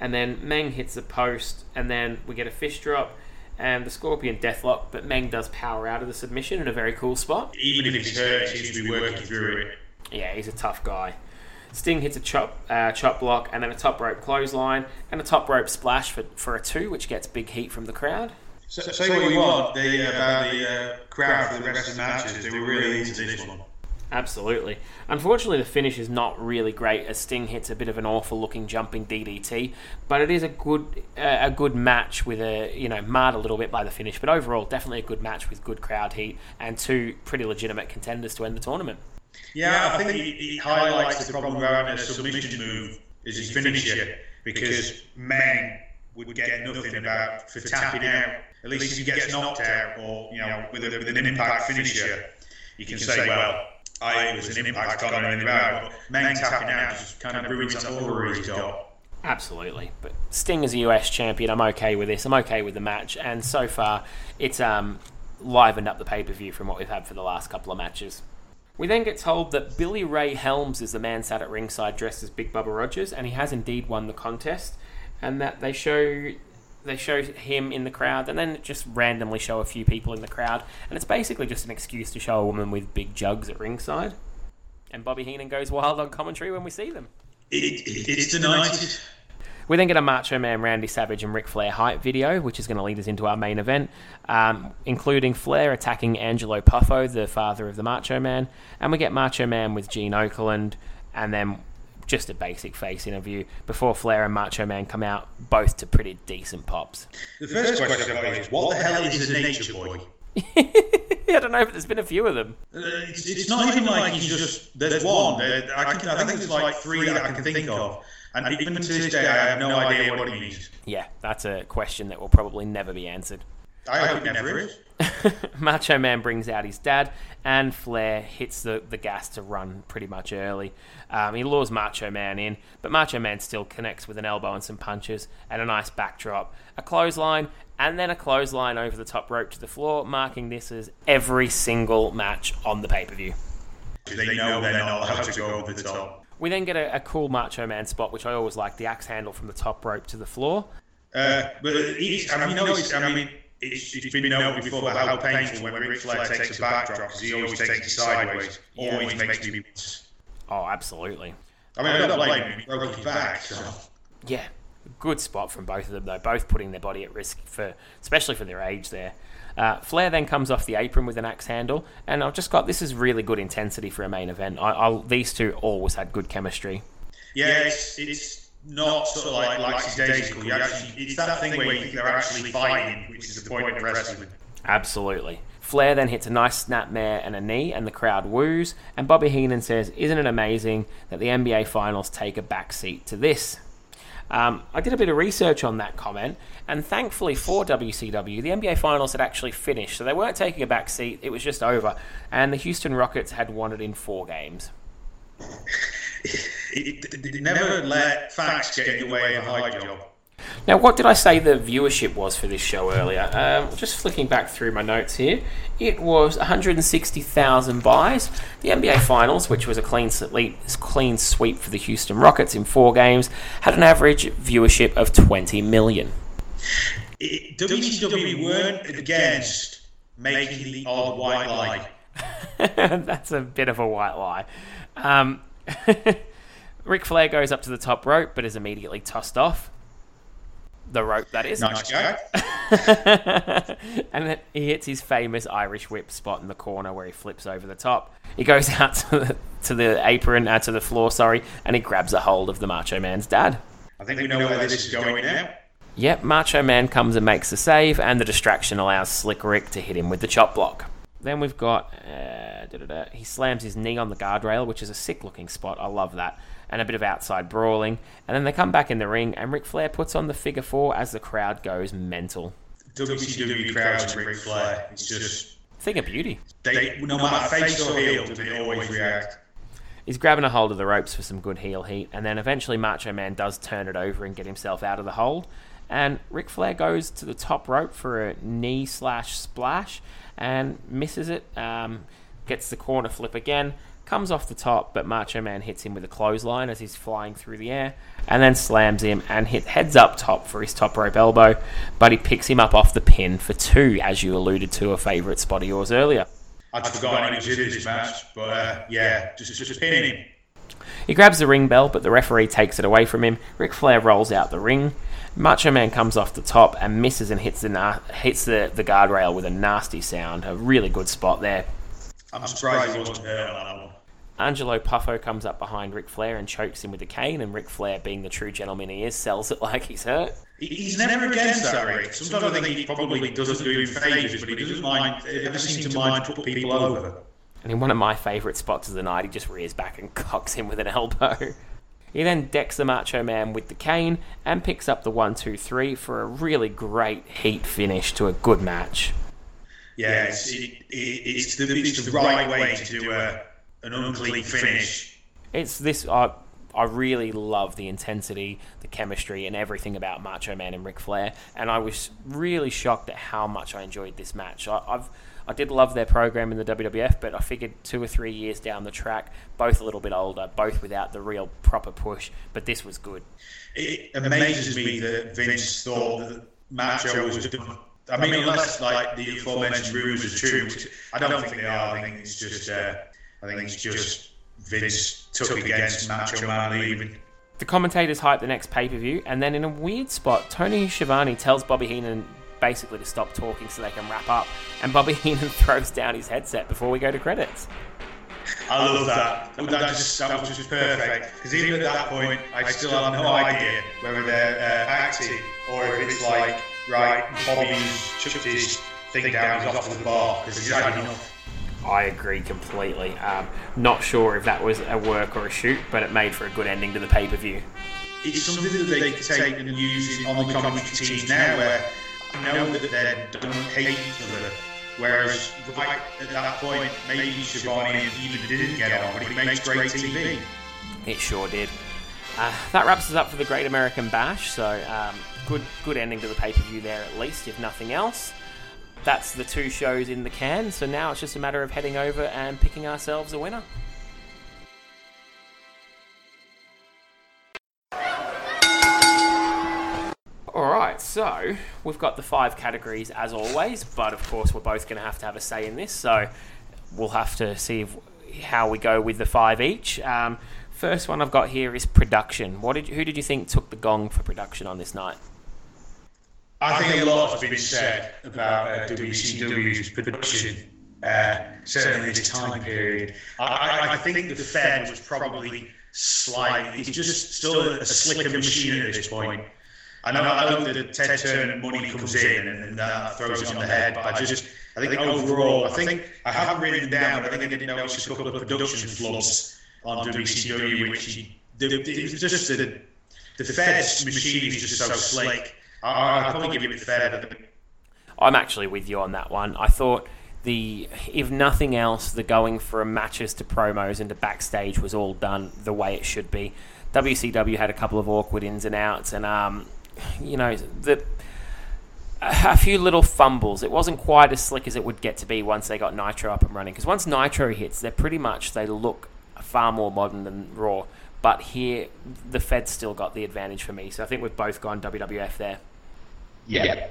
And then Meng hits a post, and then we get a fish drop and the Scorpion Deathlock, but Meng does power out of the submission in a very cool spot. Even if he's hurt, he seems to be working through it. Yeah, he's a tough guy. Sting hits a chop, uh, chop block, and then a top rope clothesline, and a top rope splash for, for a two, which gets big heat from the crowd. So, say what you want the, uh, about the uh, crowd for the rest of the matches, they were really into this one. Absolutely. Unfortunately, the finish is not really great as Sting hits a bit of an awful-looking jumping DDT, but it is a good uh, a good match with a you know marred a little bit by the finish, but overall definitely a good match with good crowd heat and two pretty legitimate contenders to end the tournament. Yeah, I think it, it highlights the problem around a submission move as his finisher because men would get nothing about for tapping out. At least if he gets knocked out or you know with, a, with an impact finisher, you can say well. I was an impact but Meng tapping out just kind of ruins. Absolutely, but Sting is a US champion, I'm okay with this. I'm okay with the match, and so far it's um, livened up the pay per view from what we've had for the last couple of matches. We then get told that Billy Ray Helms is the man sat at ringside dressed as Big Bubba Rogers, and he has indeed won the contest. And that they show they show him in the crowd, and then just randomly show a few people in the crowd, and it's basically just an excuse to show a woman with big jugs at ringside. And Bobby Heenan goes wild on commentary when we see them. It, it, it's 90s. We then get a Macho Man, Randy Savage, and Ric Flair hype video, which is going to lead us into our main event, um, including Flair attacking Angelo Poffo, the father of the Macho Man, and we get Macho Man with Gene Okerlund, and then just a basic face interview before Flair and Macho Man come out, both to pretty decent pops. The first question I've got is what the hell is a nature boy? I don't know, but there's been a few of them. Uh, it's, it's not even like he's just there's one. There- I, can, I think there's like three that I can think of, and even to this day I have no idea what he means. Yeah, that's a question that will probably never be answered. I hope it never is. Macho Man brings out his dad, and Flair hits the, the gas to run pretty much early. Um, he lures Macho Man in, but Macho Man still connects with an elbow and some punches, and a nice backdrop, a clothesline, and then a clothesline over the top rope to the floor, marking this as every single match on the pay per view. They know they're not allowed to go over the top. We then get a, a cool Macho Man spot, which I always like the axe handle from the top rope to the floor. Uh, but it's, I mean, you know, it's, I mean, it's, it's been noted before about how painful when Ric Flair takes a backdrop because he always takes it sideways. Always makes me. Oh, absolutely. I mean, I don't blame him. He broke his back. So. Yeah, good spot from both of them though. Both putting their body at risk for, especially for their age there. Uh, Flair then comes off the apron with an axe handle, and I've just got this is really good intensity for a main event. I, I, these two always had good chemistry. Yeah, it's, it's not sort of like lackadaisical. You actually, it's that thing where you think they're actually fighting, which is the point of wrestling. Absolutely. Flair then hits a nice snapmare and a knee, and the crowd woos. And Bobby Heenan says, Isn't it amazing that the NBA Finals take a backseat to this? Um, I did a bit of research on that comment, and thankfully for WCW, the NBA Finals had actually finished, so they weren't taking a back seat, it was just over, and the Houston Rockets had won it in four games. It, it, it never let facts get in the way of a high job. Now, what did I say the viewership was for this show earlier? Um, just flicking back through my notes here, it was 160,000 buys. The NBA Finals, which was a clean sweep, clean sweep for the Houston Rockets in four games, had an average viewership of 20 million. It, WCW weren't against making the odd white lie. That's a bit of a white lie. Um, Ric Flair goes up to the top rope, but is immediately tossed off. The rope, that is. Nice and then he hits his famous Irish whip spot in the corner where he flips over the top. He goes out to the, to the apron, uh, to the floor, sorry, and he grabs a hold of the Macho Man's dad. I think we know where this is going now. Yep, Macho Man comes and makes the save, and the distraction allows Slick Rick to hit him with the chop block. Then we've got. Uh, he slams his knee on the guardrail, which is a sick looking spot. I love that. And a bit of outside brawling. And then they come back in the ring, and Ric Flair puts on the figure four as the crowd goes mental. WCW crowds Ric Flair. It's just. Thing of beauty. They, no matter face or heel, they always react. He's grabbing a hold of the ropes for some good heel heat, and then eventually Macho Man does turn it over and get himself out of the hold. And Ric Flair goes to the top rope for a knee slash splash and misses it. Um, gets the corner flip again, comes off the top, but Macho Man hits him with a clothesline as he's flying through the air, and then slams him and hit heads up top for his top rope elbow. But he picks him up off the pin for two, as you alluded to a favourite spot of yours earlier. I'd forgotten he was in this match, but uh, yeah, just, just pin him. He grabs the ring bell, but the referee takes it away from him. Ric Flair rolls out the ring. Macho Man comes off the top and misses and hits the na- hits the, the guardrail with a nasty sound. A really good spot there. I'm surprised he wasn't hurt on that one. Angelo Poffo comes up behind Ric Flair and chokes him with a cane, and Ric Flair, being the true gentleman he is, sells it like he's hurt. He's never against that, Rick. Sometimes I think he probably doesn't do him favours, but he doesn't mind, ever seem to mind put people over. And in one of my favourite spots of the night, he just rears back and cocks him with an elbow. He then decks the Macho Man with the cane and picks up the 1 2 3 for a really great heat finish to a good match. Yeah, it's, it, it, it's, the, it's the right way to do a, an unclean finish. It's this. I I really love the intensity, the chemistry, and everything about Macho Man and Ric Flair. And I was really shocked at how much I enjoyed this match. I, I've I did love their program in the WWF, but I figured two or three years down the track, both a little bit older, both without the real proper push. But this was good. It amazes me that Vince thought that Macho was done. I mean, unless like the aforementioned rumours are true, which I don't think they are. I think it's just, uh, I think it's just Vince took against Macho Man leaving. The commentators hype the next pay per view, and then in a weird spot, Tony Schiavone tells Bobby Heenan basically to stop talking so they can wrap up, and Bobby Heenan throws down his headset before we go to credits. I love that. That, that, just, that was just perfect. Because even at that point, I still have no idea whether they're uh, acting or if it's like, right, Bobby's chucked his think now he's off the bar because he's had enough. I agree completely. Um, not sure if that was a work or a shoot, but it made for a good ending to the pay per view. It's something that they can take and use on the commentary teams now, where know that they don't hate each other. Whereas right at that point, maybe Schiavone even didn't get on, but he makes great TV. It sure did. Uh, that wraps us up for the Great American Bash. So um, good, good ending to the pay per view there, at least, if nothing else. That's the two shows in the can. So now it's just a matter of heading over and picking ourselves a winner. Alright, so we've got the five categories as always, but of course we're both going to have to have a say in this, so we'll have to see if, how we go with the five each. Um, first one I've got here is production. What did who did you think took the gong for production on this night? I think a lot has been said about uh, WCW's production, uh, certainly this time period. I, I, think the Fed was probably slightly, it's just still a, a slicker machine at this point. I know, I know that the Ted Turner money comes in and, and that throws it on the head, but I just, I think overall, I think, I haven't written down, I think I did notice a couple of production flubs on WCW, which he, the, was just the, the Fed's machine is just so slick. I, I'd probably give it the Fed. I'm actually with you on that one. I thought the, if nothing else, the going from matches to promos and to backstage was all done the way it should be. WCW had a couple of awkward ins and outs, and um, you know, the a few little fumbles. It wasn't quite as slick as it would get to be once they got Nitro up and running. Because once Nitro hits, they're pretty much they look far more modern than Raw. But here, the Fed still got the advantage for me. So I think we've both gone WWF there. Yeah.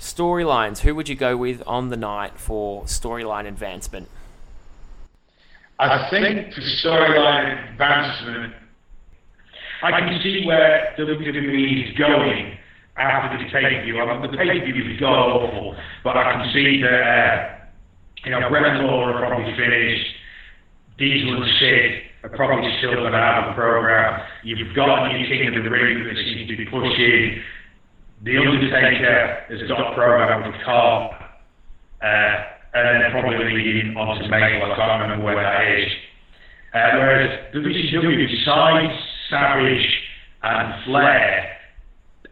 Storylines. Who would you go with on the night for storyline advancement? I think for storyline advancement, I can see where WWE is going after the pay-per-view. I mean, the pay-per-view was god awful, but I can see that, uh, you know, Bret and Lawler are probably finished. Diesel and Sid are probably still going to have a program. You've got a new King of the Ring that seems to be pushing. The Undertaker has got a program with Carl. Uh, and then probably leading on to Mabel. I can't remember where that is. Uh, whereas WCW, besides Savage and Flair,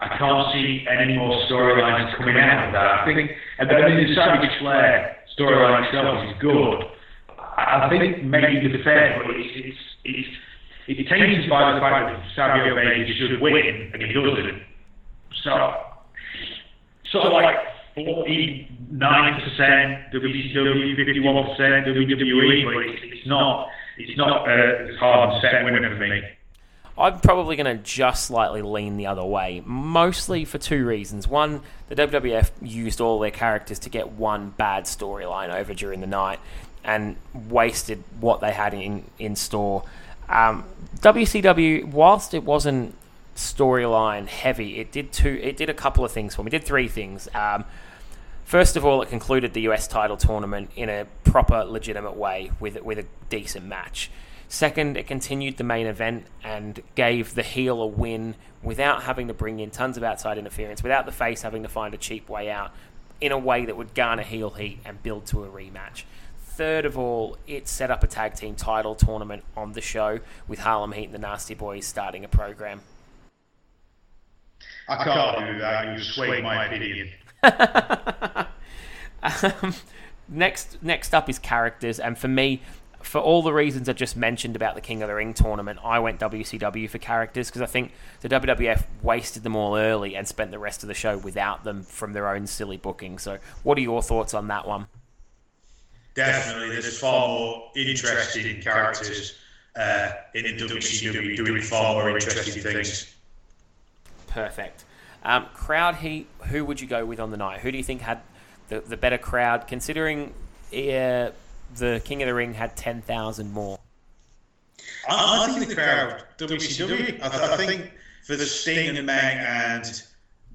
I can't see any more storylines coming out of that. I think, and then the Savage Flair storyline itself is good. I think maybe the fair, but it's, it's, it's, it tainted by the fact that Savio Vega should win, and he doesn't. So, sort of like 49% WCW, 51% WWE, but it's, it's not, it's not uh, a hard set winner for me. I'm probably going to just slightly lean the other way, mostly for two reasons. One, the WWF used all their characters to get one bad storyline over during the night and wasted what they had in, in store. Um, WCW, whilst it wasn't storyline heavy, it did two. It did a couple of things for me. It did three things. Um, first of all, it concluded the US title tournament in a proper, legitimate way with with a decent match. Second, it continued the main event and gave the heel a win without having to bring in tons of outside interference, without the face having to find a cheap way out, in a way that would garner heel heat and build to a rematch. Third of all, it set up a tag team title tournament on the show with Harlem Heat and the Nasty Boys starting a program. I can't do that. You swayed my opinion. um, next, next up is characters, and for me, for all the reasons I just mentioned about the King of the Ring tournament, I went WCW for characters because I think the WWF wasted them all early and spent the rest of the show without them from their own silly booking. So, what are your thoughts on that one? Definitely, there's far more interesting characters uh, in the WCW doing far more interesting things. Perfect. Um, crowd heat. Who would you go with on the night? Who do you think had the, the better crowd, considering uh, the King of the Ring had ten thousand more? I, I, think the crowd WCW. I, I, think for the Sting and Meng and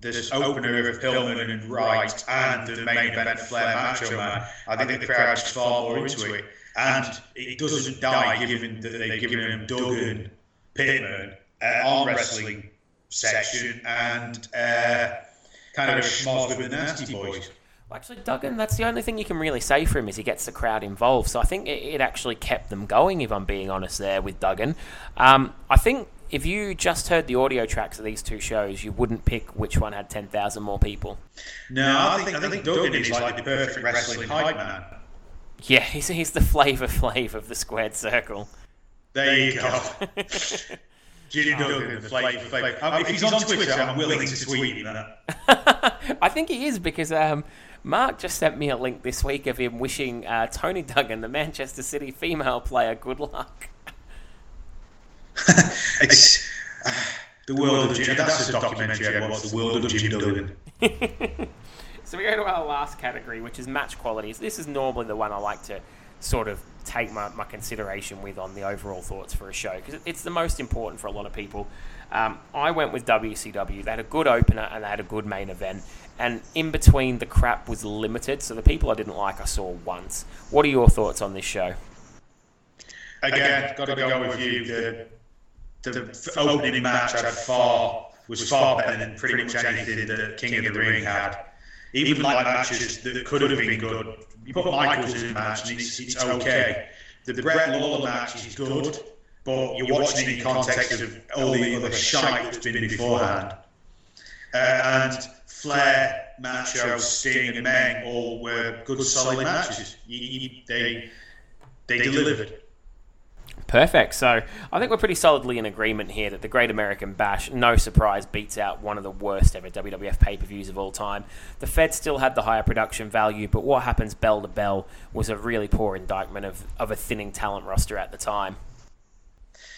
this opener of Pillman and Wright and the main event Flair Macho Man, I think the crowd's far more into it, and it doesn't die given that they've given him Duggan, Pittman, uh, arm wrestling section and uh, kind of schmoz with the Nasty Boys. Actually, Duggan, that's the only thing you can really say for him is he gets the crowd involved. So I think it, it actually kept them going, if I'm being honest, there with Duggan. Um, I think if you just heard the audio tracks of these two shows, you wouldn't pick which one had 10,000 more people. No, I think, I think Duggan is like the perfect wrestling hype man. Yeah, he's, he's the Flavor Flav of the squared circle. There you go. Jim Duggan, the Flavor Flav. Um, if he's on Twitter, I'm willing to tweet him that. I think he is because um, Mark just sent me a link this week of him wishing uh, Toni Duggan, the Manchester City female player, good luck. it's uh, the world of Jim. That's a documentary I watched. The world of Jim Duggan. so we go to our last category, which is match qualities. This is normally the one I like to sort of take my, my consideration with on the overall thoughts for a show because it's the most important for a lot of people. Um, I went with WCW. They had a good opener and they had a good main event. And in between, the crap was limited. So the people I didn't like, I saw once. What are your thoughts on this show? Again, got to go with you. The, the opening match had far was far better than pretty much anything that King of the Ring had. Even like matches that could have been good. You put Michaels in a match and it's, it's okay. The Bret Lawler match is good, but you're watching it in context of all the other shite that's been beforehand. Uh, and Flair, Macho, Sting, and Meng all were good, solid matches. You, you, they they delivered. Perfect. So I think we're pretty solidly in agreement here that the Great American Bash, no surprise, beats out one of the worst ever WWF pay per views of all time. The Fed still had the higher production value, but what happens bell to bell was a really poor indictment of, of a thinning talent roster at the time.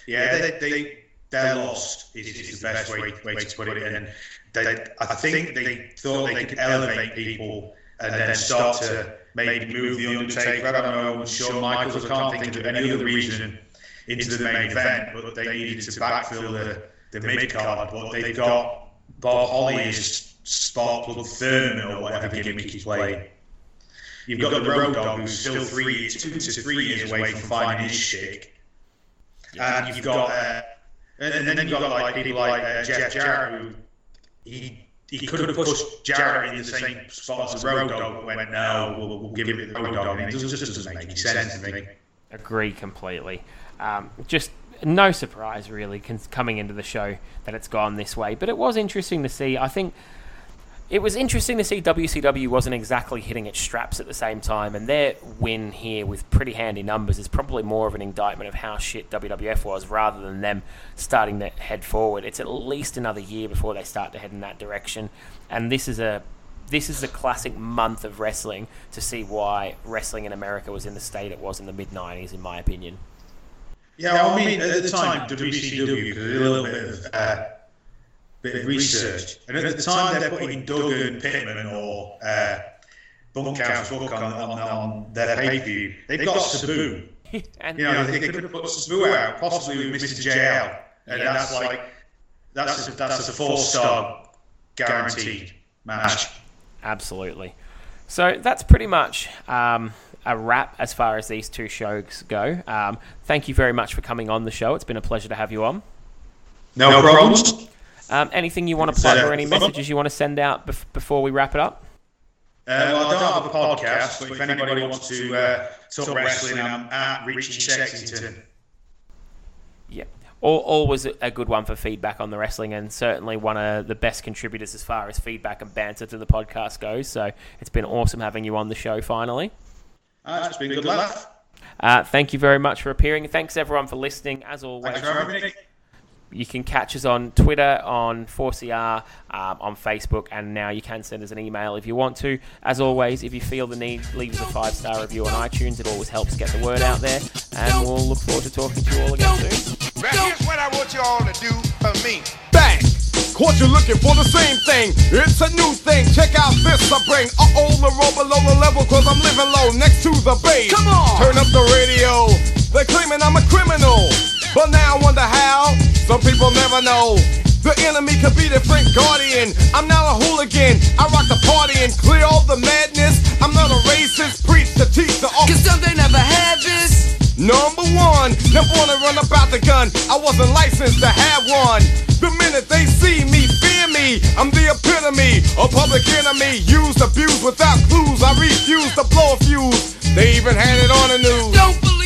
Yeah, they, they, they're lost, is, is the best way, way to put it. And they, I think they thought they could elevate people and then start to maybe move The Undertaker. I don't know, Shawn Michaels, I can't think of any other reason into the main event, but they needed to backfill the, the mid card. But they've got Bob Holly as Spark Plug Thurman or whatever gimmick he's playing. You've got the Road Dog who's still three, two to three years away from finding his shtick. And you've got, uh, and, then you've got like people like uh, Jeff Jarrett who he he could have pushed Jarrett in the same spot as the Road Dog, but went, no, we'll, we'll give it the Road Dog. And it just, just doesn't make any sense to me. Agree completely. Um, just no surprise, really, coming into the show that it's gone this way. But it was interesting to see. I think it was interesting to see WCW wasn't exactly hitting its straps at the same time, and their win here with pretty handy numbers is probably more of an indictment of how shit WWF was rather than them starting to head forward. It's at least another year before they start to head in that direction, and this is a this is a classic month of wrestling to see why wrestling in America was in the state it was in the mid '90s, in my opinion. Yeah, I mean, at the time, WCW did a little bit of uh, bit of research, and at the time they're putting Duggan, Pittman, or uh, Bunkhouse Buck on, on, on their pay per view. They've got Sabu. and, you know, they, they could have put Sabu out, possibly with Mr. JL, and yeah, that's like that's a, that's a four star guaranteed match. Absolutely. So that's pretty much um, a wrap as far as these two shows go. Um, thank you very much for coming on the show. It's been a pleasure to have you on. No, no problems. Um, anything you want to plug or any messages you want to send out bef- before we wrap it up? Uh, well, I don't have a podcast, but if anybody wants to uh, talk wrestling, I'm at Richie Sexington. Yeah. always a good one for feedback on the wrestling, and certainly one of the best contributors as far as feedback and banter to the podcast goes. So it's been awesome having you on the show finally. Uh, it's been good laugh. Uh, thank you very much for appearing. Thanks everyone for listening. As always, you can catch us on Twitter, on 4CR, um, on Facebook, and now you can send us an email if you want to. As always, if you feel the need, leave us a five star review on iTunes. It always helps get the word out there. And we'll look forward to talking to you all again soon. Now, here's what I want you all to do for me. Bang! Caught you looking for the same thing. It's a new thing. Check out this I bring. Uh oh, the roll below the level, cause I'm living low next to the base. Come on! Turn up the radio. They're claiming I'm a criminal. But now I wonder how. Some people never know. The enemy could be the Frank Guardian. I'm not a hooligan. I rock the party and clear all the madness. I'm not a racist. Preach to teach the Cause some they never had this. Number one, never wanna run about the gun. I wasn't licensed to have one. The minute they see me, fear me. I'm the epitome of public enemy. Used, abused without clues. I refuse to blow a fuse. They even had it on the news. Don't believe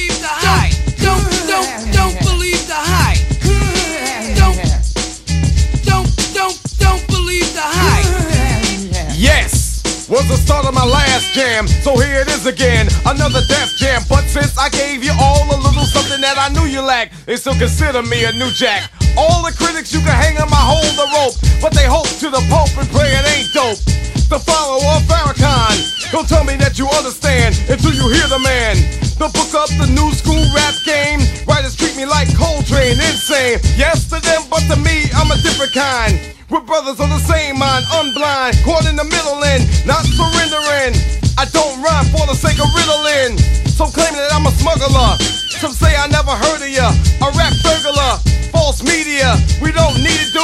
hype. Don't, don't, don't believe the hype. Don't, don't, don't, don't believe the hype. Yes, was the start of my last jam. So here it is again, another death jam. But since I gave you all a little something that I knew you lacked, they still consider me a new jack. All the critics you can hang on my hold the rope, but they hope to the Pope and pray it ain't dope. The follower of Farrakhan, don't tell me that you understand until you hear the man. The book up the new school insane. Yes to them, but to me, I'm a different kind. We're brothers on the same mind, unblind, caught in the middle and not surrendering. I don't rhyme for the sake of riddling. So claiming that I'm a smuggler. Some say I never heard of ya. A rap burglar, false media. We don't need it, do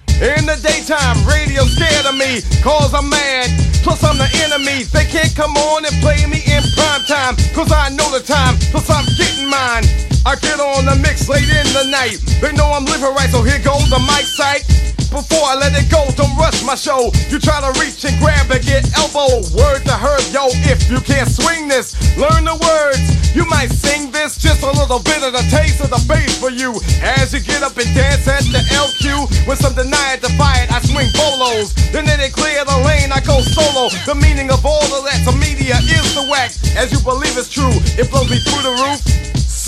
In the daytime, radio scared of me, cause I'm mad. Plus, I'm the enemy. They can't come on and play me in prime time, cause I know the time, plus I'm getting mine. I get on the mix late in the night. They know I'm living right, so here goes the mic sight. Before I let it go, don't rush my show. You try to reach and grab and get elbow. Word to herb, yo, if you can't swing this, learn the words. You might sing this, just a little bit of the taste of the bass for you. As you get up and dance at the LQ, when some deny it, defy it, I swing bolos. Then they clear the lane, I go solo. The meaning of all of that media is the wax. As you believe it's true, it blows me through the roof.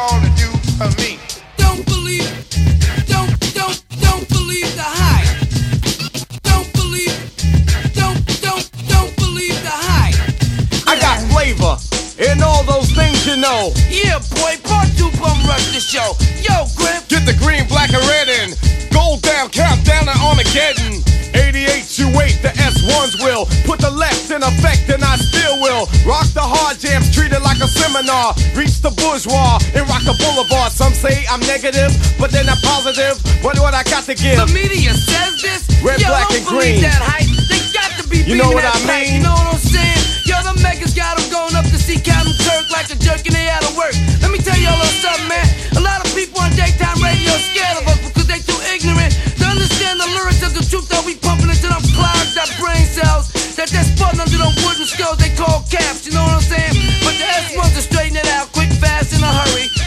What I you all do for me. Don't believe, don't, don't, don't believe the hype. Don't believe, don't, don't, don't believe the hype. I got flavor and all those things you know. Yeah, boy, part two bum rush the show. Yo, Griff. Get the green, black, and red in. Gold down, countdown to Armageddon. You wait, the S1s will. Put the left in effect and I still will. Rock the hard jams, treat it like a seminar. Reach the bourgeois and rock the boulevard. Some say I'm negative, but then I'm positive. What what I got to give? The media says this. Red, Yo, black, don't and green. That hype. They got to be you know what I mean? Pipe. You know what I'm saying? Yo, the megas got them going up to see Captain Kirk like a jerk and they out of work. Let me tell y'all something, man. A lot of people on daytime radio scared of us because they too ignorant to understand the lyrics of the truth that we pumping minds got brain cells that just fall under the wooden skulls they call caps, you know what I'm saying? But the S ones are straightening it out quick, fast, in a hurry.